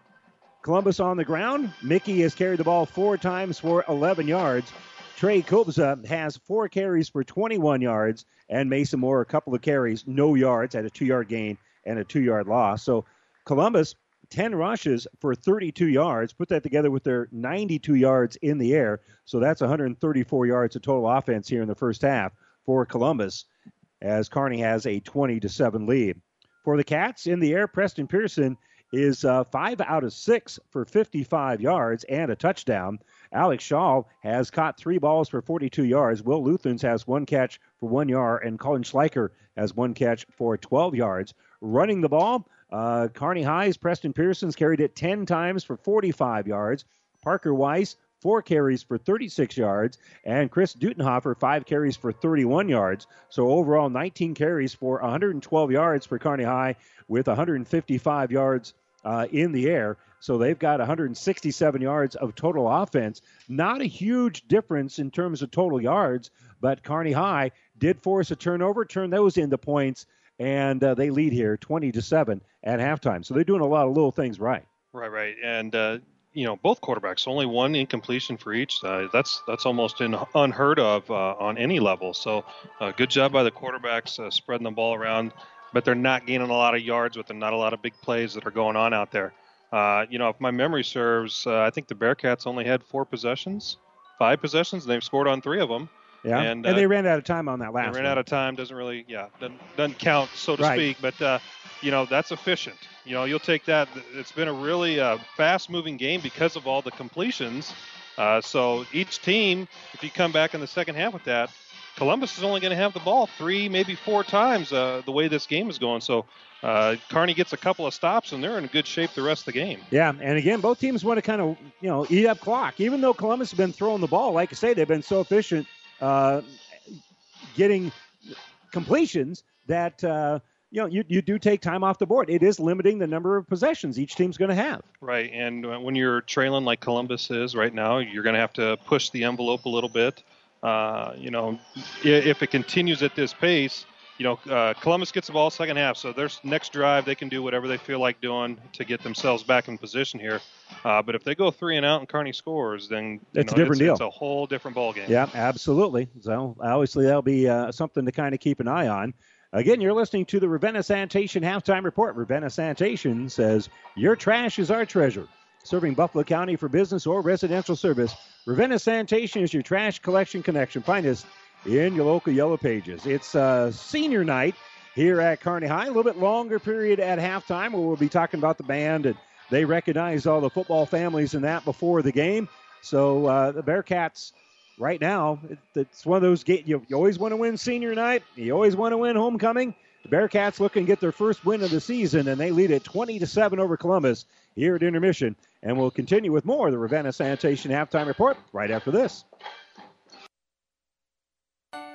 [SPEAKER 2] Columbus on the ground, Mickey has carried the ball four times for 11 yards. Trey Kobza has four carries for 21 yards, and Mason Moore a couple of carries, no yards, at a two-yard gain and a two-yard loss. So Columbus 10 rushes for 32 yards. Put that together with their 92 yards in the air. So that's 134 yards of total offense here in the first half for Columbus as Kearney has a 20 to 7 lead. For the Cats in the air, Preston Pearson is uh, 5 out of 6 for 55 yards and a touchdown. Alex Shaw has caught three balls for 42 yards. Will Luthans has one catch for one yard, and Colin Schleicher has one catch for 12 yards. Running the ball, uh, Kearney High's Preston Pearson's carried it 10 times for 45 yards. Parker Wise, four carries for 36 yards, and Chris Dutenhofer, five carries for 31 yards. So overall, 19 carries for 112 yards for Kearney High with 155 yards uh, in the air. So they've got 167 yards of total offense. Not a huge difference in terms of total yards, but Kearney High did force a turnover, turn those into points, and uh, they lead here 20 to 7 at halftime. So they're doing a lot of little things right.
[SPEAKER 3] Right, right. And uh, you know, both quarterbacks only one incompletion for each. Uh, that's that's almost in, unheard of uh, on any level. So, uh, good job by the quarterbacks uh, spreading the ball around, but they're not gaining a lot of yards with them. Not a lot of big plays that are going on out there. You know, if my memory serves, I think the Bearcats only had four possessions, five possessions, and they've scored on three of them.
[SPEAKER 2] Yeah, and, and they ran out of time on that last.
[SPEAKER 3] They ran
[SPEAKER 2] one.
[SPEAKER 3] out of time. Doesn't really, yeah, doesn't, doesn't count so to
[SPEAKER 2] Right.
[SPEAKER 3] speak. But you know, that's efficient. You know, you'll take that. It's been a really uh, fast-moving game because of all the completions. Uh, so each team, if you come back in the second half with that, Columbus is only going to have the ball three, maybe four times uh, the way this game is going. So uh, Kearney gets a couple of stops, and they're in good shape the rest of the game.
[SPEAKER 2] Yeah, and again, both teams want to kind of you know eat up clock. Even though Columbus has been throwing the ball, like I say, they've been so efficient uh, getting completions that uh, you know you, you do take time off the board. It is limiting the number of possessions each team's going to have.
[SPEAKER 3] Right, and when you're trailing like Columbus is right now, you're going to have to push the envelope a little bit. Uh, you know, if it continues at this pace, you know, uh, Columbus gets the ball second half, so their next drive they can do whatever they feel like doing to get themselves back in position here. Uh, but if they go three and out and Kearney scores, then you
[SPEAKER 2] It's a different
[SPEAKER 3] it's,
[SPEAKER 2] deal.
[SPEAKER 3] It's a whole different ball game.
[SPEAKER 2] Yeah, absolutely. So obviously that'll be uh, something to kind of keep an eye on. Again, you're listening to the Ravenna Sanitation halftime report. Ravenna Sanitation says your trash is our treasure. Serving Buffalo County for business or residential service, Ravenna Sanitation is your trash collection connection. Find us in your local Yellow Pages. It's uh, senior night here at Kearney High. A little bit longer period at halftime where we'll be talking about the band and they recognize all the football families and that before the game. So uh, the Bearcats right now, it, it's one of those games you, you always want to win senior night. You always want to win homecoming. The Bearcats looking to get their first win of the season, and they lead at 20 to 7 over Columbus here at intermission. And we'll continue with more of the Ravenna Sanitation halftime report right after this.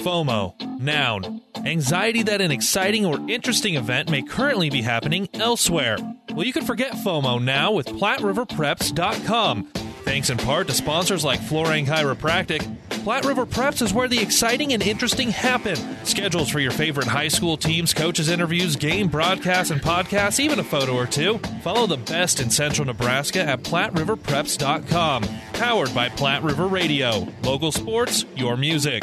[SPEAKER 15] FOMO. Noun. Anxiety that an exciting or interesting event may currently be happening elsewhere. Well, you can forget FOMO now with PlatteRiverPreps.com. Thanks in part to sponsors like Florang Chiropractic, Platte River Preps is where the exciting and interesting happen. Schedules for your favorite high school teams, coaches, interviews, game broadcasts, and podcasts, even a photo or two. Follow the best in central Nebraska at PlatteRiverPreps.com. Powered by Platte River Radio. Local sports, your music.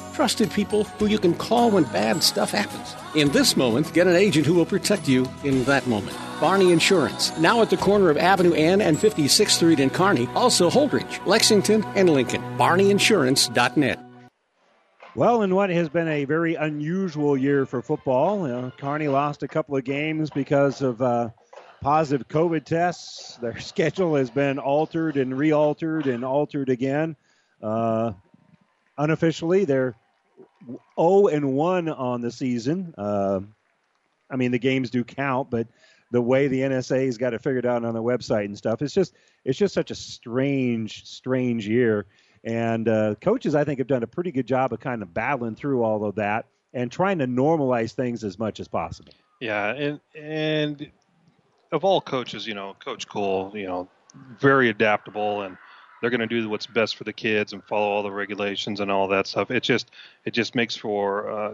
[SPEAKER 6] trusted people who you can call when bad stuff happens. In this moment, get an agent who will protect you in that moment. Barney Insurance, now at the corner of Avenue N and 56th Street in Kearney, also Holdrege, Lexington, and Lincoln. BarneyInsurance.net.
[SPEAKER 2] Well, in what has been a very unusual year for football, you know, Kearney lost a couple of games because of uh, positive COVID tests. Their schedule has been altered and re-altered and altered again. Uh, unofficially, they're 0 and 1 on the season. Uh, I mean, the games do count, but the way the NSA's got it figured out on their website and stuff, it's just it's just such a strange, strange year. And uh, coaches, I think, have done a pretty good job of kind of battling through all of that and trying to normalize things as much as possible.
[SPEAKER 3] Yeah, and and of all coaches, you know, Coach Cole, you know, very adaptable and they're going to do what's best for the kids and follow all the regulations and all that stuff. It just it just makes for uh,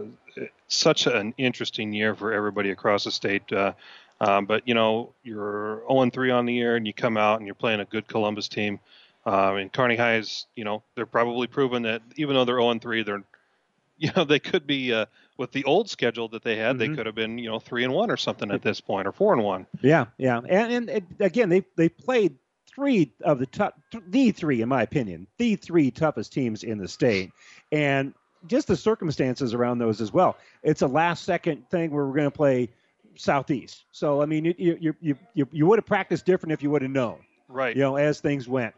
[SPEAKER 3] such an interesting year for everybody across the state. Uh, um, but you know, you're 0 3 on the year, and you come out and you're playing a good Columbus team. Um, and Kearney High is, you know, they're probably proven that even though they're 0 3, they're, you know, they could be uh, with the old schedule that they had,
[SPEAKER 2] Mm-hmm.
[SPEAKER 3] they could have been, you know, three and one or something at this point, or four and one.
[SPEAKER 2] Yeah, yeah, and and it, again, they they played three of the tough, the three, in my opinion, the three toughest teams in the state, and just the circumstances around those as well. It's a last second thing where we're going to play southeast. So I mean, you you you you, you would have practiced different if you would have known,
[SPEAKER 3] Right.
[SPEAKER 2] you know, as things went,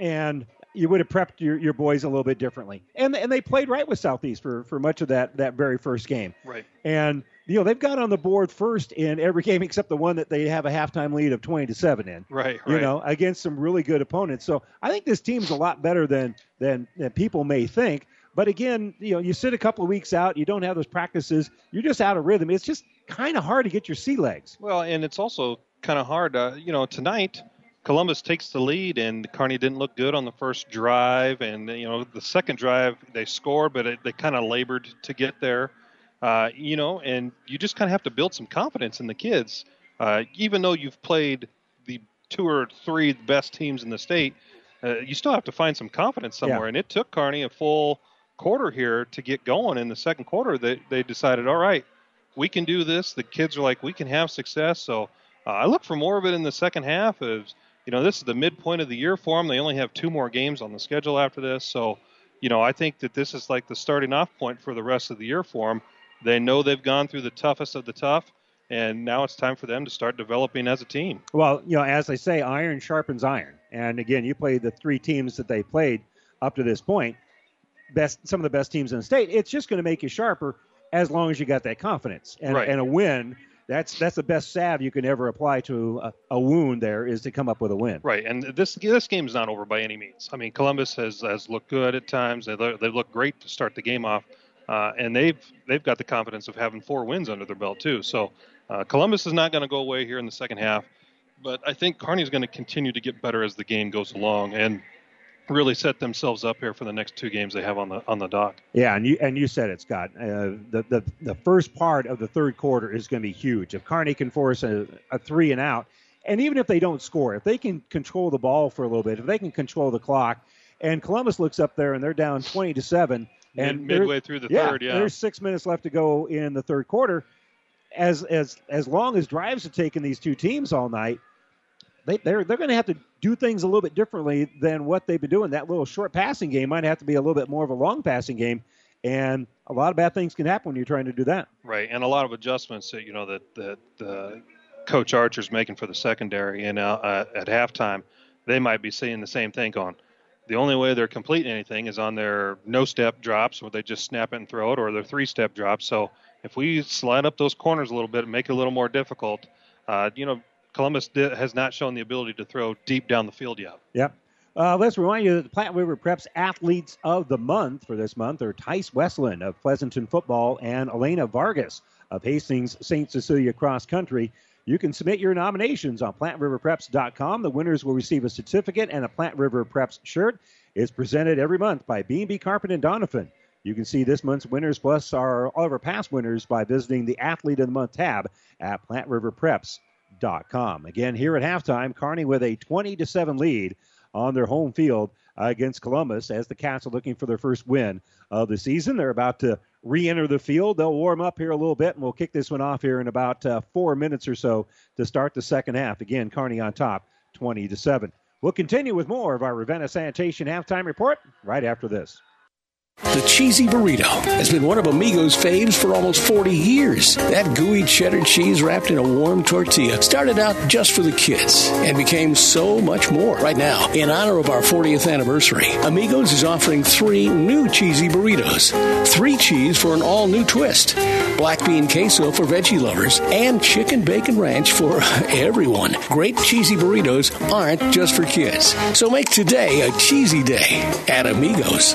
[SPEAKER 2] and you would have prepped your, your boys a little bit differently. And and they played right with southeast for for much of that that very first game.
[SPEAKER 3] Right.
[SPEAKER 2] And you know they've got on the board first in every game except the one that they have a halftime lead of twenty to seven in.
[SPEAKER 3] Right. right.
[SPEAKER 2] You know, against some really good opponents. So I think this team's a lot better than than, than people may think. But again, you know, you sit a couple of weeks out, you don't have those practices, you're just out of rhythm. It's just kind of hard to get your sea legs.
[SPEAKER 3] Well, and it's also kind of hard. Uh, you know, tonight Columbus takes the lead, and Kearney didn't look good on the first drive, and you know the second drive they scored, but it, they kind of labored to get there. Uh, you know, and you just kind of have to build some confidence in the kids, uh, even though you've played the two or three best teams in the state. Uh, you still have to find some confidence somewhere,
[SPEAKER 2] Yeah.
[SPEAKER 3] and it took Kearney a full quarter here to get going. In the second quarter, they they decided, all right, we can do this. The kids are like, we can have success. So uh, I look for more of it in the second half. As you know, this is the midpoint of the year for them. They only have two more games on the schedule after this. So, you know, I think that this is like the starting off point for the rest of the year for them. They know they've gone through the toughest of the tough, and now it's time for them to start developing as a team.
[SPEAKER 2] Well, you know, as they say, iron sharpens iron. And again, you play the three teams that they played up to this point, best some of the best teams in the state. It's just going to make you sharper as long as you got that confidence and,
[SPEAKER 3] Right.
[SPEAKER 2] and a win. That's that's the best salve you can ever apply to a, a wound. There is to come up with a win.
[SPEAKER 3] Right, and this this game's not over by any means. I mean, Columbus has has looked good at times. They they look great to start the game off, uh, and they've they've got the confidence of having four wins under their belt too. So uh, Columbus is not going to go away here in the second half. but I think Kearney's going to continue to get better as the game goes along and really set themselves up here for the next two games they have on the on the dock.
[SPEAKER 2] Yeah, and you and you said it, Scott. Uh, the the the first part of the third quarter is going to be huge. If Kearney can force a, a three and out, and even if they don't score, if they can control the ball for a little bit, if they can control the clock, and Columbus looks up there and they're down twenty to seven, and
[SPEAKER 3] Mid, midway through the
[SPEAKER 2] yeah,
[SPEAKER 3] third, yeah,
[SPEAKER 2] there's six minutes left to go in the third quarter. As as as long as drives have taken these two teams all night, they, they're they're going to have to do things a little bit differently than what they've been doing. That little short passing game might have to be a little bit more of a long passing game, and a lot of bad things can happen when you're trying to do that.
[SPEAKER 3] Right, and a lot of adjustments that you know that that uh, Coach Archer's making for the secondary, and uh, at halftime, they might be seeing the same thing going. The only way they're completing anything is on their no step drops, where they just snap it and throw it, or their three step drops. So if we slide up those corners a little bit and make it a little more difficult, uh, you know, Columbus has not shown the ability to throw deep down the field yet.
[SPEAKER 2] Yep. Uh, let's remind you that the Platte River Preps athletes of the month for this month are Tice Westland of Pleasanton Football and Elena Vargas of Hastings St. Cecilia Cross Country. You can submit your nominations on PlatteRiverPreps.com. The winners will receive a certificate and a Platte River Preps shirt. It's presented every month by B&B Carpet and Donovan. You can see this month's winners plus our all of our past winners by visiting the Athlete of the Month tab at PlatteRiverPreps.com. Again, here at halftime, Kearney with a 20 to 7 lead on their home field against Columbus as the Cats are looking for their first win of the season. They're about to re-enter the field. They'll warm up here a little bit, and we'll kick this one off here in about uh, four minutes or so to start the second half. Again, Kearney on top, 20 to seven. We'll continue with more of our Ravenna Sanitation halftime report right after this.
[SPEAKER 6] The cheesy burrito has been one of Amigo's faves for almost 40 years. That gooey cheddar cheese wrapped in a warm tortilla started out just for the kids and became so much more. Right now, in honor of our 40th anniversary, Amigos is offering three new cheesy burritos. Three cheese for an all new twist, black bean queso for veggie lovers, and chicken bacon ranch for everyone. Great cheesy burritos aren't just for kids. So make today a cheesy day at Amigos.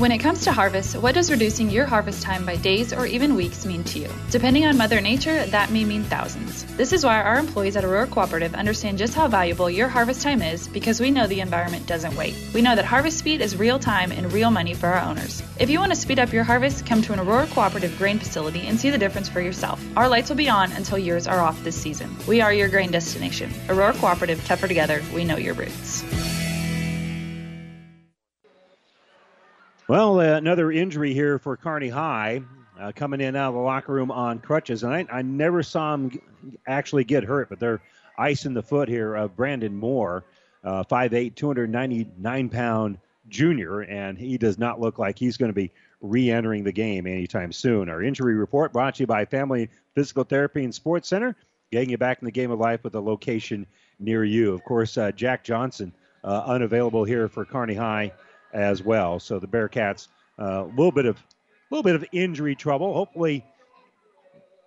[SPEAKER 16] When it comes to harvest, what does reducing your harvest time by days or even weeks mean to you? Depending on Mother Nature, that may mean thousands. This is why our employees at Aurora Cooperative understand just how valuable your harvest time is because we know the environment doesn't wait. We know that harvest speed is real time and real money for our owners. If you want to speed up your harvest, come to an Aurora Cooperative grain facility and see the difference for yourself. Our lights will be on until yours are off this season. We are your grain destination. Aurora Cooperative, tougher together, we know your roots.
[SPEAKER 2] Well, uh, another injury here for Kearney High, uh, coming in out of the locker room on crutches, and I, I never saw him g- actually get hurt, but they're icing the foot here of Brandon Moore, uh, 5'8", 299 pound junior, and he does not look like he's going to be re-entering the game anytime soon. Our injury report brought to you by Family Physical Therapy and Sports Center, getting you back in the game of life with a location near you. Of course, uh, Jack Johnson uh, unavailable here for Kearney High as well. So the Bearcats a uh, little bit of a little bit of injury trouble. Hopefully,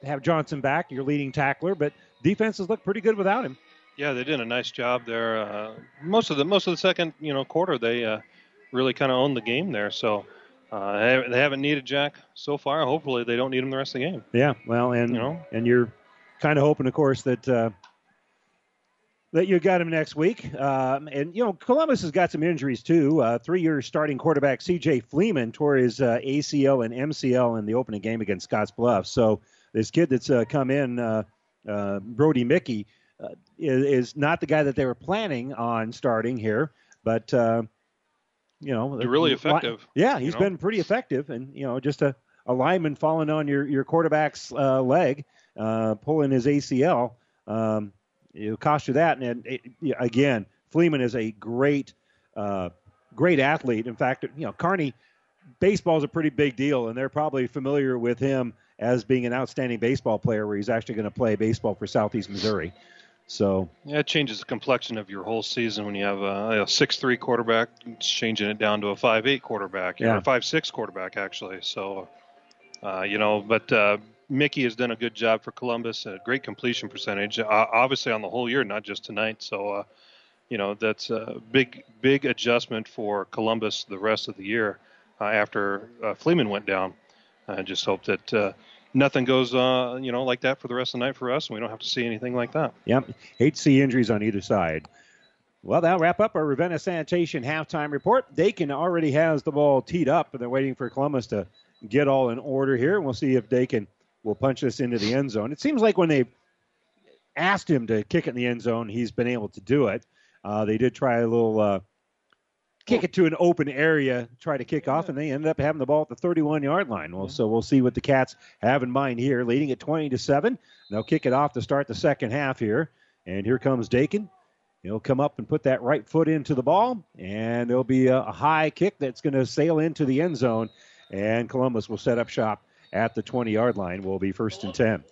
[SPEAKER 2] have Johnson back, your leading tackler, but defenses look pretty good without him.
[SPEAKER 3] Yeah, they did a nice job there. Uh, most of the most of the second you know quarter, they uh, really kind of owned the game there. So uh, they, haven't needed Jack so far. Hopefully, they don't need him the rest of the game.
[SPEAKER 2] Yeah, well, and
[SPEAKER 3] You know?
[SPEAKER 2] and you're kind of hoping, of course, that uh, that you got him next week. Um, and you know, Columbus has got some injuries too. Uh, three-year starting quarterback C.J. Fleeman tore his uh, ACL and MCL in the opening game against Scotts Bluff. So this kid that's uh, come in, uh, uh, Brody Mickey, uh, is, is not the guy that they were planning on starting here, but uh, you know,
[SPEAKER 3] They're really effective,
[SPEAKER 2] Yeah,
[SPEAKER 3] you
[SPEAKER 2] he's
[SPEAKER 3] know?
[SPEAKER 2] been pretty effective, and you know, just a, a lineman falling on your your quarterback's uh, leg, uh, pulling his ACL, um, it'll cost you that. And it, yeah, again, Fleeman is a great, uh, great athlete. In fact, you know, Kearney baseball is a pretty big deal, and they're probably familiar with him as being an outstanding baseball player, where he's actually going to play baseball for Southeast Missouri. So
[SPEAKER 3] Yeah, it changes the complexion of your whole season when you have a, a six-three quarterback, changing it down to a five-eight quarterback, or
[SPEAKER 2] Yeah.
[SPEAKER 3] a five-six quarterback actually. So, uh, you know, but uh, Mickey has done a good job for Columbus, a great completion percentage, uh, obviously on the whole year, not just tonight. So, uh, you know, that's a big, big adjustment for Columbus the rest of the year uh, after uh, Fleeman went down. I just hope that uh, nothing goes, uh, you know, like that for the rest of the night for us, and we don't have to see anything like that.
[SPEAKER 2] Yep. Hate to see injuries on either side. Well, that'll wrap up our Ravenna Sanitation halftime report. Dakin already has the ball teed up, and they're waiting for Columbus to get all in order here. And we'll see if Dakin will punch this into the end zone. It seems like when they asked him to kick it in the end zone, he's been able to do it. Uh, they did try a little uh, kick it to an open area, try to kick off, and they ended up having the ball at the 31 yard line. Well, so we'll see what the Cats have in mind here, leading at 20 to seven. They'll kick it off to start the second half here, and here comes Dakin. He'll come up and put that right foot into the ball, and there'll be a high kick that's going to sail into the end zone, and Columbus will set up shop at the 20 yard line. Will be first and 10.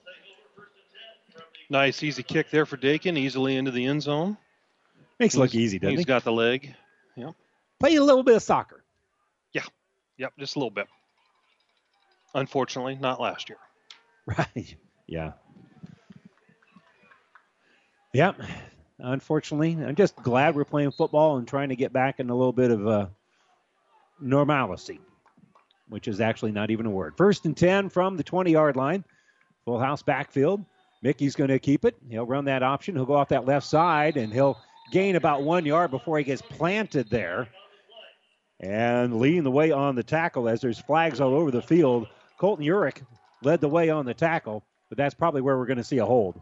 [SPEAKER 3] Nice, easy kick there for Dakin, easily into the end zone.
[SPEAKER 2] Makes it look easy, doesn't
[SPEAKER 3] He's
[SPEAKER 2] He's
[SPEAKER 3] got the leg. Yep.
[SPEAKER 2] Play a little bit of soccer.
[SPEAKER 3] Yeah. Yep. Just a little bit. Unfortunately, not last year.
[SPEAKER 2] Right. Yeah. Yep. Unfortunately, I'm just glad we're playing football and trying to get back in a little bit of uh, normalcy, which is actually not even a word. First and 10 from the 20 yard line. Full house backfield. Mickey's going to keep it. He'll run that option. He'll go off that left side and he'll gain about one yard before he gets planted there. And leading the way on the tackle as there's flags all over the field. Colton Urich led the way on the tackle, but that's probably where we're going to see a hold.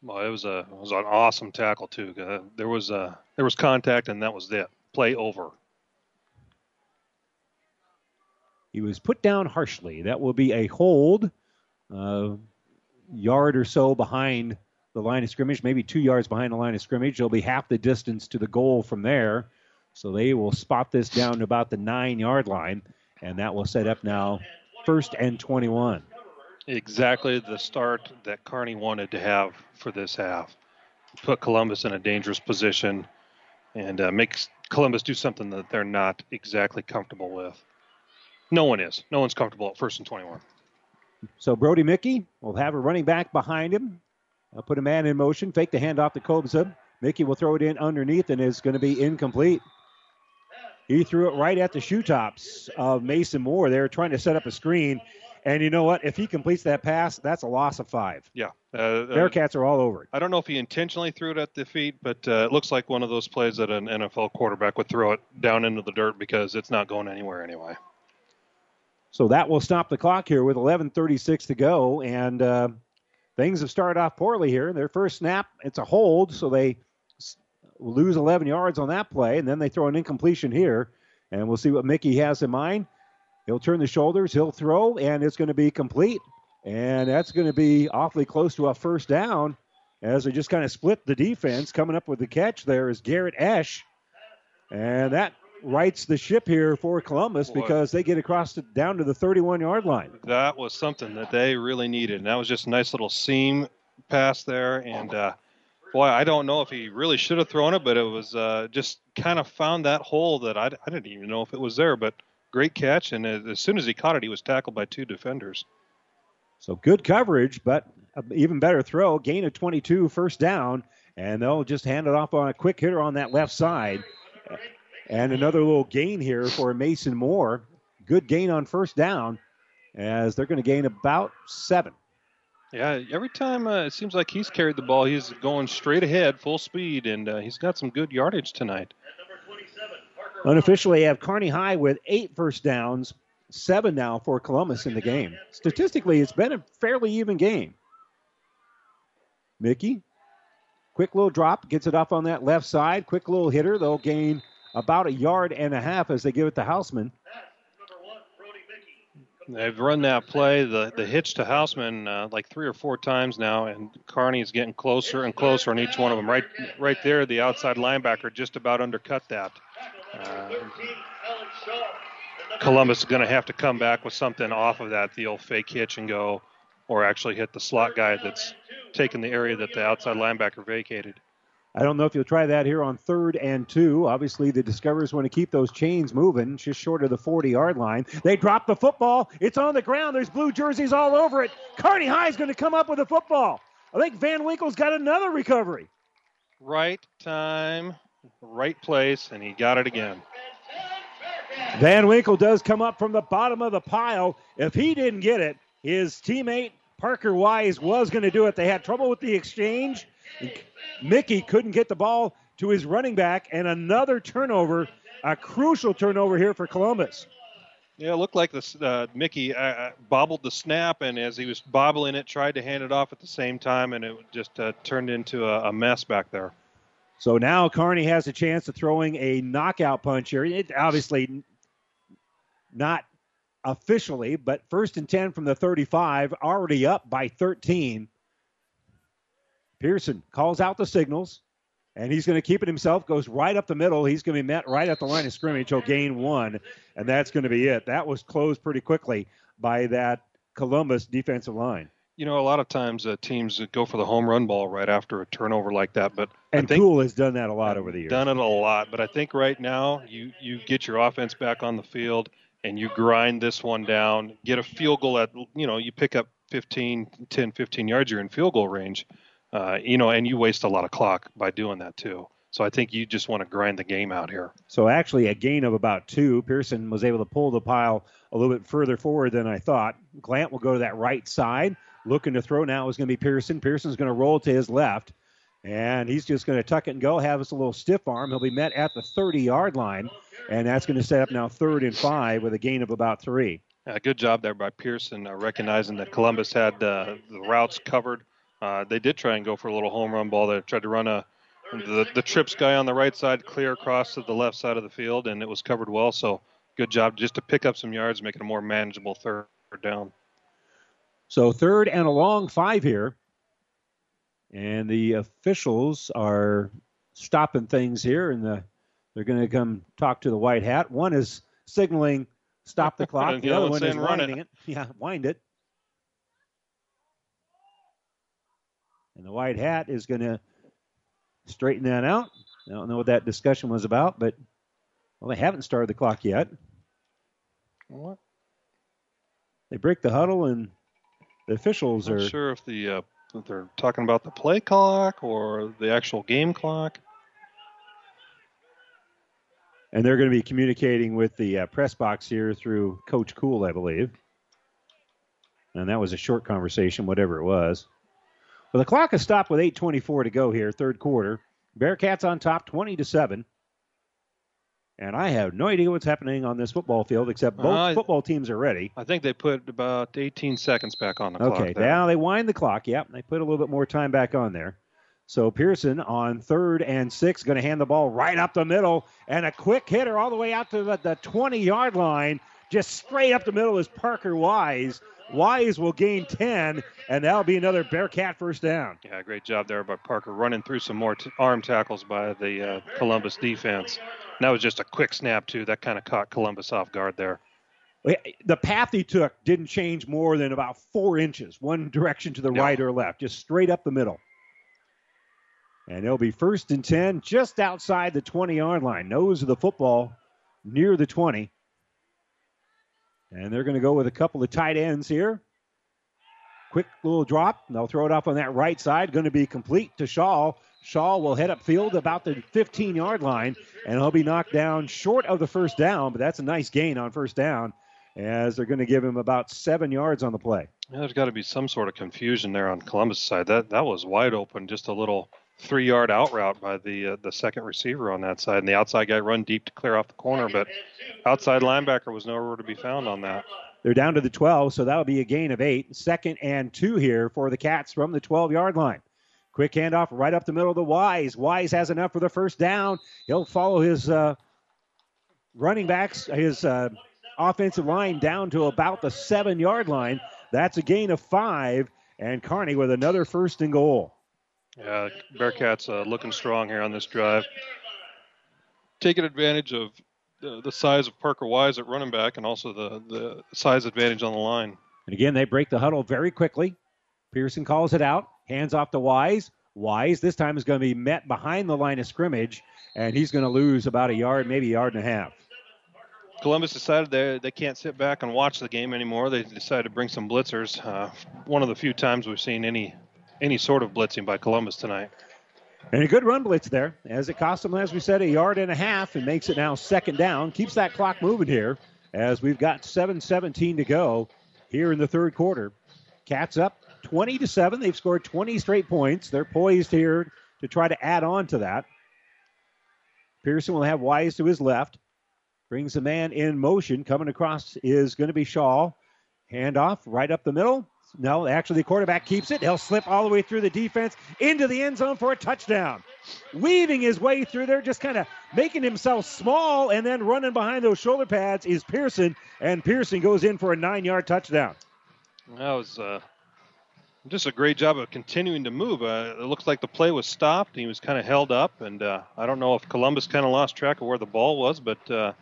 [SPEAKER 3] Well, it was a it was an awesome tackle too. Uh, there was uh, there was contact, and that was it. Play over.
[SPEAKER 2] He was put down harshly. That will be a hold, uh, yard or so behind the line of scrimmage, maybe two yards behind the line of scrimmage. It'll be half the distance to the goal from there. So they will spot this down to about the nine yard line, and that will set up now first and 21.
[SPEAKER 3] Exactly the start that Kearney wanted to have for this half. Put Columbus in a dangerous position and uh, makes Columbus do something that they're not exactly comfortable with. No one is. No one's comfortable at first and 21.
[SPEAKER 2] So Brody Mickey will have a running back behind him. I'll put a man in motion, fake the handoff to Kobza. Mickey will throw it in underneath and it's going to be incomplete. He threw it right at the shoe tops of Mason Moore. They were trying to set up a screen. And you know what? If he completes that pass, that's a loss of five.
[SPEAKER 3] Yeah. Uh,
[SPEAKER 2] Bearcats are all over it.
[SPEAKER 3] I don't know if he intentionally threw it at the feet, but uh, it looks like one of those plays that an NFL quarterback would throw it down into the dirt because it's not going anywhere anyway.
[SPEAKER 2] So that will stop the clock here with 11:36 to go, and uh, things have started off poorly here. Their first snap, it's a hold, so they lose 11 yards on that play, and then they throw an incompletion here, and we'll see what Mickey has in mind. He'll turn the shoulders, he'll throw, and it's going to be complete, and that's going to be awfully close to a first down, as they just kind of split the defense. Coming up with the catch there is Garrett Esch, and that rights the ship here for Columbus
[SPEAKER 3] Boy.
[SPEAKER 2] because they get across to, down to the 31 yard line.
[SPEAKER 3] That was something that they really needed, and that was just a nice little seam pass there. And uh, boy, I don't know if he really should have thrown it, but it was uh, just kind of found that hole that I, I didn't even know if it was there. But great catch, and as as soon as he caught it, he was tackled by two defenders.
[SPEAKER 2] So good coverage, but even better throw. Gain of 22, first down, and they'll just hand it off on a quick hitter on that left side. And another little gain here for Mason Moore. Good gain on first down, as they're going to gain about seven.
[SPEAKER 3] Yeah, every time uh, it seems like he's carried the ball, he's going straight ahead, full speed, and uh, he's got some good yardage tonight.
[SPEAKER 2] Unofficially, have Kearney High with eight first downs seven now for Columbus in the game. Statistically, it's been a fairly even game. Mickey, quick little drop, gets it off on that left side. Quick little hitter. They'll gain about a yard and a half as they give it to Hausman.
[SPEAKER 3] They've run that play, the the hitch to Hausman, uh, like three or four times now, and Kearney is getting closer and closer on each one of them. Right, right there, the outside linebacker just about undercut that. Uh, Columbus is going to have to come back with something off of that, the old fake hitch and go, or actually hit the slot guy that's taken the area that the outside linebacker vacated.
[SPEAKER 2] I don't know if you'll try that here on third and two. Obviously, the Discoverers want to keep those chains moving, just short of the 40 yard line. They drop the football. It's on the ground. There's blue jerseys all over it. Kearney High is going to come up with the football. I think Van Winkle's got another recovery.
[SPEAKER 3] Right time, right place, and he got it again.
[SPEAKER 2] Van Winkle does come up from the bottom of the pile. If he didn't get it, his teammate Parker Wise was going to do it. They had trouble with the exchange. Mickey couldn't get the ball to his running back, and another turnover, a crucial turnover here for Columbus.
[SPEAKER 3] Yeah, it looked like this uh, Mickey uh, uh, bobbled the snap, and as he was bobbling it, tried to hand it off at the same time, and it just uh, turned into a, a, mess back there.
[SPEAKER 2] So now Kearney has a chance of throwing a knockout punch here. It obviously not officially, but first and 10 from the 35, already up by 13. Pearson calls out the signals, and he's going to keep it himself. Goes right up the middle. He's going to be met right at the line of scrimmage. He'll gain one, and that's going to be it. That was closed pretty quickly by that Columbus defensive line.
[SPEAKER 3] You know, a lot of times uh, teams go for the home run ball right after a turnover like that, but
[SPEAKER 2] and
[SPEAKER 3] I think,
[SPEAKER 2] Kuhl has done that a lot over the years.
[SPEAKER 3] Done it a lot, but I think right now you you get your offense back on the field and you grind this one down, get a field goal at you know you pick up 15, 10, 15 yards, you're in field goal range uh, you know, and you waste a lot of clock by doing that too. So I think you just want to grind the game out here.
[SPEAKER 2] So actually, a gain of about two. Pearson was able to pull the pile a little bit further forward than I thought. Glant will go to that right side, looking to throw now is going to be Pearson. Pearson's going to roll to his left, and he's just going to tuck it and go. Have us a little stiff arm. He'll be met at the 30-yard line, and that's going to set up now third and five with a gain of about three.
[SPEAKER 3] Uh, good job there by Pearson, uh, recognizing that Columbus had uh, the routes covered uh, they did try and go for a little home run ball. They tried to run a the, the trips guy on the right side clear across to the left side of the field, and it was covered well. So good job just to pick up some yards, make it a more manageable third down.
[SPEAKER 2] So third and a long five here, and the officials are stopping things here, and the, they're going to come talk to the white hat. One is signaling stop the clock. the other one is winding it. it. Yeah, wind it. And the white hat is going to straighten that out. I don't know what that discussion was about, but well, they haven't started the clock yet.
[SPEAKER 3] What?
[SPEAKER 2] They break the huddle, and the officials
[SPEAKER 3] I'm
[SPEAKER 2] are.
[SPEAKER 3] Not sure if the uh, if they're talking about the play clock or the actual game clock.
[SPEAKER 2] And they're going to be communicating with the uh, press box here through Coach Kuhl, I believe. And that was a short conversation, whatever it was. Well, the clock has stopped with 8:24 to go here, third quarter. Bearcats on top, 20 to seven. And I have no idea what's happening on this football field, except both uh, football teams are ready.
[SPEAKER 3] I think they put about 18 seconds back on the
[SPEAKER 2] okay,
[SPEAKER 3] clock.
[SPEAKER 2] Okay, now they wind the clock. Yep, they put a little bit more time back on there. So Pearson on third and six, going to hand the ball right up the middle, and a quick hitter all the way out to the, the 20 yard line, just straight up the middle is Parker Wise. Wise will gain 10, and that'll be another Bearcat first down.
[SPEAKER 3] Yeah, great job there by Parker running through some more t- arm tackles by the uh, Columbus defense. And that was just a quick snap, too. That kind of caught Columbus off guard there.
[SPEAKER 2] The path he took didn't change more than about four inches, one direction to the no. right or left, just straight up the middle. And it'll be first and 10 just outside the 20 yard line. Nose of the football near the 20. And they're going to go with a couple of tight ends here. Quick little drop. and They'll throw it off on that right side. Going to be complete to Shaw. Shaw will head upfield about the 15 yard line, and he'll be knocked down short of the first down, but that's a nice gain on first down as they're going to give him about seven yards on the play.
[SPEAKER 3] Yeah, there's got to be some sort of confusion there on Columbus' side. That that was wide open, just a little three yard out route by the uh, the second receiver on that side, and the outside guy run deep to clear off the corner, but outside linebacker was nowhere to be found on that.
[SPEAKER 2] They're down to the 12, so that would be a gain of eight. Second and two here for the Cats from the 12 yard line. Quick handoff right up the middle of the Wise. Wise has enough for the first down. He'll follow his uh, running backs, his uh, offensive line down to about the seven yard line. That's a gain of five, and Kearney with another first and goal.
[SPEAKER 3] Yeah, Bearcats uh, looking strong here on this drive. Taking advantage of the, the size of Parker Wise at running back and also the, the size advantage on the line.
[SPEAKER 2] And again, they break the huddle very quickly. Pearson calls it out, hands off to Wise. Wise this time is going to be met behind the line of scrimmage, and he's going to lose about a yard, maybe a yard and a half.
[SPEAKER 3] Columbus decided they they can't sit back and watch the game anymore. They decided to bring some blitzers. Uh, one of the few times we've seen any any sort of blitzing by Columbus tonight.
[SPEAKER 2] And a good run blitz there, as it cost them, as we said, a yard and a half, and makes it now second down. Keeps that clock moving here, as we've got 7:17 to go here in the third quarter. Cats up 20 to seven. They've scored 20 straight points. They're poised here to try to add on to that. Pearson will have Wise to his left. Brings the man in motion. Coming across is going to be Shaw. Handoff right up the middle. No, actually, the quarterback keeps it. He'll slip all the way through the defense into the end zone for a touchdown. Weaving his way through there, just kind of making himself small and then running behind those shoulder pads is Pearson, and Pearson goes in for a nine yard touchdown.
[SPEAKER 3] That was uh, just a great job of continuing to move. Uh, it looks like the play was stopped. and He was kind of held up, and uh, I don't know if Columbus kind of lost track of where the ball was, but uh,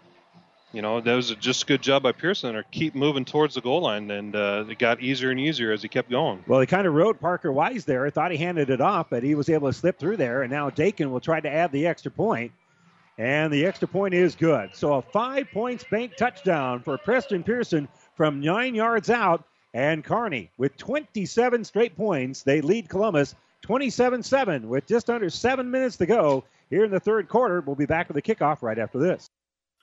[SPEAKER 3] you know, that was just a good job by Pearson to keep moving towards the goal line, and uh, it got easier and easier as he kept going.
[SPEAKER 2] Well, he kind of rode Parker Wise there. I thought he handed it off, but he was able to slip through there, and now Dakin will try to add the extra point, and the extra point is good. So a five points bank touchdown for Preston Pearson from nine yards out, and Kearney with 27 straight points. They lead Columbus 27 7 with just under seven minutes to go here in the third quarter. We'll be back with the kickoff right after this.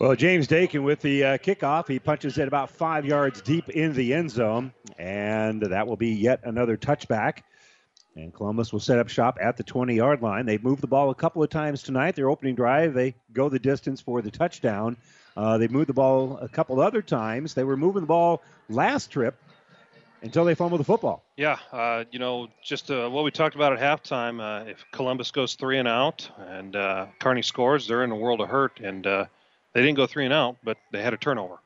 [SPEAKER 2] Well, James Dakin with the uh, kickoff. He punches it about five yards deep in the end zone, and that will be yet another touchback. And Columbus will set up shop at the 20 yard line. They've moved the ball a couple of times tonight. Their opening drive, they go the distance for the touchdown. Uh, they moved the ball a couple other times. They were moving the ball last trip until they fumbled the football.
[SPEAKER 3] Yeah, uh, you know, just uh, what we talked about at halftime. Uh, if Columbus goes three and out and uh, Kearney scores, they're in a world of hurt. And uh, they didn't go three and out, but they had a turnover.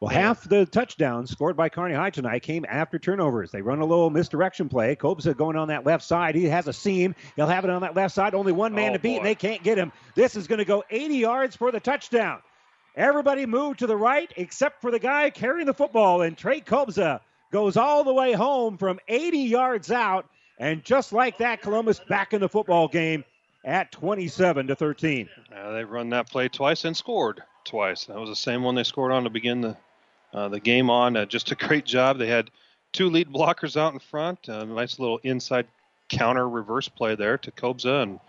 [SPEAKER 2] Well, half the touchdowns scored by Kearney High tonight came after turnovers. They run a little misdirection play. Kobza going on that left side. He has a seam. He'll have it on that left side. Only one man
[SPEAKER 3] Oh,
[SPEAKER 2] to beat,
[SPEAKER 3] boy.
[SPEAKER 2] and they can't get him. This is going to go 80 yards for the touchdown. Everybody moved to the right except for the guy carrying the football, and Trey Kobza goes all the way home from 80 yards out. And just like that, Columbus back in the football game at 27 to 13.
[SPEAKER 3] Uh, they run that play twice and scored twice. That was the same one they scored on to begin the uh, the game on. Uh, just a great job. They had two lead blockers out in front. A nice little inside counter reverse play there to Kobza, and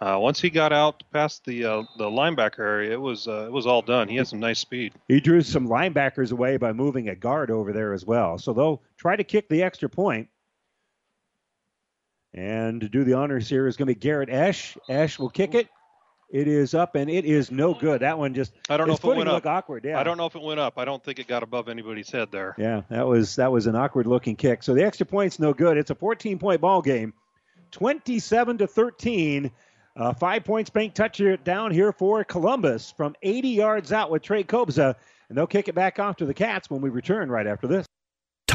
[SPEAKER 3] uh, once he got out past the uh, the linebacker area, it was uh, it was all done. He had some nice speed.
[SPEAKER 2] He drew some linebackers away by moving a guard over there as well. So they'll try to kick the extra point. And to do the honors here is going to be Garrett Esch. Esch will kick it. It is up and it is no good. That one just
[SPEAKER 3] I don't know if it went
[SPEAKER 2] look
[SPEAKER 3] up.
[SPEAKER 2] awkward. Yeah.
[SPEAKER 3] I don't know if it went up. I don't think it got above anybody's head there.
[SPEAKER 2] Yeah, that was that was an awkward looking kick. So the extra point's no good. It's a 14 point ball game, 27 to 13. Uh, five points bank touchdown here for Columbus from 80 yards out with Trey Kobza, and they'll kick it back off to the Cats when we return right after this.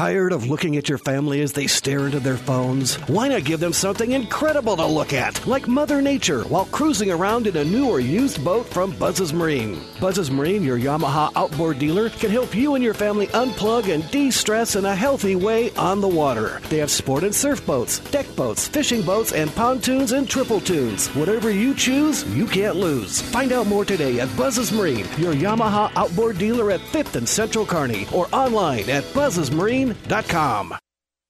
[SPEAKER 8] Tired of looking at your family as they stare into their phones? Why not give them something incredible to look at, like Mother Nature, while cruising around in a new or used boat from Buzz's Marine? Buzz's Marine, your Yamaha outboard dealer, can help you and your family unplug and de stress in a healthy way on the water. They have sport and surf boats, deck boats, fishing boats, and pontoons and triple tunes. Whatever you choose, you can't lose. Find out more today at Buzz's Marine, your Yamaha outboard dealer at 5th and Central Kearney, or online at buzzesmarine.com. Online.com.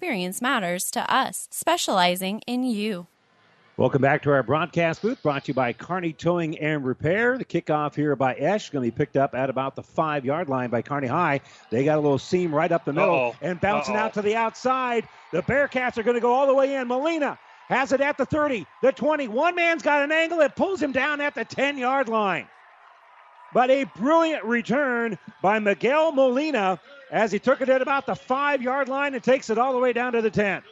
[SPEAKER 1] matters to us, specializing in you.
[SPEAKER 2] Welcome back to our broadcast booth, brought to you by Kearney Towing and Repair. The kickoff here by Esch going to be picked up at about the five yard line by Kearney High. They got a little seam right up the middle
[SPEAKER 3] Uh-oh.
[SPEAKER 2] and bouncing
[SPEAKER 3] Uh-oh.
[SPEAKER 2] out to the outside. The Bearcats are going to go all the way in. Molina has it at the 30, the 20. One man's got an angle that pulls him down at the 10 yard line. But a brilliant return by Miguel Molina as he took it at about the five yard line and takes it all the way down to the 10.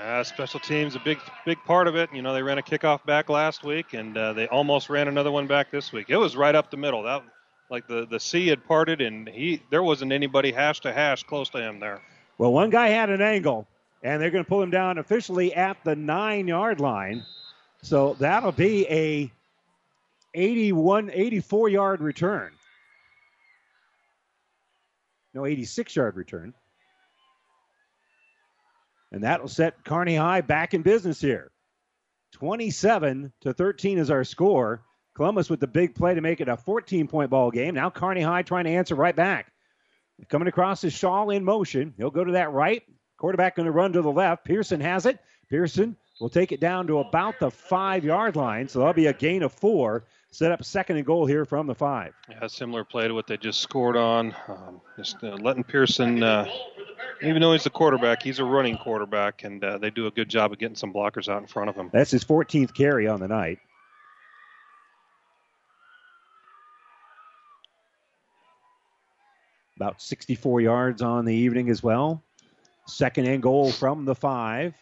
[SPEAKER 3] Uh, special teams a big big part of it. You know, they ran a kickoff back last week, and uh, they almost ran another one back this week. It was right up the middle. That like the the sea had parted, and he there wasn't anybody hash to hash close to him there.
[SPEAKER 2] Well, one guy had an angle, and they're going to pull him down officially at the nine yard line. So that'll be a 81, 84 yard return. No, 86 yard return. And that'll set Kearney High back in business here. 27 to 13 is our score. Columbus with the big play to make it a 14 point ball game. Now Kearney High trying to answer right back. Coming across is Shaw in motion. He'll go to that right. Quarterback going to run to the left. Pearson has it. Pearson will take it down to about the five yard line. So that'll be a gain of four. Set up second and goal here from the five.
[SPEAKER 3] Yeah, similar play to what they just scored on. Um, just uh, letting Pearson, uh, even though he's the quarterback, he's a running quarterback, and uh, they do a good job of getting some blockers out in front of him.
[SPEAKER 2] That's his 14th carry on the night. About 64 yards on the evening as well. Second and goal from the five.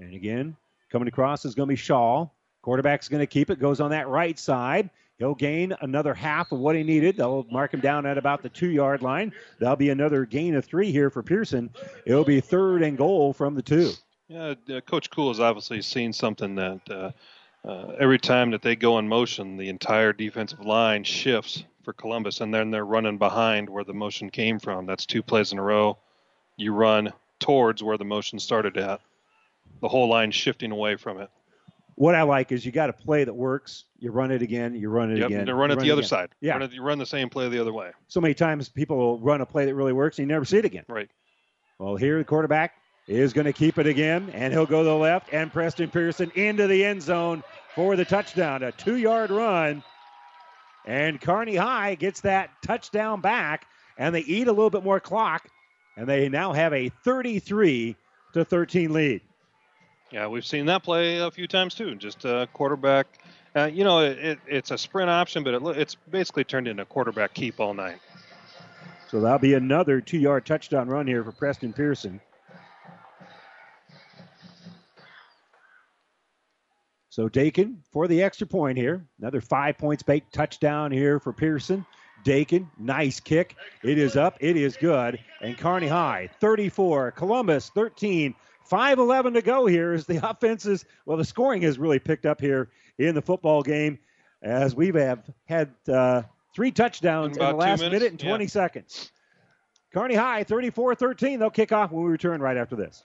[SPEAKER 2] And again, coming across is going to be Shaw. Quarterback's going to keep it, goes on that right side. He'll gain another half of what he needed. They'll mark him down at about the two yard line. That'll be another gain of three here for Pearson. It'll be third and goal from the two.
[SPEAKER 3] Yeah, uh, Coach Kuhl has obviously seen something that uh, uh, every time that they go in motion, the entire defensive line shifts for Columbus, and then they're running behind where the motion came from. That's two plays in a row. You run towards where the motion started at. The whole line shifting away from it.
[SPEAKER 2] What I like is you got a play that works. You run it again. You run it
[SPEAKER 3] Yep,
[SPEAKER 2] again.
[SPEAKER 3] they run
[SPEAKER 2] you
[SPEAKER 3] it the other
[SPEAKER 2] again.
[SPEAKER 3] side.
[SPEAKER 2] Yeah.
[SPEAKER 3] Run it, you run the same play the other way.
[SPEAKER 2] So many times people will run a play that really works and you never see it again.
[SPEAKER 3] Right.
[SPEAKER 2] Well, here the quarterback is going to keep it again, and he'll go to the left, and Preston Pearson into the end zone for the touchdown. A two yard run. And Kearney High gets that touchdown back, and they eat a little bit more clock, and they now have a 33 to 13 lead.
[SPEAKER 3] Yeah, we've seen that play a few times too. Just a quarterback. Uh, you know, it, it's a sprint option, but it, it's basically turned into quarterback keep all night.
[SPEAKER 2] So that'll be another two yard touchdown run here for Preston Pearson. So Dakin for the extra point here. Another five points bank touchdown here for Pearson. Dakin, nice kick. It is up. It is good. And Kearney High, 34. Columbus, 13. 5-11 to go here as the offenses, well, the scoring has really picked up here in the football game as we have had uh, three touchdowns
[SPEAKER 3] In
[SPEAKER 2] in, the last
[SPEAKER 3] minutes?
[SPEAKER 2] minute and 20
[SPEAKER 3] Yeah.
[SPEAKER 2] seconds. Kearney High, 34 13. They'll kick off when we return right after this.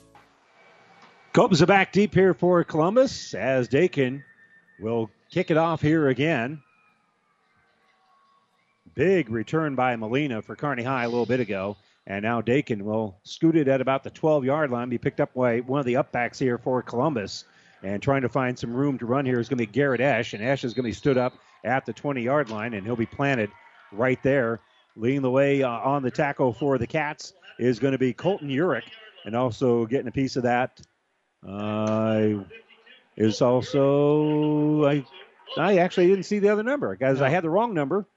[SPEAKER 2] Cobes are back deep here for Columbus as Dakin will kick it off here again. Big return by Molina for Kearney High a little bit ago. And now Dakin will scoot it at about the 12 yard line. Be picked up by one of the upbacks here for Columbus. And trying to find some room to run here is going to be Garrett Esch. And Esch is going to be stood up at the 20 yard line, and he'll be planted right there. Leading the way uh, on the tackle for the Cats is going to be Colton Urick. And also getting a piece of that uh, is also I I actually didn't see the other number guys. I had the wrong number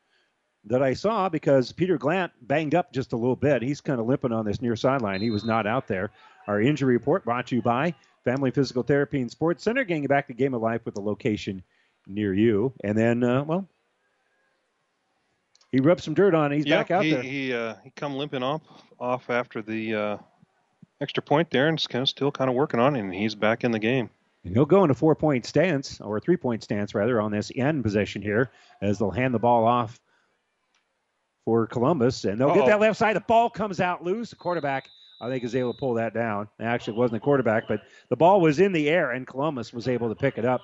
[SPEAKER 2] that I saw because Peter Glant banged up just a little bit. He's kind of limping on this near sideline. He was not out there. Our injury report brought to you by Family Physical Therapy and Sports Center, getting back to Game of Life with a location near you. And then, uh, well, he rubbed some dirt on. It. He's
[SPEAKER 3] yeah,
[SPEAKER 2] back out
[SPEAKER 3] he,
[SPEAKER 2] there.
[SPEAKER 3] He uh, he come limping off off after the uh, extra point there, and kind of still kind of working on it. And he's back in the game.
[SPEAKER 2] And he'll go into four point stance, or three point stance rather, on this end possession here, as they'll hand the ball off for Columbus. And they'll
[SPEAKER 3] Uh-oh.
[SPEAKER 2] get that left side. The ball comes out loose. The quarterback, I think, is able to pull that down. Actually, it wasn't the quarterback, but the ball was in the air, and Columbus was able to pick it up.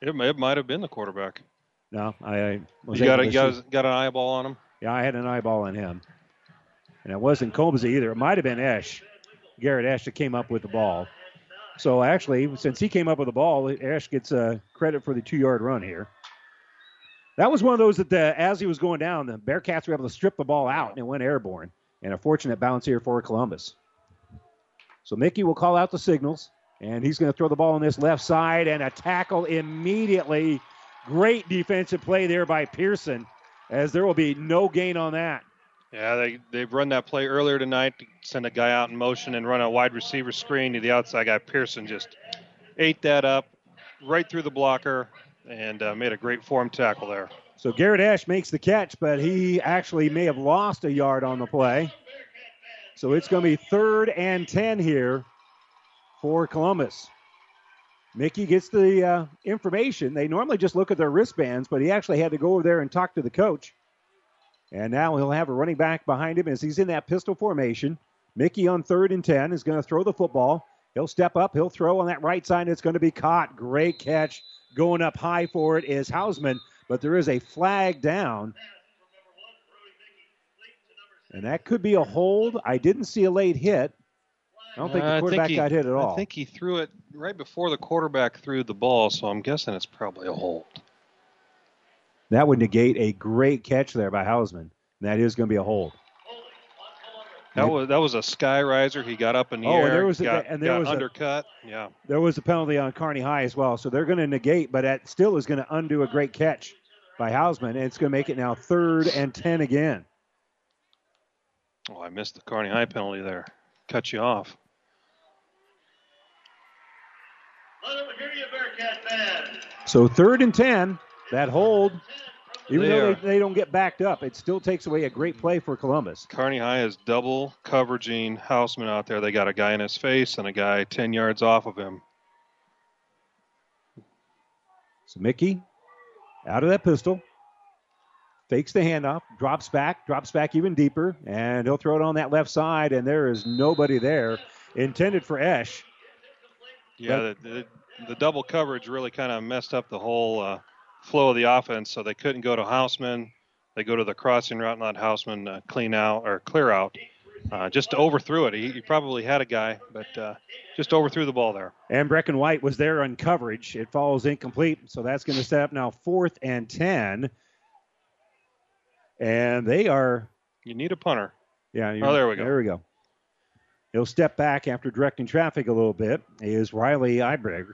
[SPEAKER 3] It, may, it might have been the quarterback.
[SPEAKER 2] No, I, I was
[SPEAKER 3] You got, a, a- got an eyeball on him.
[SPEAKER 2] Yeah, I had an eyeball on him. And it wasn't Combs either. It might have been Esch, Garrett Esch, that came up with the ball. So actually, since he came up with the ball, Esch gets uh, credit for the two yard run here. That was one of those that, the, as he was going down, the Bearcats were able to strip the ball out and it went airborne. And a fortunate bounce here for Columbus. So Mickey will call out the signals, and he's going to throw the ball on this left side and a tackle immediately. Great defensive play there by Pearson, as there will be no gain on that.
[SPEAKER 3] Yeah, they they've run that play earlier tonight to send a guy out in motion and run a wide receiver screen to the outside guy. Pearson just ate that up right through the blocker and uh, made a great form tackle there.
[SPEAKER 2] So Garrett Esch makes the catch, but he actually may have lost a yard on the play. So it's going to be third and 10 here for Columbus. Mickey gets the uh, information. They normally just look at their wristbands, but he actually had to go over there and talk to the coach. And now he'll have a running back behind him as he's in that pistol formation. Mickey on third and 10 is going to throw the football. He'll step up. He'll throw on that right side. It's going to be caught. Great catch. Going up high for it is Hausman, but there is a flag down. And that could be a hold. I didn't see a late hit. I don't think
[SPEAKER 3] Uh,
[SPEAKER 2] the quarterback
[SPEAKER 3] he-
[SPEAKER 2] got hit at all.
[SPEAKER 3] I think he threw it right before the quarterback threw the ball, so I'm guessing it's probably a hold.
[SPEAKER 2] That would negate a great catch there by Hausman. And that is going to be a hold.
[SPEAKER 3] That was that was a sky riser. He got up in the
[SPEAKER 2] Oh, and
[SPEAKER 3] air,
[SPEAKER 2] there was a- and there
[SPEAKER 3] got
[SPEAKER 2] was a-
[SPEAKER 3] undercut. yeah.
[SPEAKER 2] There was a penalty on Kearney High as well, so they're going to negate, but that still is going to undo a great catch by Hausman, and it's going to make it now third and 10 again.
[SPEAKER 3] Oh, I missed the Kearney High penalty there. Cut you off.
[SPEAKER 2] So third and 10, that hold, even though they, they don't get backed up, it still takes away a great play for Columbus.
[SPEAKER 3] Kearney High is double coveraging Hausman out there. They got a guy in his face and a guy 10 yards off of him.
[SPEAKER 2] So Mickey out of that pistol, fakes the handoff, drops back, drops back even deeper, and he'll throw it on that left side, and there is nobody there. Intended for Esch.
[SPEAKER 3] Yeah, the, the, the double coverage really kind of messed up the whole uh, flow of the offense, so they couldn't go to Hausman. They go to the crossing route, and let Hausman uh, clean out or clear out. uh, just overthrew it. He, he, probably had a guy, but uh, just overthrew the ball there.
[SPEAKER 2] And Brecken White was there on coverage. It falls incomplete, so that's going to set up now fourth and 10. And they are.
[SPEAKER 3] You need a punter.
[SPEAKER 2] Yeah.
[SPEAKER 3] Oh, there we go.
[SPEAKER 2] There we go. He'll step back after directing traffic a little bit. Is Riley Iberg.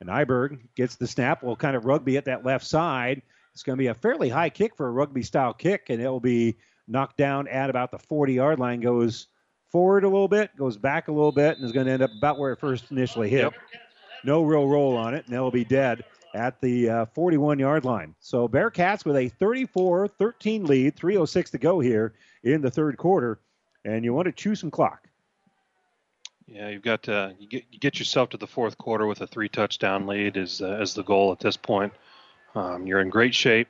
[SPEAKER 2] And Iberg gets the snap. Will kind of rugby at that left side. It's going to be a fairly high kick for a rugby style kick, and it will be knocked down at about the 40 yard line. Goes forward a little bit, goes back a little bit, and is going to end up about where it first initially hit.
[SPEAKER 3] Yep.
[SPEAKER 2] No real roll on it, and it'll be dead at the 41 uh, yard line. So Bearcats with a 34 13 lead, 3.06 to go here in the third quarter, and you want to chew some clock.
[SPEAKER 3] Yeah, you've got to you get, you get yourself to the fourth quarter with a three touchdown lead is uh, the goal at this point. Um, you're in great shape.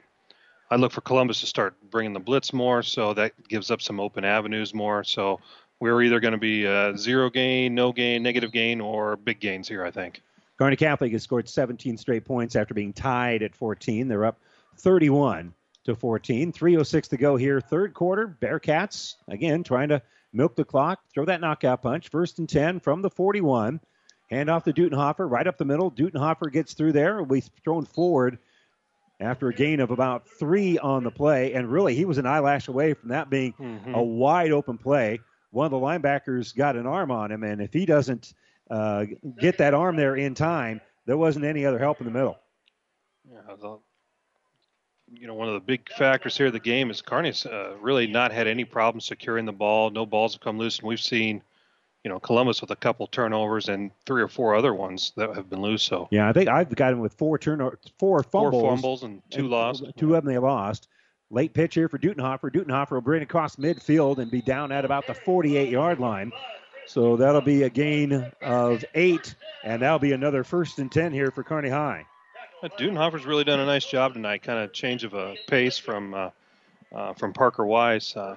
[SPEAKER 3] I look for Columbus to start bringing the blitz more, so that gives up some open avenues more. So we're either going to be uh, zero gain, no gain, negative gain, or big gains here. I think.
[SPEAKER 2] Kearney Catholic has scored 17 straight points after being tied at 14. They're up 31 to 14. 3:06 to go here, third quarter. Bearcats again trying to milk the clock, throw that knockout punch. First and 10 from the 41. Hand off to Dutenhofer, right up the middle. Dutenhofer gets through there. We thrown forward after a gain of about three on the play. And really, he was an eyelash away from that being
[SPEAKER 3] mm-hmm.
[SPEAKER 2] a wide open play. One of the linebackers got an arm on him, and if he doesn't uh, get that arm there in time, there wasn't any other help in the middle.
[SPEAKER 3] Yeah, the, you know, one of the big factors here of the game is Kearney's uh, really not had any problem securing the ball. No balls have come loose, and we've seen – you know Columbus with a couple turnovers and three or four other ones that have been loose. So
[SPEAKER 2] yeah, I think I've got him with four turnovers, four fumbles,
[SPEAKER 3] four fumbles and two and lost.
[SPEAKER 2] Two of them they lost. Late pitch here for Dutenhofer. Dutenhofer will bring it across midfield and be down at about the 48 yard line. So that'll be a gain of eight, and that'll be another first and 10 here for Kearney High.
[SPEAKER 3] Dutenhofer's really done a nice job tonight, kind of change of a pace from uh, uh, from Parker Wise. Uh,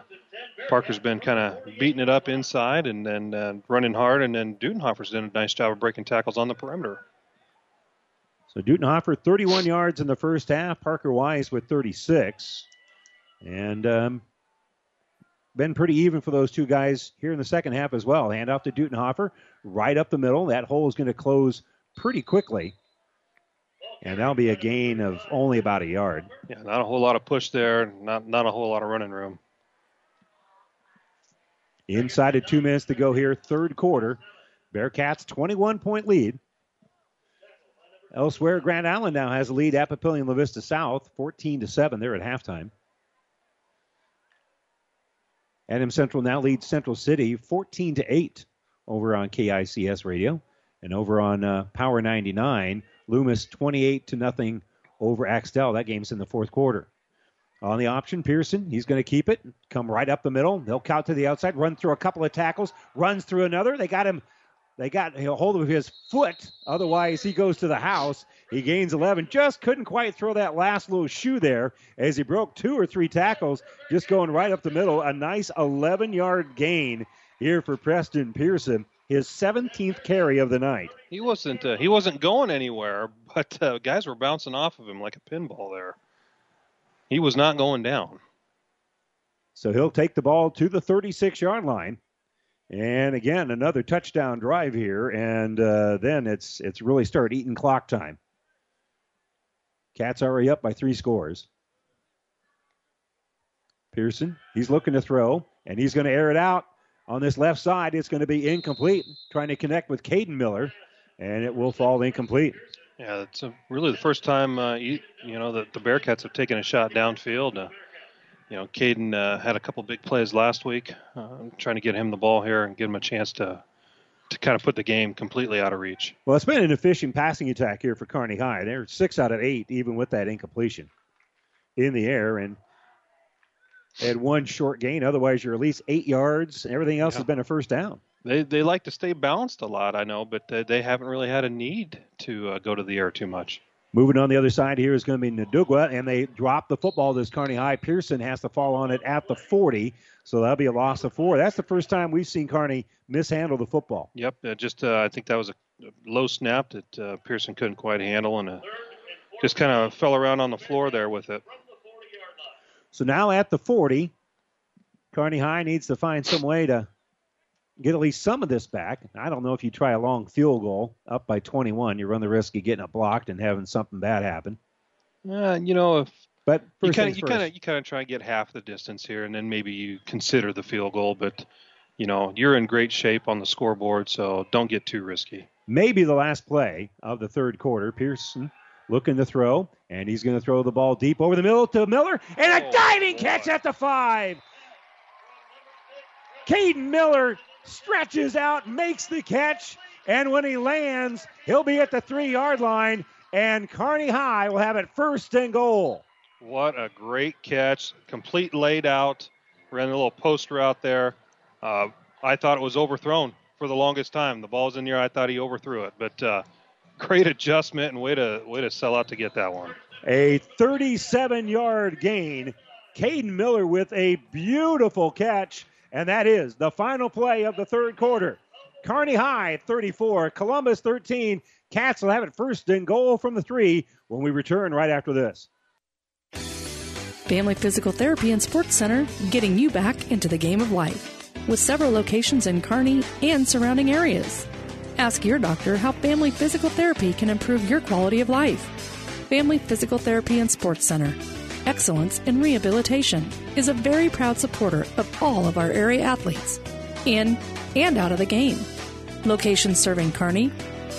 [SPEAKER 3] Parker's been kind of beating it up inside and then uh, running hard, and then Dutenhofer's done a nice job of breaking tackles on the perimeter.
[SPEAKER 2] So Dutenhofer 31 yards in the first half. Parker Wise with 36, and um, been pretty even for those two guys here in the second half as well. Hand off to Dutenhofer, right up the middle. That hole is going to close pretty quickly. And that'll be a gain of only about a yard.
[SPEAKER 3] Yeah, not a whole lot of push there, not not a whole lot of running room.
[SPEAKER 2] Inside of two minutes to go here, third quarter. Bearcats 21 point lead. Elsewhere, Grand Island now has a lead at Papillion La Vista South, 14 to 7. They're at halftime. Adams Central now leads Central City 14 to 8 over on KICS radio. And over on uh, Power 99, Loomis 28 to nothing over Axtell. That game's in the fourth quarter. On the option, Pearson, he's going to keep it, come right up the middle. They'll count to the outside, run through a couple of tackles, runs through another. They got him, they got a hold of his foot. Otherwise, he goes to the house. He gains 11. Just couldn't quite throw that last little shoe there as he broke two or three tackles, just going right up the middle. A nice 11 yard gain here for Preston Pearson. His 17th carry of the night.
[SPEAKER 3] He wasn't uh, he wasn't going anywhere, but uh, guys were bouncing off of him like a pinball there. He was not going down.
[SPEAKER 2] So he'll take the ball to the 36 yard line. And again, another touchdown drive here, and uh, then it's it's really start eating clock time. Cats already up by three scores. Pearson, he's looking to throw, and he's going to air it out on this left side. It's going to be incomplete, trying to connect with Caden Miller, and it will fall incomplete.
[SPEAKER 3] Yeah, it's a, really the first time uh, you, you know that the Bearcats have taken a shot downfield. Uh, you know, Caden uh, had a couple big plays last week. Uh, I'm trying to get him the ball here and give him a chance to to kind of put the game completely out of reach.
[SPEAKER 2] Well, it's been an efficient passing attack here for Kearney High. They're six out of eight, even with that incompletion in the air, and had one short gain. Otherwise, you're at least eight yards. Everything else yeah. has been a first down.
[SPEAKER 3] They they like to stay balanced a lot, I know, but they, they haven't really had a need to uh, go to the air too much.
[SPEAKER 2] Moving on the other side here is going to be Nadugwa, and they drop the football. This Kearney High Pearson has to fall on it at the 40, so that'll be a loss of four. That's the first time we've seen Kearney mishandle the football.
[SPEAKER 3] Yep, uh, just uh, I think that was a low snap that uh, Pearson couldn't quite handle, and uh, just kind of fell around on the floor there with it.
[SPEAKER 2] So now at the 40, Kearney High needs to find some way to get at least some of this back. I don't know if you try a long field goal up by 21, you run the risk of getting it blocked and having something bad happen.
[SPEAKER 3] Uh, you know, if
[SPEAKER 2] but
[SPEAKER 3] you kind of you kind of you kind of try and get half the distance here, and then maybe you consider the field goal. But you know, you're in great shape on the scoreboard, so don't get too risky.
[SPEAKER 2] Maybe the last play of the third quarter. Pearson looking to throw, and he's going to throw the ball deep over the middle to Miller, and a oh, diving boy. catch at the five. Caden Miller stretches out, makes the catch, and when he lands, he'll be at the three yard line, and Kearney High will have it first and goal.
[SPEAKER 3] What a great catch. Complete laid out. Ran a little post route there. Uh, I thought it was overthrown for the longest time. The ball's in the air. I thought he overthrew it, but uh, great adjustment and way to way to sell out to get that one.
[SPEAKER 2] A 37-yard gain. Caden Miller with a beautiful catch, and that is the final play of the third quarter. Kearney High 34, Columbus 13. Cats will have it first and goal from the three when we return right after this.
[SPEAKER 17] Family Physical Therapy and Sports Center, getting you back into the game of life. With several locations in Kearney and surrounding areas. Ask your doctor how Family Physical Therapy can improve your quality of life. Family Physical Therapy and Sports Center. Excellence in Rehabilitation is a very proud supporter of all of our area athletes, in and out of the game. Locations serving Kearney,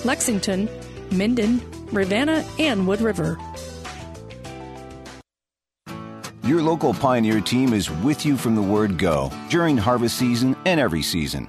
[SPEAKER 17] Lexington, Minden, Ravenna, and Wood River.
[SPEAKER 18] Your local Pioneer team is with you from the word go during harvest season and every season.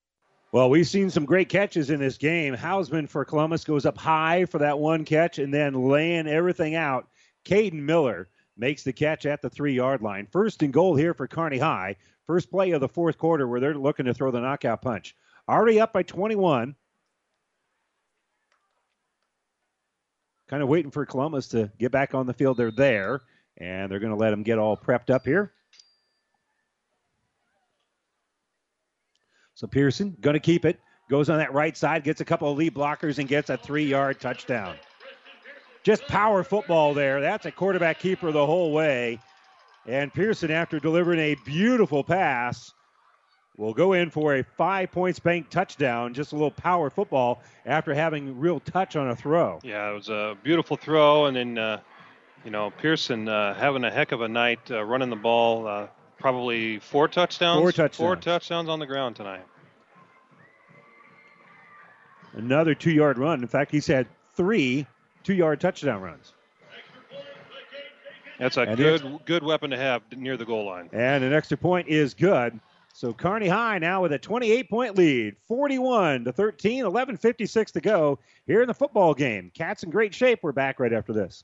[SPEAKER 2] Well, we've seen some great catches in this game. Hausman for Columbus goes up high for that one catch and then laying everything out. Caden Miller makes the catch at the three yard line. First and goal here for Kearney High. First play of the fourth quarter where they're looking to throw the knockout punch. Already up by 21. Kind of waiting for Columbus to get back on the field. They're there, and they're going to let them get all prepped up here. So Pearson going to keep it. Goes on that right side, gets a couple of lead blockers, and gets a three yard touchdown. Just power football there. That's a quarterback keeper the whole way. And Pearson, after delivering a beautiful pass, will go in for a five points bank touchdown. Just a little power football after having real touch on a throw.
[SPEAKER 3] Yeah, it was a beautiful throw. And then, uh, you know, Pearson uh, having a heck of a night uh, running the ball. Probably four touchdowns.
[SPEAKER 2] Four touchdowns.
[SPEAKER 3] Four touchdowns on the ground tonight.
[SPEAKER 2] Another two yard run. In fact, he's had three two yard touchdown runs.
[SPEAKER 3] That's a and good good weapon to have near the goal line.
[SPEAKER 2] And an extra point is good. So Kearney High now with a 28 point lead, 41 to 13, 11:56 to go here in the football game. Cats in great shape. We're back right after this.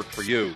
[SPEAKER 14] work for you.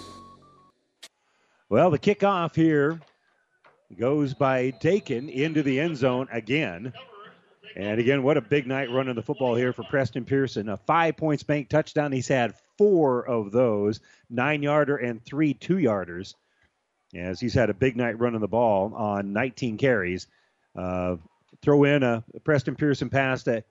[SPEAKER 2] Well, the kickoff here goes by Dakin into the end zone again. And again, what a big night running the football here for Preston Pearson. A five points bank touchdown. He's had four of those nine yarder and three two yarders. As he's had a big night running the ball on 19 carries. Uh, throw in a Preston Pearson pass to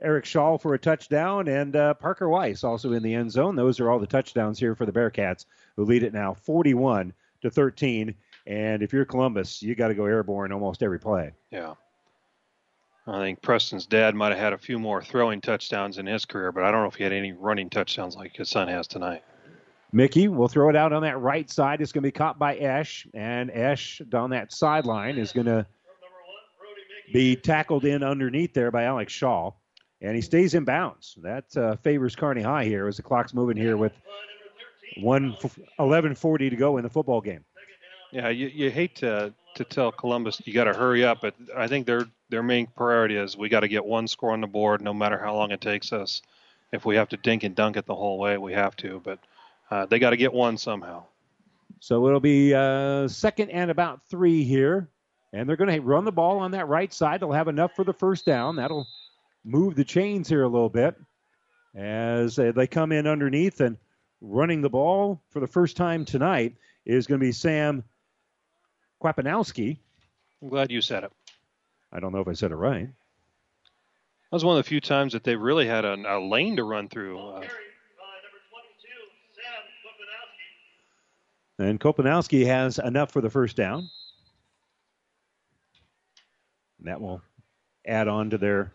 [SPEAKER 2] Eric Shaw for a touchdown, and uh, Parker Wise also in the end zone. Those are all the touchdowns here for the Bearcats, who lead it now 41 to 13. And if you're Columbus, you got to go airborne almost every play.
[SPEAKER 3] Yeah. I think Preston's dad might have had a few more throwing touchdowns in his career, but I don't know if he had any running touchdowns like his son has tonight.
[SPEAKER 2] Mickey will throw it out on that right side. It's going to be caught by Esch, and Esch down that sideline is going to be tackled in underneath there by Alex Shaw, and he stays in bounds. That uh, favors Kearney High here as the clock's moving here with 1 11:40 to go in the football game.
[SPEAKER 3] Yeah, you, you hate to to tell Columbus you got to hurry up, but I think their their main priority is we got to get one score on the board, no matter how long it takes us. If we have to dink and dunk it the whole way, we have to. But uh, they got to get one somehow.
[SPEAKER 2] So it'll be uh, second and about three here, and they're going to run the ball on that right side. They'll have enough for the first down. That'll move the chains here a little bit as uh, they come in underneath and running the ball for the first time tonight is going to be Sam Kwapanowski.
[SPEAKER 3] I'm glad you said it.
[SPEAKER 2] I don't know if I said it right.
[SPEAKER 3] That was one of the few times that they really had a, a lane to run through. Uh,
[SPEAKER 2] and Kopanowski has enough for the first down. And that will add on to their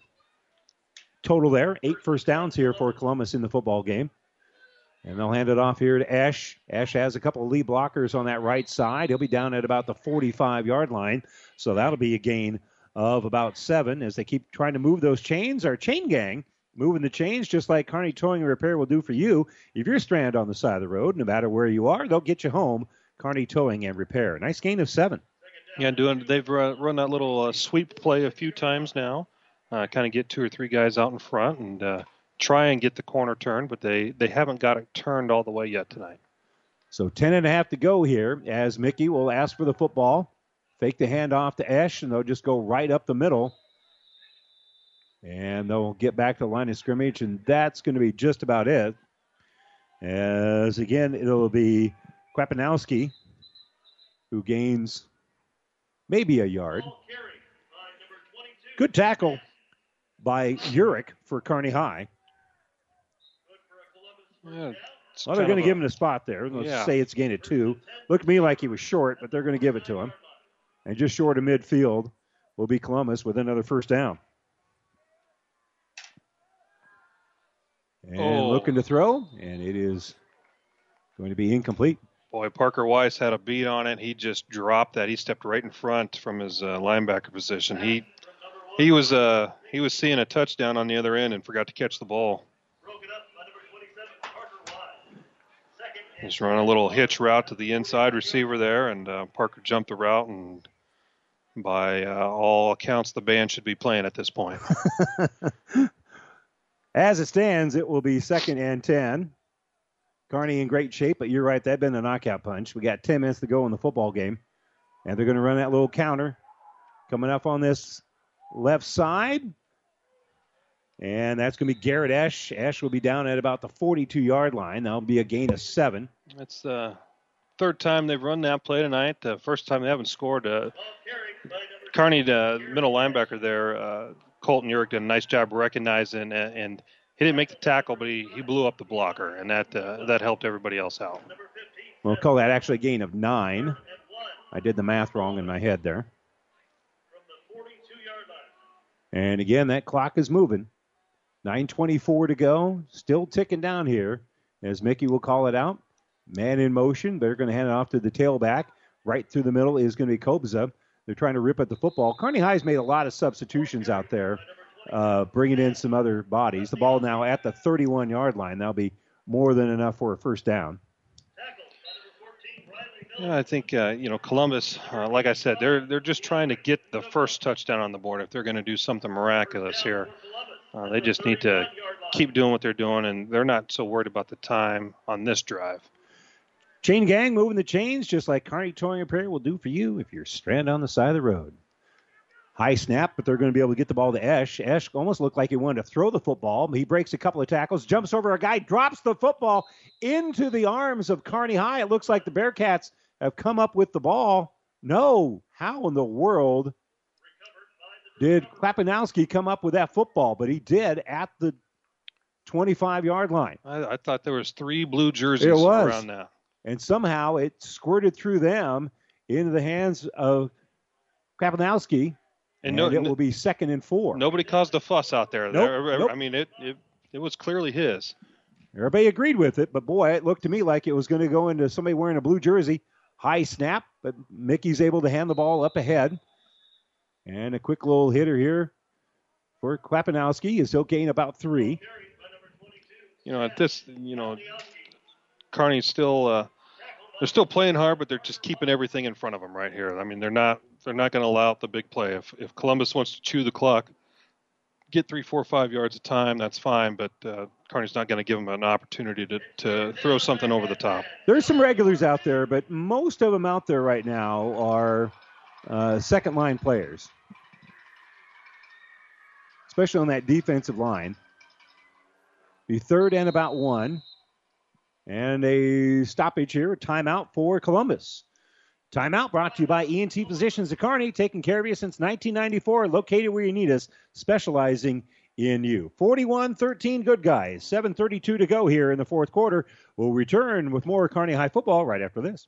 [SPEAKER 2] total there. Eight first downs here for Columbus in the football game. And they'll hand it off here to Esch. Esch has a couple of lead blockers on that right side. He'll be down at about the 45 yard line. So that'll be a gain of about seven as they keep trying to move those chains. Our chain gang moving the chains just like Kearney Towing and Repair will do for you. If you're stranded on the side of the road, no matter where you are, they'll get you home. Kearney Towing and Repair. Nice gain of seven.
[SPEAKER 3] Yeah, doing they've run that little uh, sweep play a few times now. Uh, kind of get two or three guys out in front and uh, try and get the corner turned, but they, they haven't got it turned all the way yet tonight.
[SPEAKER 2] So ten and a half to go here as Mickey will ask for the football. Fake the handoff to Esch, and they'll just go right up the middle. And they'll get back to the line of scrimmage, and that's going to be just about it. As again, it'll be Kwapanowski who gains maybe a yard. Good tackle by Urich for Kearney High.
[SPEAKER 3] Yeah,
[SPEAKER 2] well, they're going to give him a spot there. Let's
[SPEAKER 3] Yeah.
[SPEAKER 2] say it's gain of two. Looked to me like he was short, but they're going to give it to him. And just short of midfield will be Columbus with another first down. And
[SPEAKER 3] Oh.
[SPEAKER 2] looking to throw, and it is going to be incomplete.
[SPEAKER 3] Boy, Parker Wise had a beat on it. He just dropped that. He stepped right in front from his uh, linebacker position. He he was uh he was seeing a touchdown on the other end and forgot to catch the ball. Just run a little hitch route to the inside receiver there, and uh, Parker jumped the route. And by uh, all accounts, the band should be playing at this point.
[SPEAKER 2] As it stands, it will be second and 10. Kearney in great shape, but you're right, that'd been a knockout punch. We got 10 minutes to go in the football game. And they're going to run that little counter coming up on this left side. And that's going to be Garrett Esch. Esch will be down at about the 42 yard line. That'll be a gain of seven.
[SPEAKER 3] That's the third time they've run that play tonight. The first time they haven't scored. Uh, Kearney, the middle linebacker there, uh, Colton Urick did a nice job recognizing, and, and he didn't make the tackle, but he, he blew up the blocker, and that uh, that helped everybody else out.
[SPEAKER 2] We'll call that actually a gain of nine. I did the math wrong in my head there. And again, that clock is moving. 9.24 to go. Still ticking down here as Mickey will call it out. Man in motion. They're going to hand it off to the tailback. Right through the middle is going to be Kobza. They're trying to rip at the football. Kearney High's made a lot of substitutions out there, uh, bringing in some other bodies. The ball now at the 31 yard line. That'll be more than enough for a first down.
[SPEAKER 3] Yeah, I think uh, you know Columbus. Uh, like I said, they're they're just trying to get the first touchdown on the board. If they're going to do something miraculous here, uh, they just need to keep doing what they're doing, and they're not so worried about the time on this drive.
[SPEAKER 2] Chain gang moving the chains just like Kearney Towing and Repair will do for you if you're stranded on the side of the road. High snap, but they're going to be able to get the ball to Esch. Esch almost looked like he wanted to throw the football. He breaks a couple of tackles, jumps over a guy, drops the football into the arms of Kearney High. It looks like the Bearcats have come up with the ball. No, how in the world did Klapanowski come up with that football, but he did at the 25 yard line.
[SPEAKER 3] I, I thought there was three blue jerseys around that.
[SPEAKER 2] And somehow it squirted through them into the hands of Krapanowski.
[SPEAKER 3] And
[SPEAKER 2] And,
[SPEAKER 3] no-
[SPEAKER 2] it will be second and four.
[SPEAKER 3] Nobody caused a fuss out there.
[SPEAKER 2] Nope,
[SPEAKER 3] There-
[SPEAKER 2] nope.
[SPEAKER 3] I mean, it, it it was clearly his.
[SPEAKER 2] Everybody agreed with it, but boy, it looked to me like it was going to go into somebody wearing a blue jersey. High snap, but Mickey's able to hand the ball up ahead. And a quick little hitter here for Klapanowski is he'll gain about three.
[SPEAKER 3] You know, at this, you know, Kearney's still uh, they're still playing hard, but they're just keeping everything in front of them right here. I mean, they're not they're not going to allow the big play. If if Columbus wants to chew the clock, get three, four, five yards of time, that's fine. But uh, Kearney's not going to give them an opportunity to to throw something over the top.
[SPEAKER 2] There's some regulars out there, but most of them out there right now are uh, second line players, especially on that defensive line. The third and about one. And a stoppage here, a timeout for Columbus. Timeout brought to you by ENT Physicians of Kearney, taking care of you since 1994, located where you need us, specializing in you. 41 13 good guys, 7.32 to go here in the fourth quarter. We'll return with more Kearney High football right after this.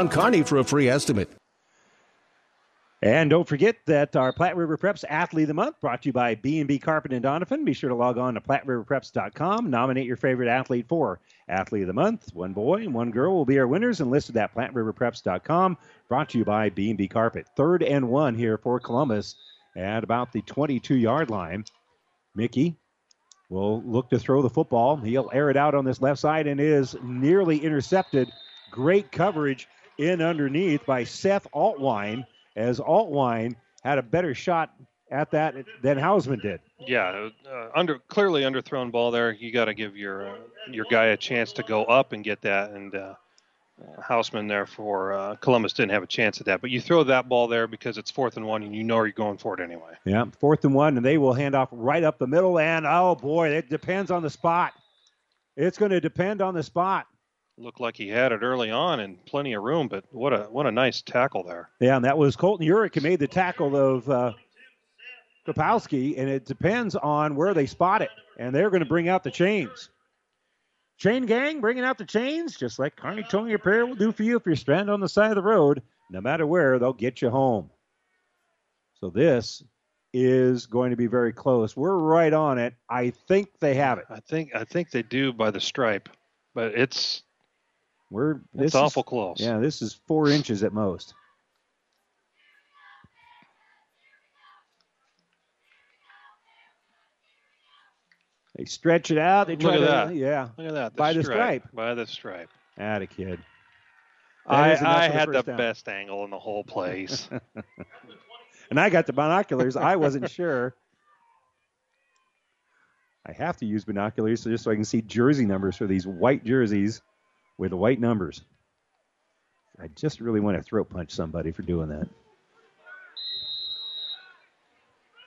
[SPEAKER 6] Kearney for a free estimate.
[SPEAKER 2] And don't forget that our Platte River Preps Athlete of the Month brought to you by B&B Carpet and Donovan. Be sure to log on to PlatteRiverPreps.com. Nominate your favorite athlete for Athlete of the Month. One boy and one girl will be our winners and listed at PlatteRiverPreps.com. Brought to you by B&B Carpet. Third and one here for Columbus at about the 22-yard line. Mickey will look to throw the football. He'll air it out on this left side and is nearly intercepted. Great coverage in underneath by Seth Altwine as Altwine had a better shot at that than Hausman did.
[SPEAKER 3] Yeah, uh, under clearly underthrown ball there. You got to give your uh, your guy a chance to go up and get that. And uh, Hausman there for uh, Columbus didn't have a chance at that. But you throw that ball there because it's fourth and one, and you know you're going for it anyway.
[SPEAKER 2] Yeah, fourth and one, and they will hand off right up the middle. And oh boy, it depends on the spot. It's going to depend on the spot.
[SPEAKER 3] Looked like he had it early on and plenty of room, but what a what a nice tackle there.
[SPEAKER 2] Yeah, and that was Colton Urich who made the tackle of uh, Kapowski, and it depends on where they spot it. And they're going to bring out the chains. Chain gang bringing out the chains, just like Kearney Towing Repair will do for you if you're stranded on the side of the road. No matter where, they'll get you home. So this is going to be very close. We're right on it. I think they have it.
[SPEAKER 3] I think I think they do by the stripe, but it's
[SPEAKER 2] We're
[SPEAKER 3] It's
[SPEAKER 2] this is-
[SPEAKER 3] awful close.
[SPEAKER 2] Yeah, this is four inches at most. They stretch it out. They try
[SPEAKER 3] look at
[SPEAKER 2] to,
[SPEAKER 3] that.
[SPEAKER 2] yeah,
[SPEAKER 3] Look at that.
[SPEAKER 2] by the stripe.
[SPEAKER 3] By the stripe.
[SPEAKER 2] Atta kid. That
[SPEAKER 3] I, I
[SPEAKER 2] for the
[SPEAKER 3] had the
[SPEAKER 2] down.
[SPEAKER 3] best angle in the whole place.
[SPEAKER 2] and I got the binoculars. I wasn't sure. I have to use binoculars so just so I can see jersey numbers for these white jerseys with the white numbers. I just really want to throat punch somebody for doing that.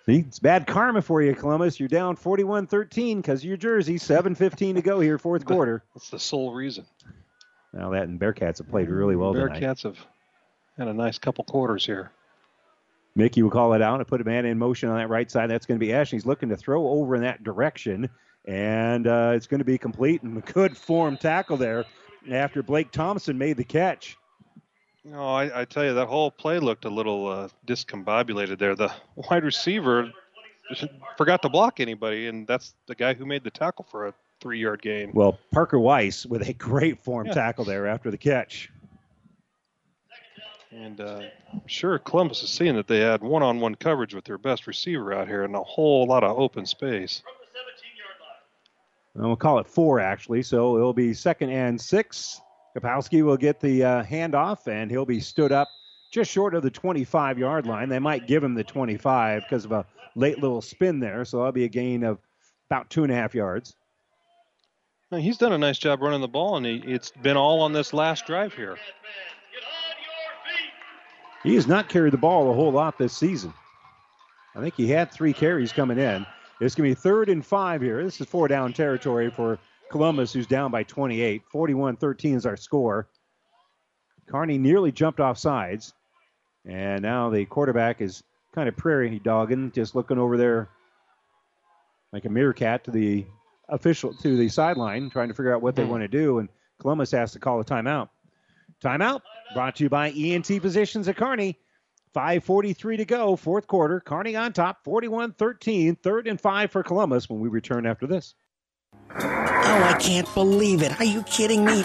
[SPEAKER 2] See, it's bad karma for you, Columbus. You're down 41 13 because of your jersey. 7.15 to go here, fourth quarter.
[SPEAKER 3] That's the sole reason.
[SPEAKER 2] Now, that and Bearcats have played really well tonight.
[SPEAKER 3] Bearcats have had a nice couple quarters here.
[SPEAKER 2] Mickey will call it out and put a man in motion on that right side. That's going to be Ashton. He's looking to throw over in that direction, and uh, it's going to be complete and a good form tackle there after Blake Thompson made the catch.
[SPEAKER 3] No, I, I tell you, that whole play looked a little uh, discombobulated there. The wide receiver forgot to block anybody, and that's the guy who made the tackle for a three-yard gain.
[SPEAKER 2] Well, Parker Wise with a great form
[SPEAKER 3] Yeah.
[SPEAKER 2] tackle there after the catch.
[SPEAKER 3] And uh, I'm sure Columbus is seeing that they had one-on-one coverage with their best receiver out here and a whole lot of open space.
[SPEAKER 2] And we'll call it four, actually. So it'll be second and six. Kapowski will get the uh, handoff, and he'll be stood up just short of the 25 yard line. They might give him the 25 because of a late little spin there, so that'll be a gain of about two and a half yards.
[SPEAKER 3] Now, he's done a nice job running the ball, and he, it's been all on this last drive here.
[SPEAKER 2] He has not carried the ball a whole lot this season. I think he had three carries coming in. It's going to be third and five here. This is four down territory for Columbus, who's down by 28. 41 13 is our score. Kearney nearly jumped off sides. And now the quarterback is kind of prairie dogging, just looking over there like a meerkat to the official to the sideline, trying to figure out what they hmm. want to do. And Columbus has to call a timeout. Timeout brought to you by ENT Physicians at Kearney. 5.43 to go, fourth quarter. Kearney on top, 41 13, third and five for Columbus when we return after this.
[SPEAKER 19] Oh, I can't believe it. Are you kidding me?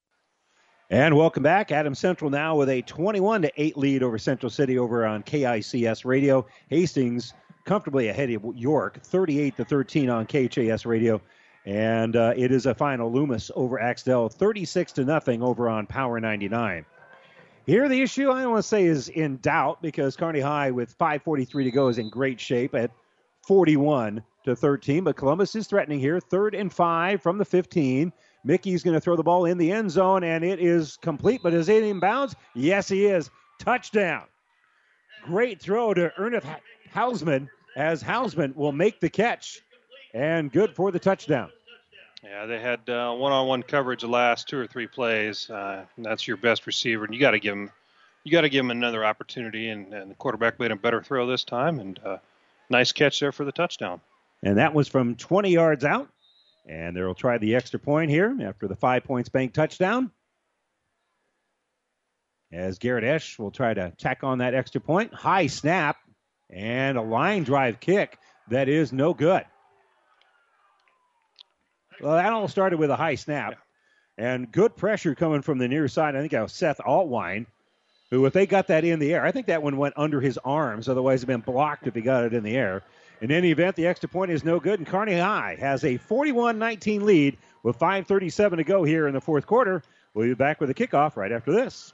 [SPEAKER 2] And welcome back. Adams Central now with a 21 to 8 lead over Central City over on KICS Radio. Hastings comfortably ahead of York, 38 to 13 on KHAS Radio. And uh, it is a final Loomis over Axtell, 36 to nothing over on Power 99. Here, the issue I don't want to say is in doubt because Kearney High with 5:43 to go is in great shape at 41 to 13. But Columbus is threatening here, third and five from the 15. Mickey's going to throw the ball in the end zone, and it is complete. But is it in bounds? Yes, he is. Touchdown. Great throw to Ernest Hausman as Hausman will make the catch, and good for the touchdown.
[SPEAKER 3] Yeah, they had uh, one-on-one coverage the last two or three plays. Uh, that's your best receiver, and you got to give him, you got to give him another opportunity. And, and, the quarterback made a better throw this time, and uh, nice catch there for the touchdown.
[SPEAKER 2] And that was from 20 yards out. And they'll try the extra point here after the five points bank touchdown. As Garrett Esch will try to tack on that extra point. High snap and a line drive kick that is no good. Well, that all started with a high snap and good pressure coming from the near side. I think that was Seth Altwine, who, if they got that in the air, I think that one went under his arms. Otherwise, it'd been blocked if he got it in the air. In any event, the extra point is no good, and Kearney High has a 41 19 lead with 5.37 to go here in the fourth quarter. We'll be back with a kickoff right after this.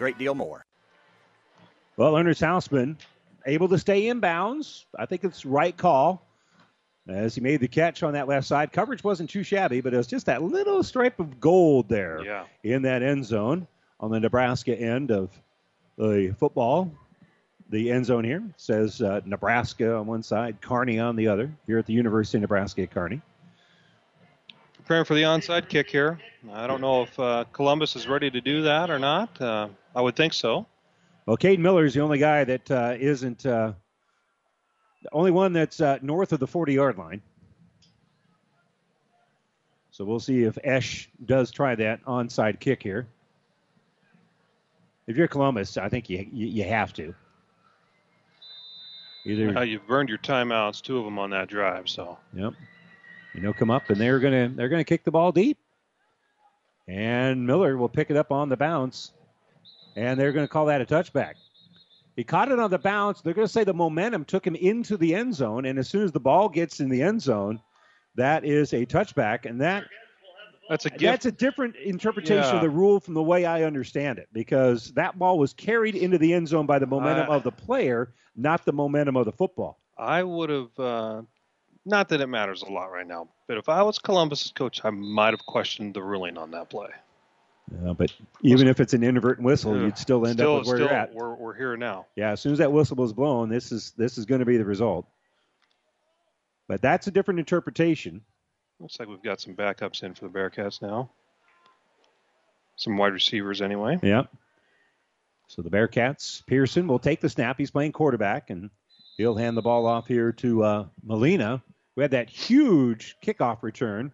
[SPEAKER 20] great deal more.
[SPEAKER 2] Well, Ernest Hausman able to stay in bounds. I think it's right call as he made the catch on that left side. Coverage wasn't too shabby, but it was just that little stripe of gold there
[SPEAKER 3] yeah.
[SPEAKER 2] in that end zone on the Nebraska end of the football. The end zone here says uh, Nebraska on one side, Kearney on the other, here at the University of Nebraska at Kearney.
[SPEAKER 3] Preparing for the onside kick here. I don't know if uh, Columbus is ready to do that or not. Uh, I would think so.
[SPEAKER 2] Well, Cade Miller is the only guy that uh, not uh, the only one that's uh, north of the 40 yard line. So we'll see if Esch does try that onside kick here. If you're Columbus, I think you you, you have to.
[SPEAKER 3] Either uh, you've burned your timeouts, two of them on that drive. So
[SPEAKER 2] yep, you know, come up and they're gonna they're gonna kick the ball deep, and Miller will pick it up on the bounce and they're going to call that a touchback. He caught it on the bounce. They're going to say the momentum took him into the end zone, and as soon as the ball gets in the end zone, that is a touchback, and that
[SPEAKER 3] that's a gift.
[SPEAKER 2] that's a different interpretation yeah. of the rule from the way I understand it, because that ball was carried into the end zone by the momentum uh, of the player, not the momentum of the football.
[SPEAKER 3] I would have. Uh, not that it matters a lot right now, but if I was Columbus's coach, I might have questioned the ruling on that play.
[SPEAKER 2] Uh, but even if it's an inadvertent whistle, you'd still end
[SPEAKER 3] still,
[SPEAKER 2] up with where
[SPEAKER 3] still,
[SPEAKER 2] you're at.
[SPEAKER 3] We're, we're here now.
[SPEAKER 2] Yeah, as soon as that whistle was blown, this is this is going to be the result. But that's a different interpretation.
[SPEAKER 3] Looks like we've got some backups in for the Bearcats now. Some wide receivers, anyway.
[SPEAKER 2] Yep. So the Bearcats, Pearson will take the snap. He's playing quarterback, and he'll hand the ball off here to uh, Molina, who had that huge kickoff return.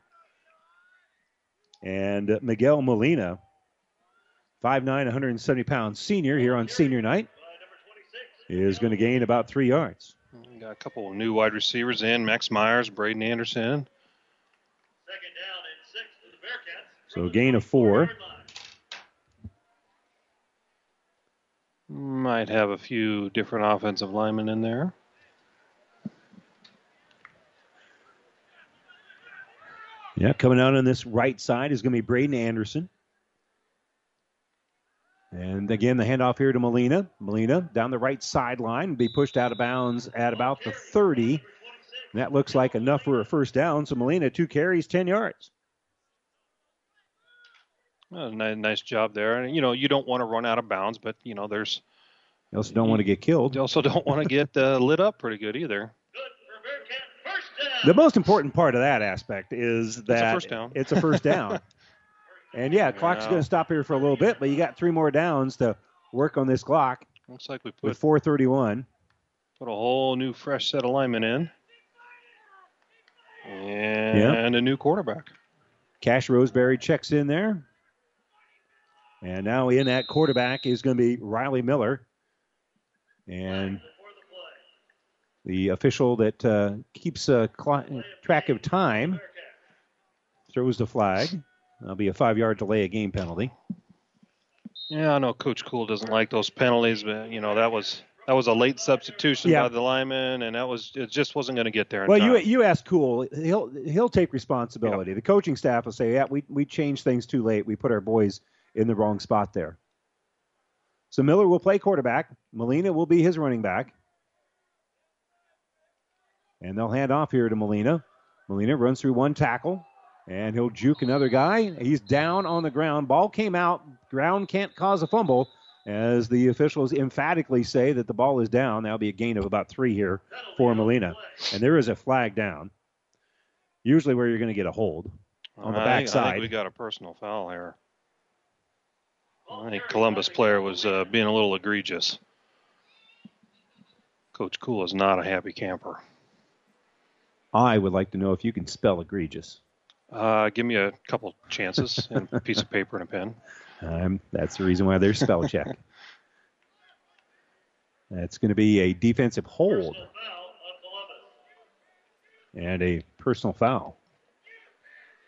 [SPEAKER 2] And uh, Miguel Molina, 5'9", 170 pounds senior here on senior night, is going to gain about three yards.
[SPEAKER 3] We got a couple of new wide receivers in Max Myers, Braden Anderson.
[SPEAKER 2] So gain of four.
[SPEAKER 3] Might have a few different offensive linemen in there.
[SPEAKER 2] Yeah, coming out on this right side is going to be Braden Anderson. And again, the handoff here to Molina. Molina down the right sideline, be pushed out of bounds at about the 30. That looks like enough for a first down. So Molina, two carries, 10 yards.
[SPEAKER 3] Ni- nice job there. And, you know, you don't want to run out of bounds, but, you know, there's.
[SPEAKER 2] You also don't want to get killed.
[SPEAKER 3] You also don't want to get uh, lit up pretty good either.
[SPEAKER 2] The most important part of that aspect is that
[SPEAKER 3] first down.
[SPEAKER 2] it's a first down. and yeah, clock's
[SPEAKER 3] Yeah.
[SPEAKER 2] going to stop here for a little bit, but you got three more downs to work on this clock
[SPEAKER 3] Looks like we
[SPEAKER 2] with
[SPEAKER 3] put,
[SPEAKER 2] 431.
[SPEAKER 3] put a whole new fresh set of linemen in. And a new quarterback.
[SPEAKER 2] Cash Roseberry checks in there. And now in that quarterback is going to be Riley Miller. And the official that uh, keeps uh, cl- track of time throws the flag. That'll be a five yard delay, a game penalty.
[SPEAKER 3] Yeah, I know Coach Kuhl doesn't like those penalties, but you know that was that was a late substitution
[SPEAKER 2] Yeah.
[SPEAKER 3] by the lineman, and that was it just wasn't going to get there. In
[SPEAKER 2] Well,
[SPEAKER 3] time.
[SPEAKER 2] you you ask Kuhl, he'll he'll take responsibility. The coaching staff will say, "Yeah, we we changed things too late. We put our boys in the wrong spot there." So Miller will play quarterback. Molina will be his running back, and they'll hand off here to Molina. Molina runs through one tackle, and he'll juke another guy. He's down on the ground. Ball came out. Ground can't cause a fumble. As the officials emphatically say that the ball is down, that'll be a gain of about three here for Molina. And there is a flag down. Usually where you're going to get a hold on the
[SPEAKER 3] I think- I think
[SPEAKER 2] backside.
[SPEAKER 3] we got a personal foul here. I think Columbus player was uh, being a little egregious. Coach Kuhl is not a happy camper.
[SPEAKER 2] I would like to know if you can spell egregious.
[SPEAKER 3] Uh, give me a couple chances and a piece of paper and a pen.
[SPEAKER 2] Um, that's the reason why there's spell check. That's going to be a defensive hold and a personal foul.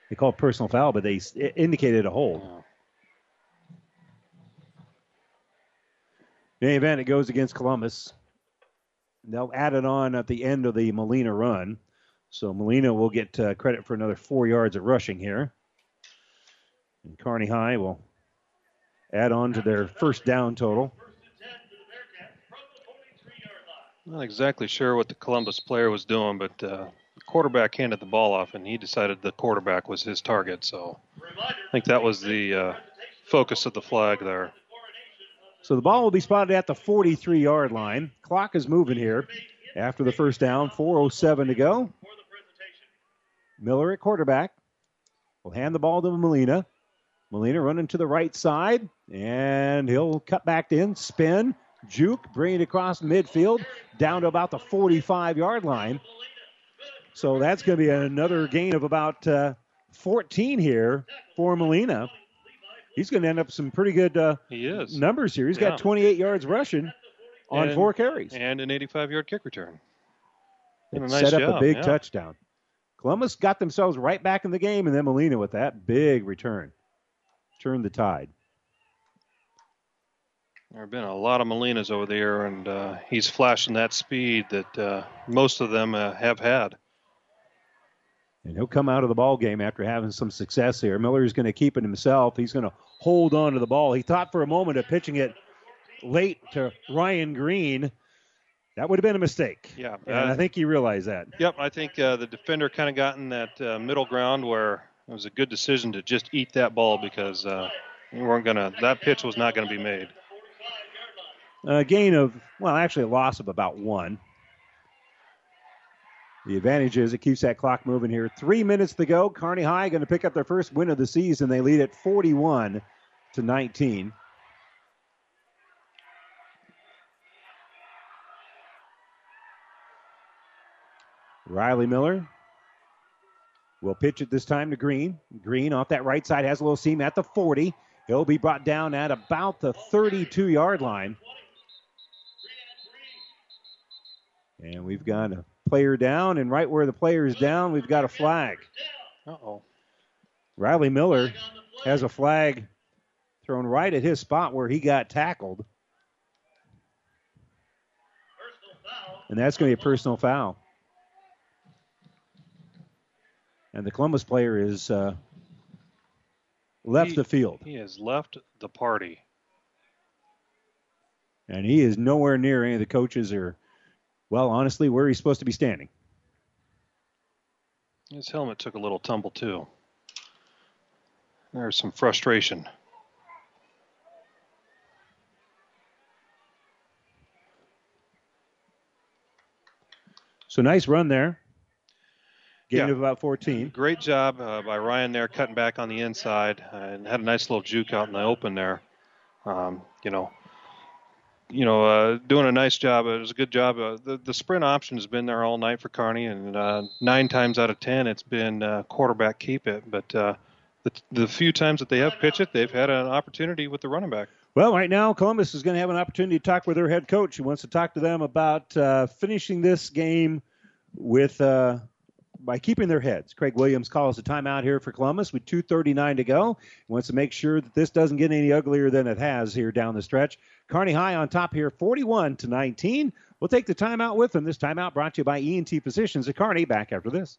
[SPEAKER 2] They call it personal foul, but they indicated a hold. In any event, it goes against Columbus. They'll add it on at the end of the Molina run. So Molina will get uh, credit for another four yards of rushing here. And Kearney High will add on to their first down total.
[SPEAKER 3] Not exactly sure what the Columbus player was doing, but uh, the quarterback handed the ball off, and he decided the quarterback was his target. So I think that was the uh, focus of the flag there.
[SPEAKER 2] So the ball will be spotted at the 43 yard line. Clock is moving here after the first down. 4.07 to go. Miller at quarterback will hand the ball to Molina. Molina running to the right side, and he'll cut back in, spin, juke, bring it across midfield, down to about the 45 yard line. So that's going to be another gain of about uh, 14 here for Molina. He's going to end up some pretty good uh,
[SPEAKER 3] He is.
[SPEAKER 2] numbers here. He's
[SPEAKER 3] Yeah.
[SPEAKER 2] got 28 yards rushing on
[SPEAKER 3] And-
[SPEAKER 2] four carries.
[SPEAKER 3] And an 85 yard kick return.
[SPEAKER 2] It
[SPEAKER 3] Did a nice
[SPEAKER 2] set up a big
[SPEAKER 3] yeah.
[SPEAKER 2] touchdown. Columbus got themselves right back in the game, and then Molina with that big return turned the tide.
[SPEAKER 3] There have been a lot of Molinas over there, and uh, he's flashing that speed that uh, most of them uh, have had.
[SPEAKER 2] And he'll come out of the ball game after having some success here. Miller is going to keep it himself. He's going to hold on to the ball. He thought for a moment of pitching it late to Ryan Green. That would have been a mistake.
[SPEAKER 3] Yeah,
[SPEAKER 2] And
[SPEAKER 3] uh,
[SPEAKER 2] I think he realized that.
[SPEAKER 3] Yep, I think uh, the defender kind of got in that uh, middle ground where it was a good decision to just eat that ball because uh, We weren't gonna. That pitch was not gonna be made.
[SPEAKER 2] A gain of, well, actually a loss of about one. The advantage is it keeps that clock moving here. Three minutes to go. Kearney High going to pick up their first win of the season. They lead at 41 to 19. Riley Miller will pitch it this time to Green. Green off that right side has a little seam at the 40. He'll be brought down at about the 32 yard line. And we've got a player down, and right where the player is down, we've got a flag.
[SPEAKER 3] Uh oh.
[SPEAKER 2] Riley Miller has a flag thrown right at his spot where he got tackled. And that's going to be a personal foul. And the Columbus player is uh, left
[SPEAKER 3] He-
[SPEAKER 2] the field.
[SPEAKER 3] He has left the party.
[SPEAKER 2] And he is nowhere near any of the coaches or, well, honestly, where are he's supposed to be standing.
[SPEAKER 3] His helmet took a little tumble too. There's some frustration.
[SPEAKER 2] So nice run there. Gain
[SPEAKER 3] Yeah.
[SPEAKER 2] of about 14.
[SPEAKER 3] Great job uh, by Ryan there, cutting back on the inside, and had a nice little juke out in the open there. Um, you know, you know, uh, doing a nice job. It was a good job. Uh, the the sprint option has been there all night for Kearney, and uh, nine times out of ten, it's been uh, quarterback keep it. But uh, the the few times that they have pitched it, they've had an opportunity with the running back.
[SPEAKER 2] Well, right now, Columbus is going to have an opportunity to talk with their head coach. He wants to talk to them about uh, finishing this game with by keeping their heads. Craig Williams calls a timeout here for Columbus with 2:39 to go. He wants to make sure that this doesn't get any uglier than it has here down the stretch. Kearney High on top here, 41 to 19. We'll take the timeout with them. This timeout brought to you by ENT Physicians at Kearney. Back after this.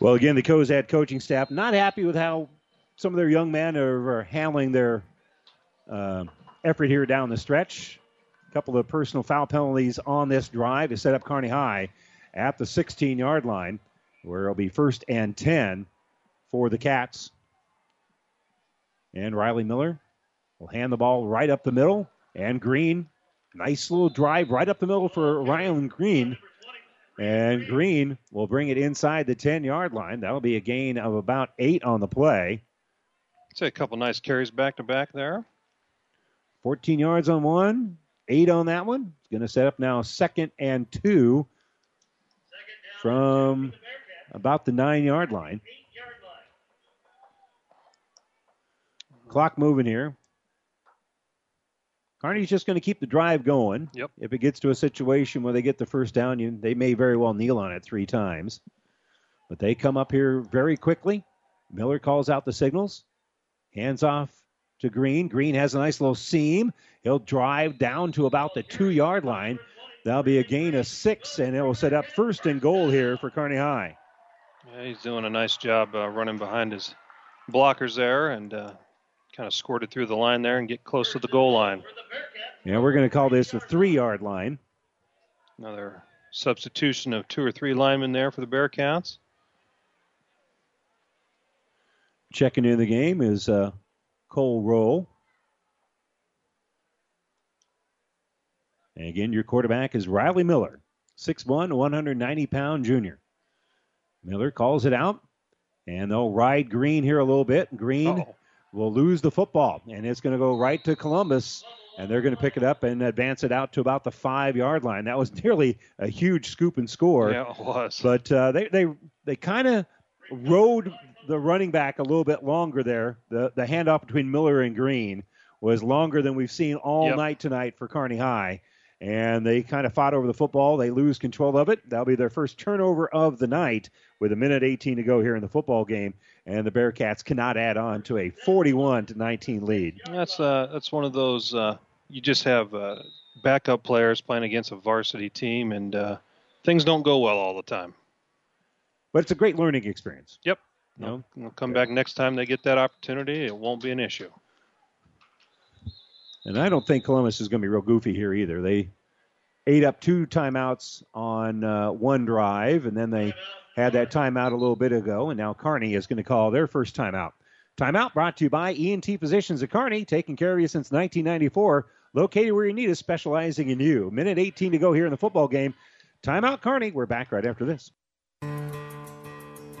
[SPEAKER 2] Well, again, the Cozad coaching staff not happy with how some of their young men are, are handling their uh, effort here down the stretch. A couple of personal foul penalties on this drive to set up Kearney High at the 16 yard line, where it'll be first and 10 for the Cats. And Riley Miller will hand the ball right up the middle. And Green, nice little drive right up the middle for Ryan Green. And Green will bring it inside the 10 yard line. That'll be a gain of about eight on the play.
[SPEAKER 3] Say a couple nice carries back to back there.
[SPEAKER 2] 14 yards on one, eight on that one. It's going to set up now second and two from about the nine yard line. Clock moving here. Kearney's just going to keep the drive going.
[SPEAKER 3] Yep.
[SPEAKER 2] If it gets to a situation where they get the first down, you, they may very well kneel on it three times. But they come up here very quickly. Miller calls out the signals. Hands off to Green. Green has a nice little seam. He'll drive down to about the two yard line. That'll be a gain of six, and it will set up first and goal here for Kearney High.
[SPEAKER 3] Yeah, he's doing a nice job uh, running behind his blockers there and uh, kind of squirted through the line there and get close to the goal line.
[SPEAKER 2] Yeah, we're going to call this the three yard line.
[SPEAKER 3] Another substitution of two or three linemen there for the Bearcats.
[SPEAKER 2] Checking in the game is uh, Cole Roll. And again, your quarterback is Riley Miller, 6'1, 190 pound junior. Miller calls it out, and they'll ride Green here a little bit. Green will lose the football, and it's going to go right to Columbus, and they're going to pick it up and advance it out to about the five yard line. That was nearly a huge scoop and score.
[SPEAKER 3] Yeah, it was.
[SPEAKER 2] But uh, they they they kind of rode the running back a little bit longer there. The the handoff between Miller and Green was longer than we've seen all
[SPEAKER 3] Yep.
[SPEAKER 2] night tonight for Kearney High. And they kind of fought over the football. They lose control of it. That'll be their first turnover of the night with a minute 18 to go here in the football game, and the Bearcats cannot add on to a 41 to 19 lead.
[SPEAKER 3] That's uh, that's one of those uh, you just have uh, backup players playing against a varsity team, and uh, things don't go well all the time.
[SPEAKER 2] But it's a great learning experience.
[SPEAKER 3] Yep.
[SPEAKER 2] You know,
[SPEAKER 3] They'll come back next time they get that opportunity. It won't be an issue.
[SPEAKER 2] And I don't think Columbus is going to be real goofy here either. They ate up two timeouts on uh, one drive, and then they had that timeout a little bit ago, and now Kearney is going to call their first timeout. Timeout brought to you by ENT Physicians at Kearney, taking care of you since 1994. Located where you need us, specializing in you. Minute 18 to go here in the football game. Timeout, Kearney. We're back right after this.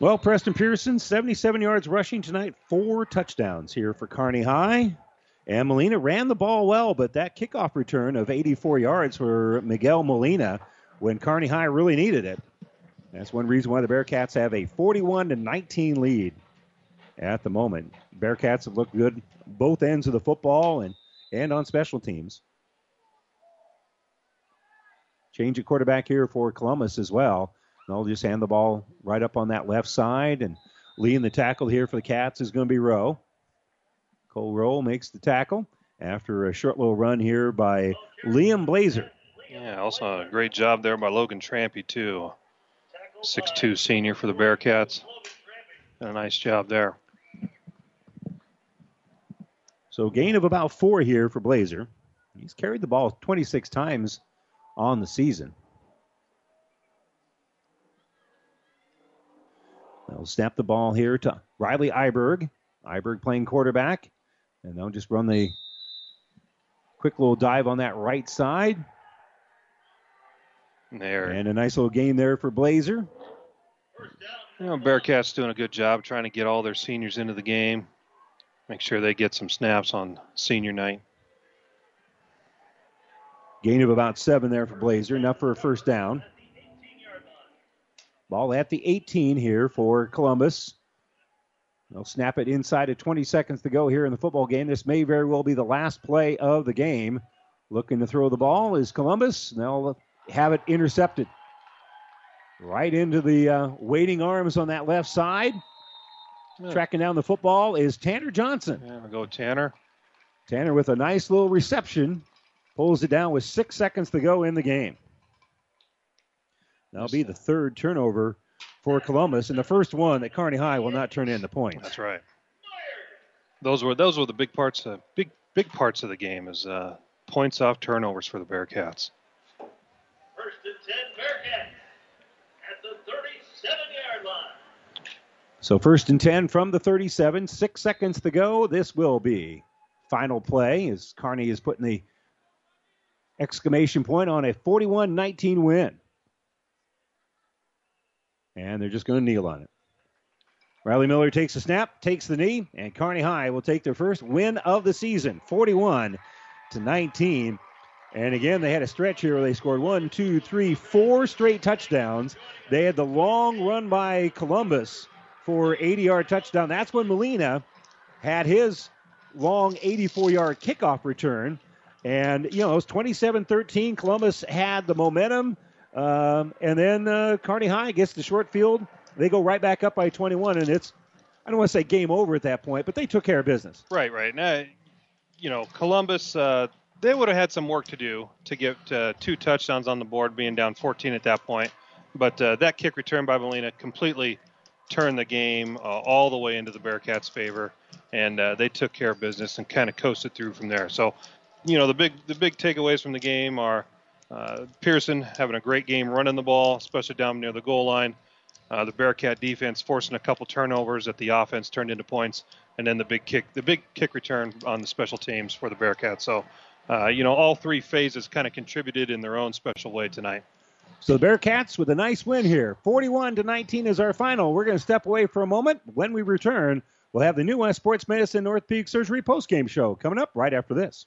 [SPEAKER 2] Well, Preston Pearson, 77 yards rushing tonight, four touchdowns here for Kearney High. And Molina ran the ball well, but that kickoff return of 84 yards for Miguel Molina when Kearney High really needed it. That's one reason why the Bearcats have a 41 to 19 lead at the moment. Bearcats have looked good both ends of the football and, and on special teams. Change at quarterback here for Columbus as well. They'll just hand the ball right up on that left side, and leading the tackle here for the Cats is going to be Rowe. Cole Rowe makes the tackle after a short little run here by Liam Blazer.
[SPEAKER 3] Yeah, also a great job there by Logan Trampy, too. 6'2 senior for the Bearcats. And a nice job there.
[SPEAKER 2] So gain of about four here for Blazer. He's carried the ball 26 times on the season. They'll snap the ball here to Riley Iberg. Iberg playing quarterback. And they'll just run the quick little dive on that right side.
[SPEAKER 3] There.
[SPEAKER 2] And a nice little game there for Blazer.
[SPEAKER 3] You know, Bearcats doing a good job trying to get all their seniors into the game. Make sure they get some snaps on senior night.
[SPEAKER 2] Gain of about seven there for Blazer, enough for a first down. Ball at the 18 here for Columbus. They'll snap it inside of 20 seconds to go here in the football game. This may very well be the last play of the game. Looking to throw the ball is Columbus. They'll have it intercepted. Right into the uh, waiting arms on that left side.
[SPEAKER 3] Yeah.
[SPEAKER 2] Tracking down the football is Tanner Johnson.
[SPEAKER 3] Yeah, we'll go Tanner.
[SPEAKER 2] Tanner with a nice little reception. Pulls it down with six seconds to go in the game. That'll be the third turnover for Columbus, and the first one that Kearney High will not turn in the points.
[SPEAKER 3] That's right. Those were those were the big parts of big big parts of the game is uh, points off turnovers for the Bearcats.
[SPEAKER 21] First and 10 Bearcats at the 37 yard line.
[SPEAKER 2] So first and 10 from the 37, six seconds to go. This will be final play as Kearney is putting the exclamation point on a 41 19 win. And they're just going to kneel on it. Riley Miller takes the snap, takes the knee, and Kearney High will take their first win of the season, 41 to 19. And again, they had a stretch here where they scored one, two, three, four straight touchdowns. They had the long run by Columbus for 80 yard touchdown. That's when Molina had his long 84 yard kickoff return. And, you know, it was 27 13. Columbus had the momentum. Um, and then uh, Kearney High gets the short field. They go right back up by 21, and it's, I don't want to say game over at that point, but they took care of business.
[SPEAKER 3] Right, right. Now, you know, Columbus, uh, they would have had some work to do to get uh, two touchdowns on the board, being down 14 at that point. But uh, that kick return by Molina completely turned the game uh, all the way into the Bearcats' favor, and uh, they took care of business and kind of coasted through from there. So, you know, the big the big takeaways from the game are uh, Pearson having a great game running the ball, especially down near the goal line. Uh, the Bearcat defense forcing a couple turnovers that the offense turned into points, and then the big kick, the big kick return on the special teams for the Bearcats. So, uh, you know, all three phases kind of contributed in their own special way tonight.
[SPEAKER 2] So the Bearcats with a nice win here. 41 to 19 is our final. We're going to step away for a moment. When we return, we'll have the New West Sports Medicine and Orthopedic Surgery postgame show coming up right after this.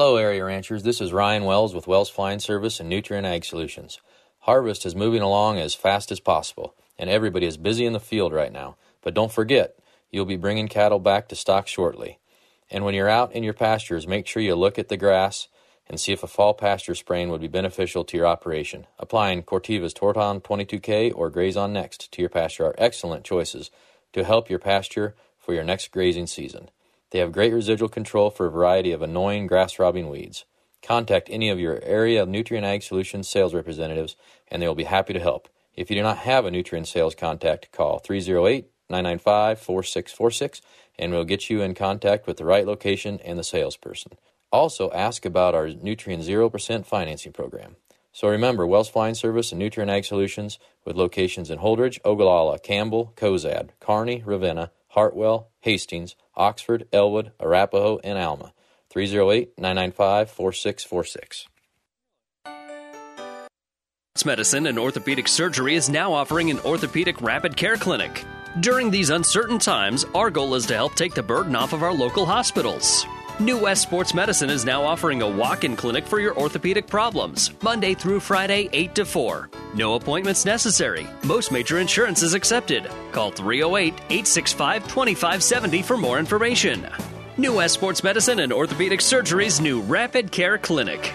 [SPEAKER 9] Hello, area ranchers. This is Ryan Wells with Wells Flying Service and Nutrien Ag Solutions. Harvest is moving along as fast as possible, and everybody is busy in the field right now. But don't forget, you'll be bringing cattle back to stock shortly. And when you're out in your pastures, make sure you look at the grass and see if a fall pasture spraying would be beneficial to your operation. Applying Corteva's Tordon 22K or GrazonNext to your pasture are excellent choices to help your pasture for your next grazing season. They have great residual control for a variety of annoying grass robbing weeds. Contact any of your area Nutrien Ag Solutions sales representatives and they will be happy to help. If you do not have a Nutrien sales contact, call 308 995 4646 and we'll get you in contact with the right location and the salesperson. Also, ask about our Nutrien 0% financing program. So remember, Wells Flying Service and Nutrien Ag Solutions with locations in Holdrege, Ogallala, Campbell, Cozad, Kearney, Ravenna, Hartwell, Hastings, Oxford, Elwood, Arapahoe, and Alma. 308 995 4646.
[SPEAKER 13] Medicine and Orthopedic Surgery is now offering an orthopedic rapid care clinic. During these uncertain times, our goal is to help take the burden off of our local hospitals. New West Sports Medicine is now offering a walk in clinic for your orthopedic problems, Monday through Friday, 8 to 4. No appointments necessary. Most major insurance is accepted. Call 308 865 2570 for more information. New West Sports Medicine and Orthopedic Surgery's new Rapid Care Clinic.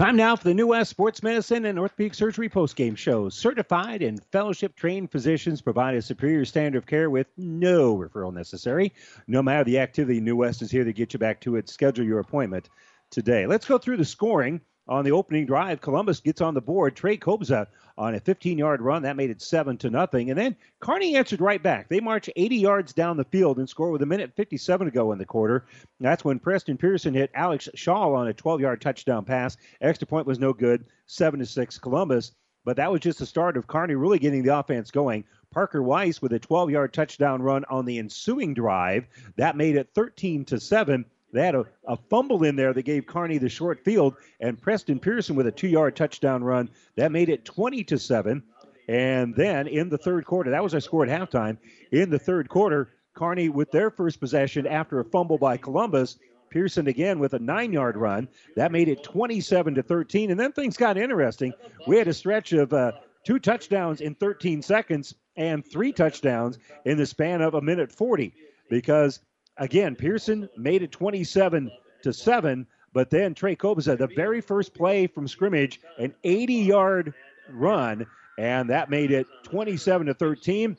[SPEAKER 2] Time now for the New West Sports Medicine and Orthopedic Surgery postgame show. Certified and fellowship trained physicians provide a superior standard of care with no referral necessary. No matter the activity, New West is here to get you back to it. Schedule your appointment today. Let's go through the scoring on the opening drive. Columbus gets on the board. Trey Kobza on a 15-yard run that made it seven to nothing, and then Kearney answered right back. They marched 80 yards down the field and scored with a minute 57 to go in the quarter. That's when Preston Pearson hit Alex Shaw on a 12-yard touchdown pass. Extra point was no good. Seven to six Columbus. But that was just the start of Kearney really getting the offense going. Parker Wise with a 12-yard touchdown run on the ensuing drive that made it 13 to seven. They had a, a, fumble in there that gave Kearney the short field, and Preston Pearson with a two-yard touchdown run that made it 20 to seven. And then in the third quarter, that was our score at halftime. In the third quarter, Kearney with their first possession after a fumble by Columbus. Pearson again with a nine-yard run that made it 27 to 13. And then things got interesting. We had a stretch of uh, two touchdowns in 13 seconds and three touchdowns in the span of a minute 40 because again, Pearson made it 27 to 7, but then Trey Kobza, the very first play from scrimmage, an 80 yard run, and that made it 27 to 13.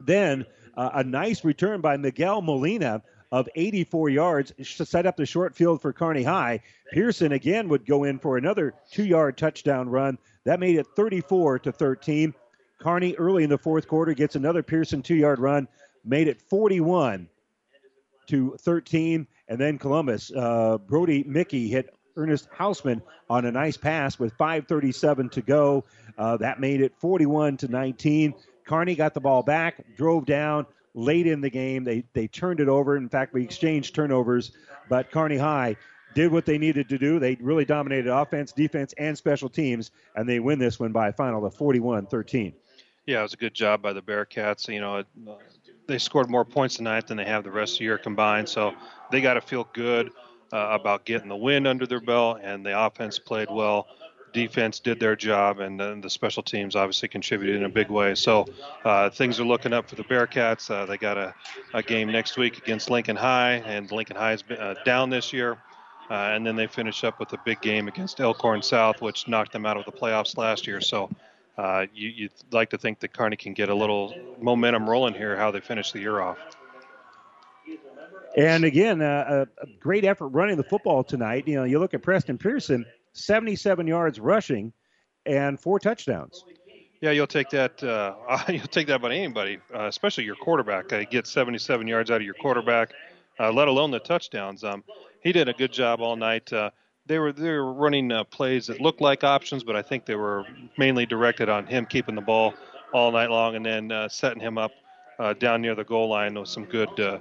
[SPEAKER 2] Then uh, a nice return by Miguel Molina of 84 yards to set up the short field for Kearney High. Pearson again would go in for another two yard touchdown run. That made it 34 to 13. Kearney early in the fourth quarter gets another Pearson two yard run, made it 41 to 13. And then Columbus, uh, Brody Mickey hit Ernest Hausman on a nice pass with 5:37 to go. Uh, that made it 41 to 19. Kearney got the ball back, drove down late in the game. They they turned it over. In fact, we exchanged turnovers, but Kearney High did what they needed to do. They really dominated offense, defense, and special teams, and they win this one by a final of 41-13.
[SPEAKER 3] Yeah, it was a good job by the Bearcats. You know, they scored more points tonight than they have the rest of the year combined. So they got to feel good uh, about getting the win under their belt, and the offense played well. Defense did their job, and then the special teams obviously contributed in a big way. So uh, things are looking up for the Bearcats. Uh, they got a, a, game next week against Lincoln High, and Lincoln High has been uh, down this year. Uh, and then they finish up with a big game against Elkhorn South, which knocked them out of the playoffs last year. So uh, you, would like to think that Kearney can get a little momentum rolling here, how they finish the year off.
[SPEAKER 2] And again, uh, a, great effort running the football tonight. You know, you look at Preston Pearson, 77 yards rushing and four touchdowns.
[SPEAKER 3] Yeah, you'll take that. Uh, you'll take that about anybody, uh, especially your quarterback. Uh, get 77 yards out of your quarterback, uh, let alone the touchdowns. Um, he did a good job all night. They were they were running uh, plays that looked like options, but I think they were mainly directed on him keeping the ball all night long and then uh, setting him up uh, down near the goal line with some good uh,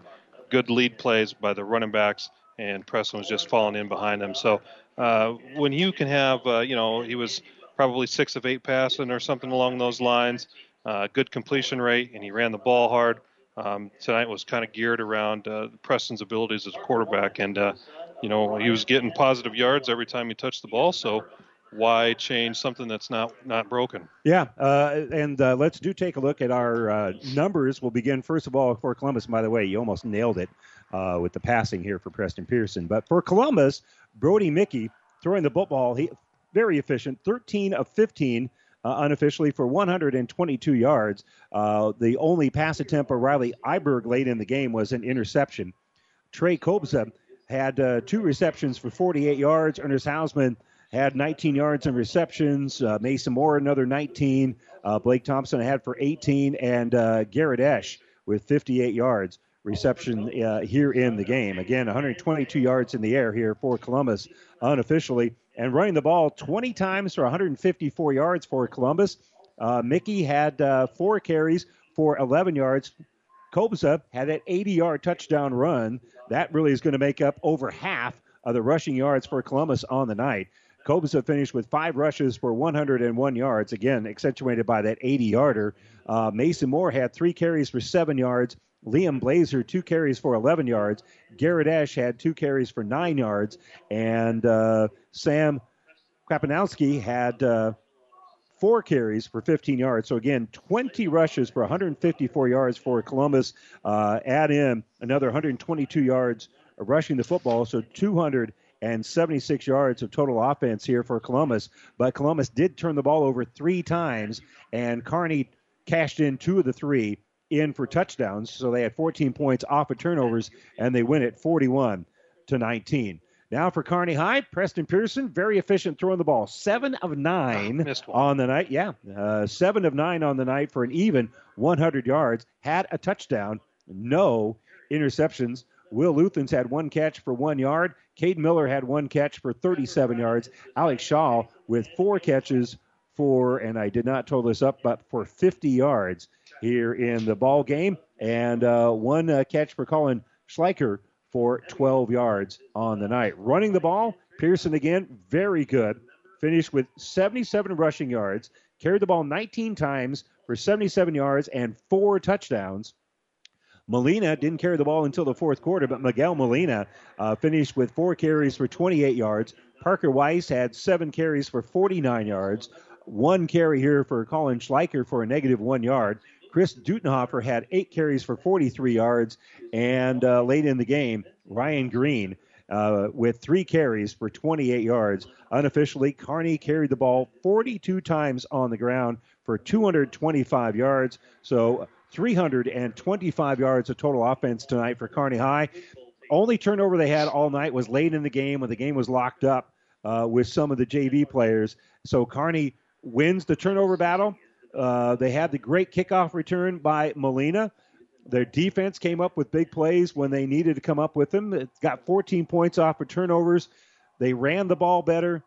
[SPEAKER 3] good lead plays by the running backs, and Preston was just falling in behind them. So uh, when you can have, uh, you know, he was probably six of eight passing or something along those lines, good completion rate, and he ran the ball hard. Um, tonight was kind of geared around Preston's abilities as a quarterback, and you know he was getting positive yards every time he touched the ball. So why change something that's not not broken?
[SPEAKER 2] Yeah, uh, and uh, let's do take a look at our uh, numbers. We'll begin first of all for Columbus. By the way, you almost nailed it uh, with the passing here for Preston Pearson. But for Columbus, Brody Mickey throwing the football, he very efficient, 13 of 15. Uh, unofficially for 122 yards. Uh, the only pass attempt for Riley Iberg late in the game was an interception. Trey Kobza had uh, two receptions for 48 yards. Ernest Hausman had 19 yards in receptions. Uh, Mason Moore, another 19. Uh, Blake Thompson had for 18. And uh, Garrett Esch with 58 yards reception uh, here in the game. Again, 122 yards in the air here for Columbus unofficially. And running the ball 20 times for 154 yards for Columbus. Uh, Mickey had four carries for 11 yards. Kobza had that 80 yard touchdown run. That really is going to make up over half of the rushing yards for Columbus on the night. Kobza finished with five rushes for 101 yards, again, accentuated by that 80 yarder. Uh, Mason Moore had three carries for seven yards. Liam Blazer, two carries for 11 yards. Garrett Esch had two carries for nine yards. And uh, Sam Krapanowski had uh, four carries for 15 yards. So, again, 20 rushes for 154 yards for Columbus. Uh, add in another 122 yards rushing the football. So, 276 yards of total offense here for Columbus. But Columbus did turn the ball over three times, and Kearney cashed in two of the three in for touchdowns. So they had 14 points off of turnovers, and they win it 41 to 19. Now for Kearney High, Preston Pearson, very efficient throwing the ball. Seven of nine on the night. Yeah, uh, seven of nine on the night for an even 100 yards. Had a touchdown, no interceptions. Will Luthans had one catch for one yard. Cade Miller had one catch for 37 yards. Alex Shaw with four catches for, and I did not total this up, but for 50 yards here in the ball game, and uh, one uh, catch for Colin Schleicher for 12 yards on the night. Running the ball, Pearson again, very good. Finished with 77 rushing yards, carried the ball 19 times for 77 yards and four touchdowns. Molina didn't carry the ball until the fourth quarter, but Miguel Molina uh, finished with four carries for 28 yards. Parker Wise had seven carries for 49 yards. One carry here for Colin Schleicher for a negative one yard. Chris Dutenhofer had eight carries for 43 yards. And uh, late in the game, Ryan Green uh, with three carries for 28 yards. Unofficially, Kearney carried the ball 42 times on the ground for 225 yards. So 325 yards of total offense tonight for Kearney High. Only turnover they had all night was late in the game when the game was locked up uh, with some of the JV players. So Kearney wins the turnover battle. Uh, they had the great kickoff return by Molina. Their defense came up with big plays when they needed to come up with them. It got 14 points off of turnovers. They ran the ball better.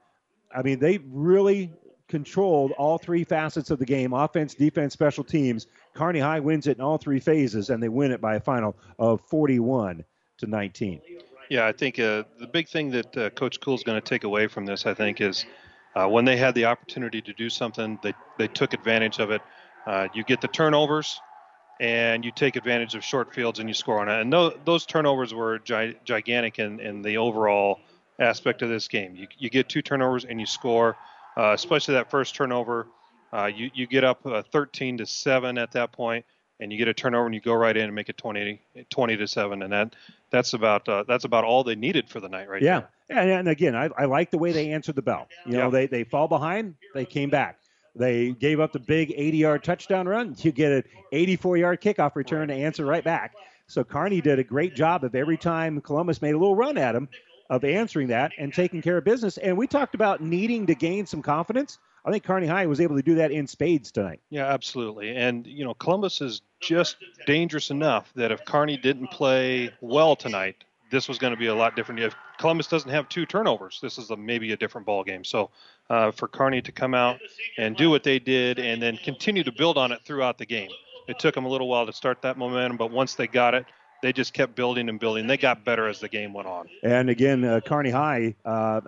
[SPEAKER 2] I mean, they really controlled all three facets of the game offense, defense, special teams. Kearney High wins it in all three phases, and they win it by a final of 41 to 19.
[SPEAKER 3] Yeah, I think uh, the big thing that uh, Coach Kuhl is going to take away from this, I think, is uh, when they had the opportunity to do something, they, they took advantage of it. Uh, you get the turnovers, and you take advantage of short fields and you score on it. And those, those turnovers were gi- gigantic in, in the overall aspect of this game. You, you get two turnovers and you score, uh, especially that first turnover. Uh, you, you get up uh, 13 to 7 at that point, and you get a turnover and you go right in and make it 20, 20 to 7. And that that's about uh, that's about all they needed for the night right
[SPEAKER 2] yeah.
[SPEAKER 3] there.
[SPEAKER 2] And, and again, I, I like the way they answered the bell. You know,
[SPEAKER 3] Yeah.
[SPEAKER 2] they, they fall behind, they came back. They gave up the big 80 yard touchdown run. You get an 84 yard kickoff return to answer right back. So Kearney did a great job of every time Columbus made a little run at him of answering that and taking care of business. And we talked about needing to gain some confidence. I think Kearney High was able to do that in spades tonight.
[SPEAKER 3] Yeah, absolutely. And, you know, Columbus is just dangerous enough that if Kearney didn't play well tonight, this was going to be a lot different. If Columbus doesn't have two turnovers, this is a, maybe a different ball game. So uh, for Kearney to come out and do what they did and then continue to build on it throughout the game. It took them a little while to start that momentum, but once they got it, they just kept building and building. They got better as the game went on.
[SPEAKER 2] And again, uh, Kearney High, uh,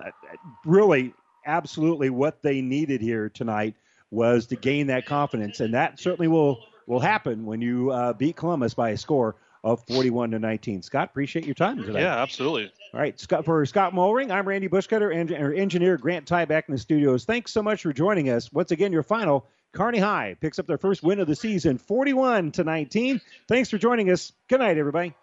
[SPEAKER 2] really, absolutely what they needed here tonight was to gain that confidence, and that certainly will will happen when you uh, beat Columbus by a score of 41 to 19. Scott, appreciate your time today.
[SPEAKER 3] Yeah, absolutely.
[SPEAKER 2] All right, Scott, for Scott Mulring, I'm Randy Bushcutter, and our engineer Grant Ty back in the studios. Thanks so much for joining us. Once again, your final Kearney High picks up their first win of the season, 41 to 19. Thanks for joining us. Good night, everybody.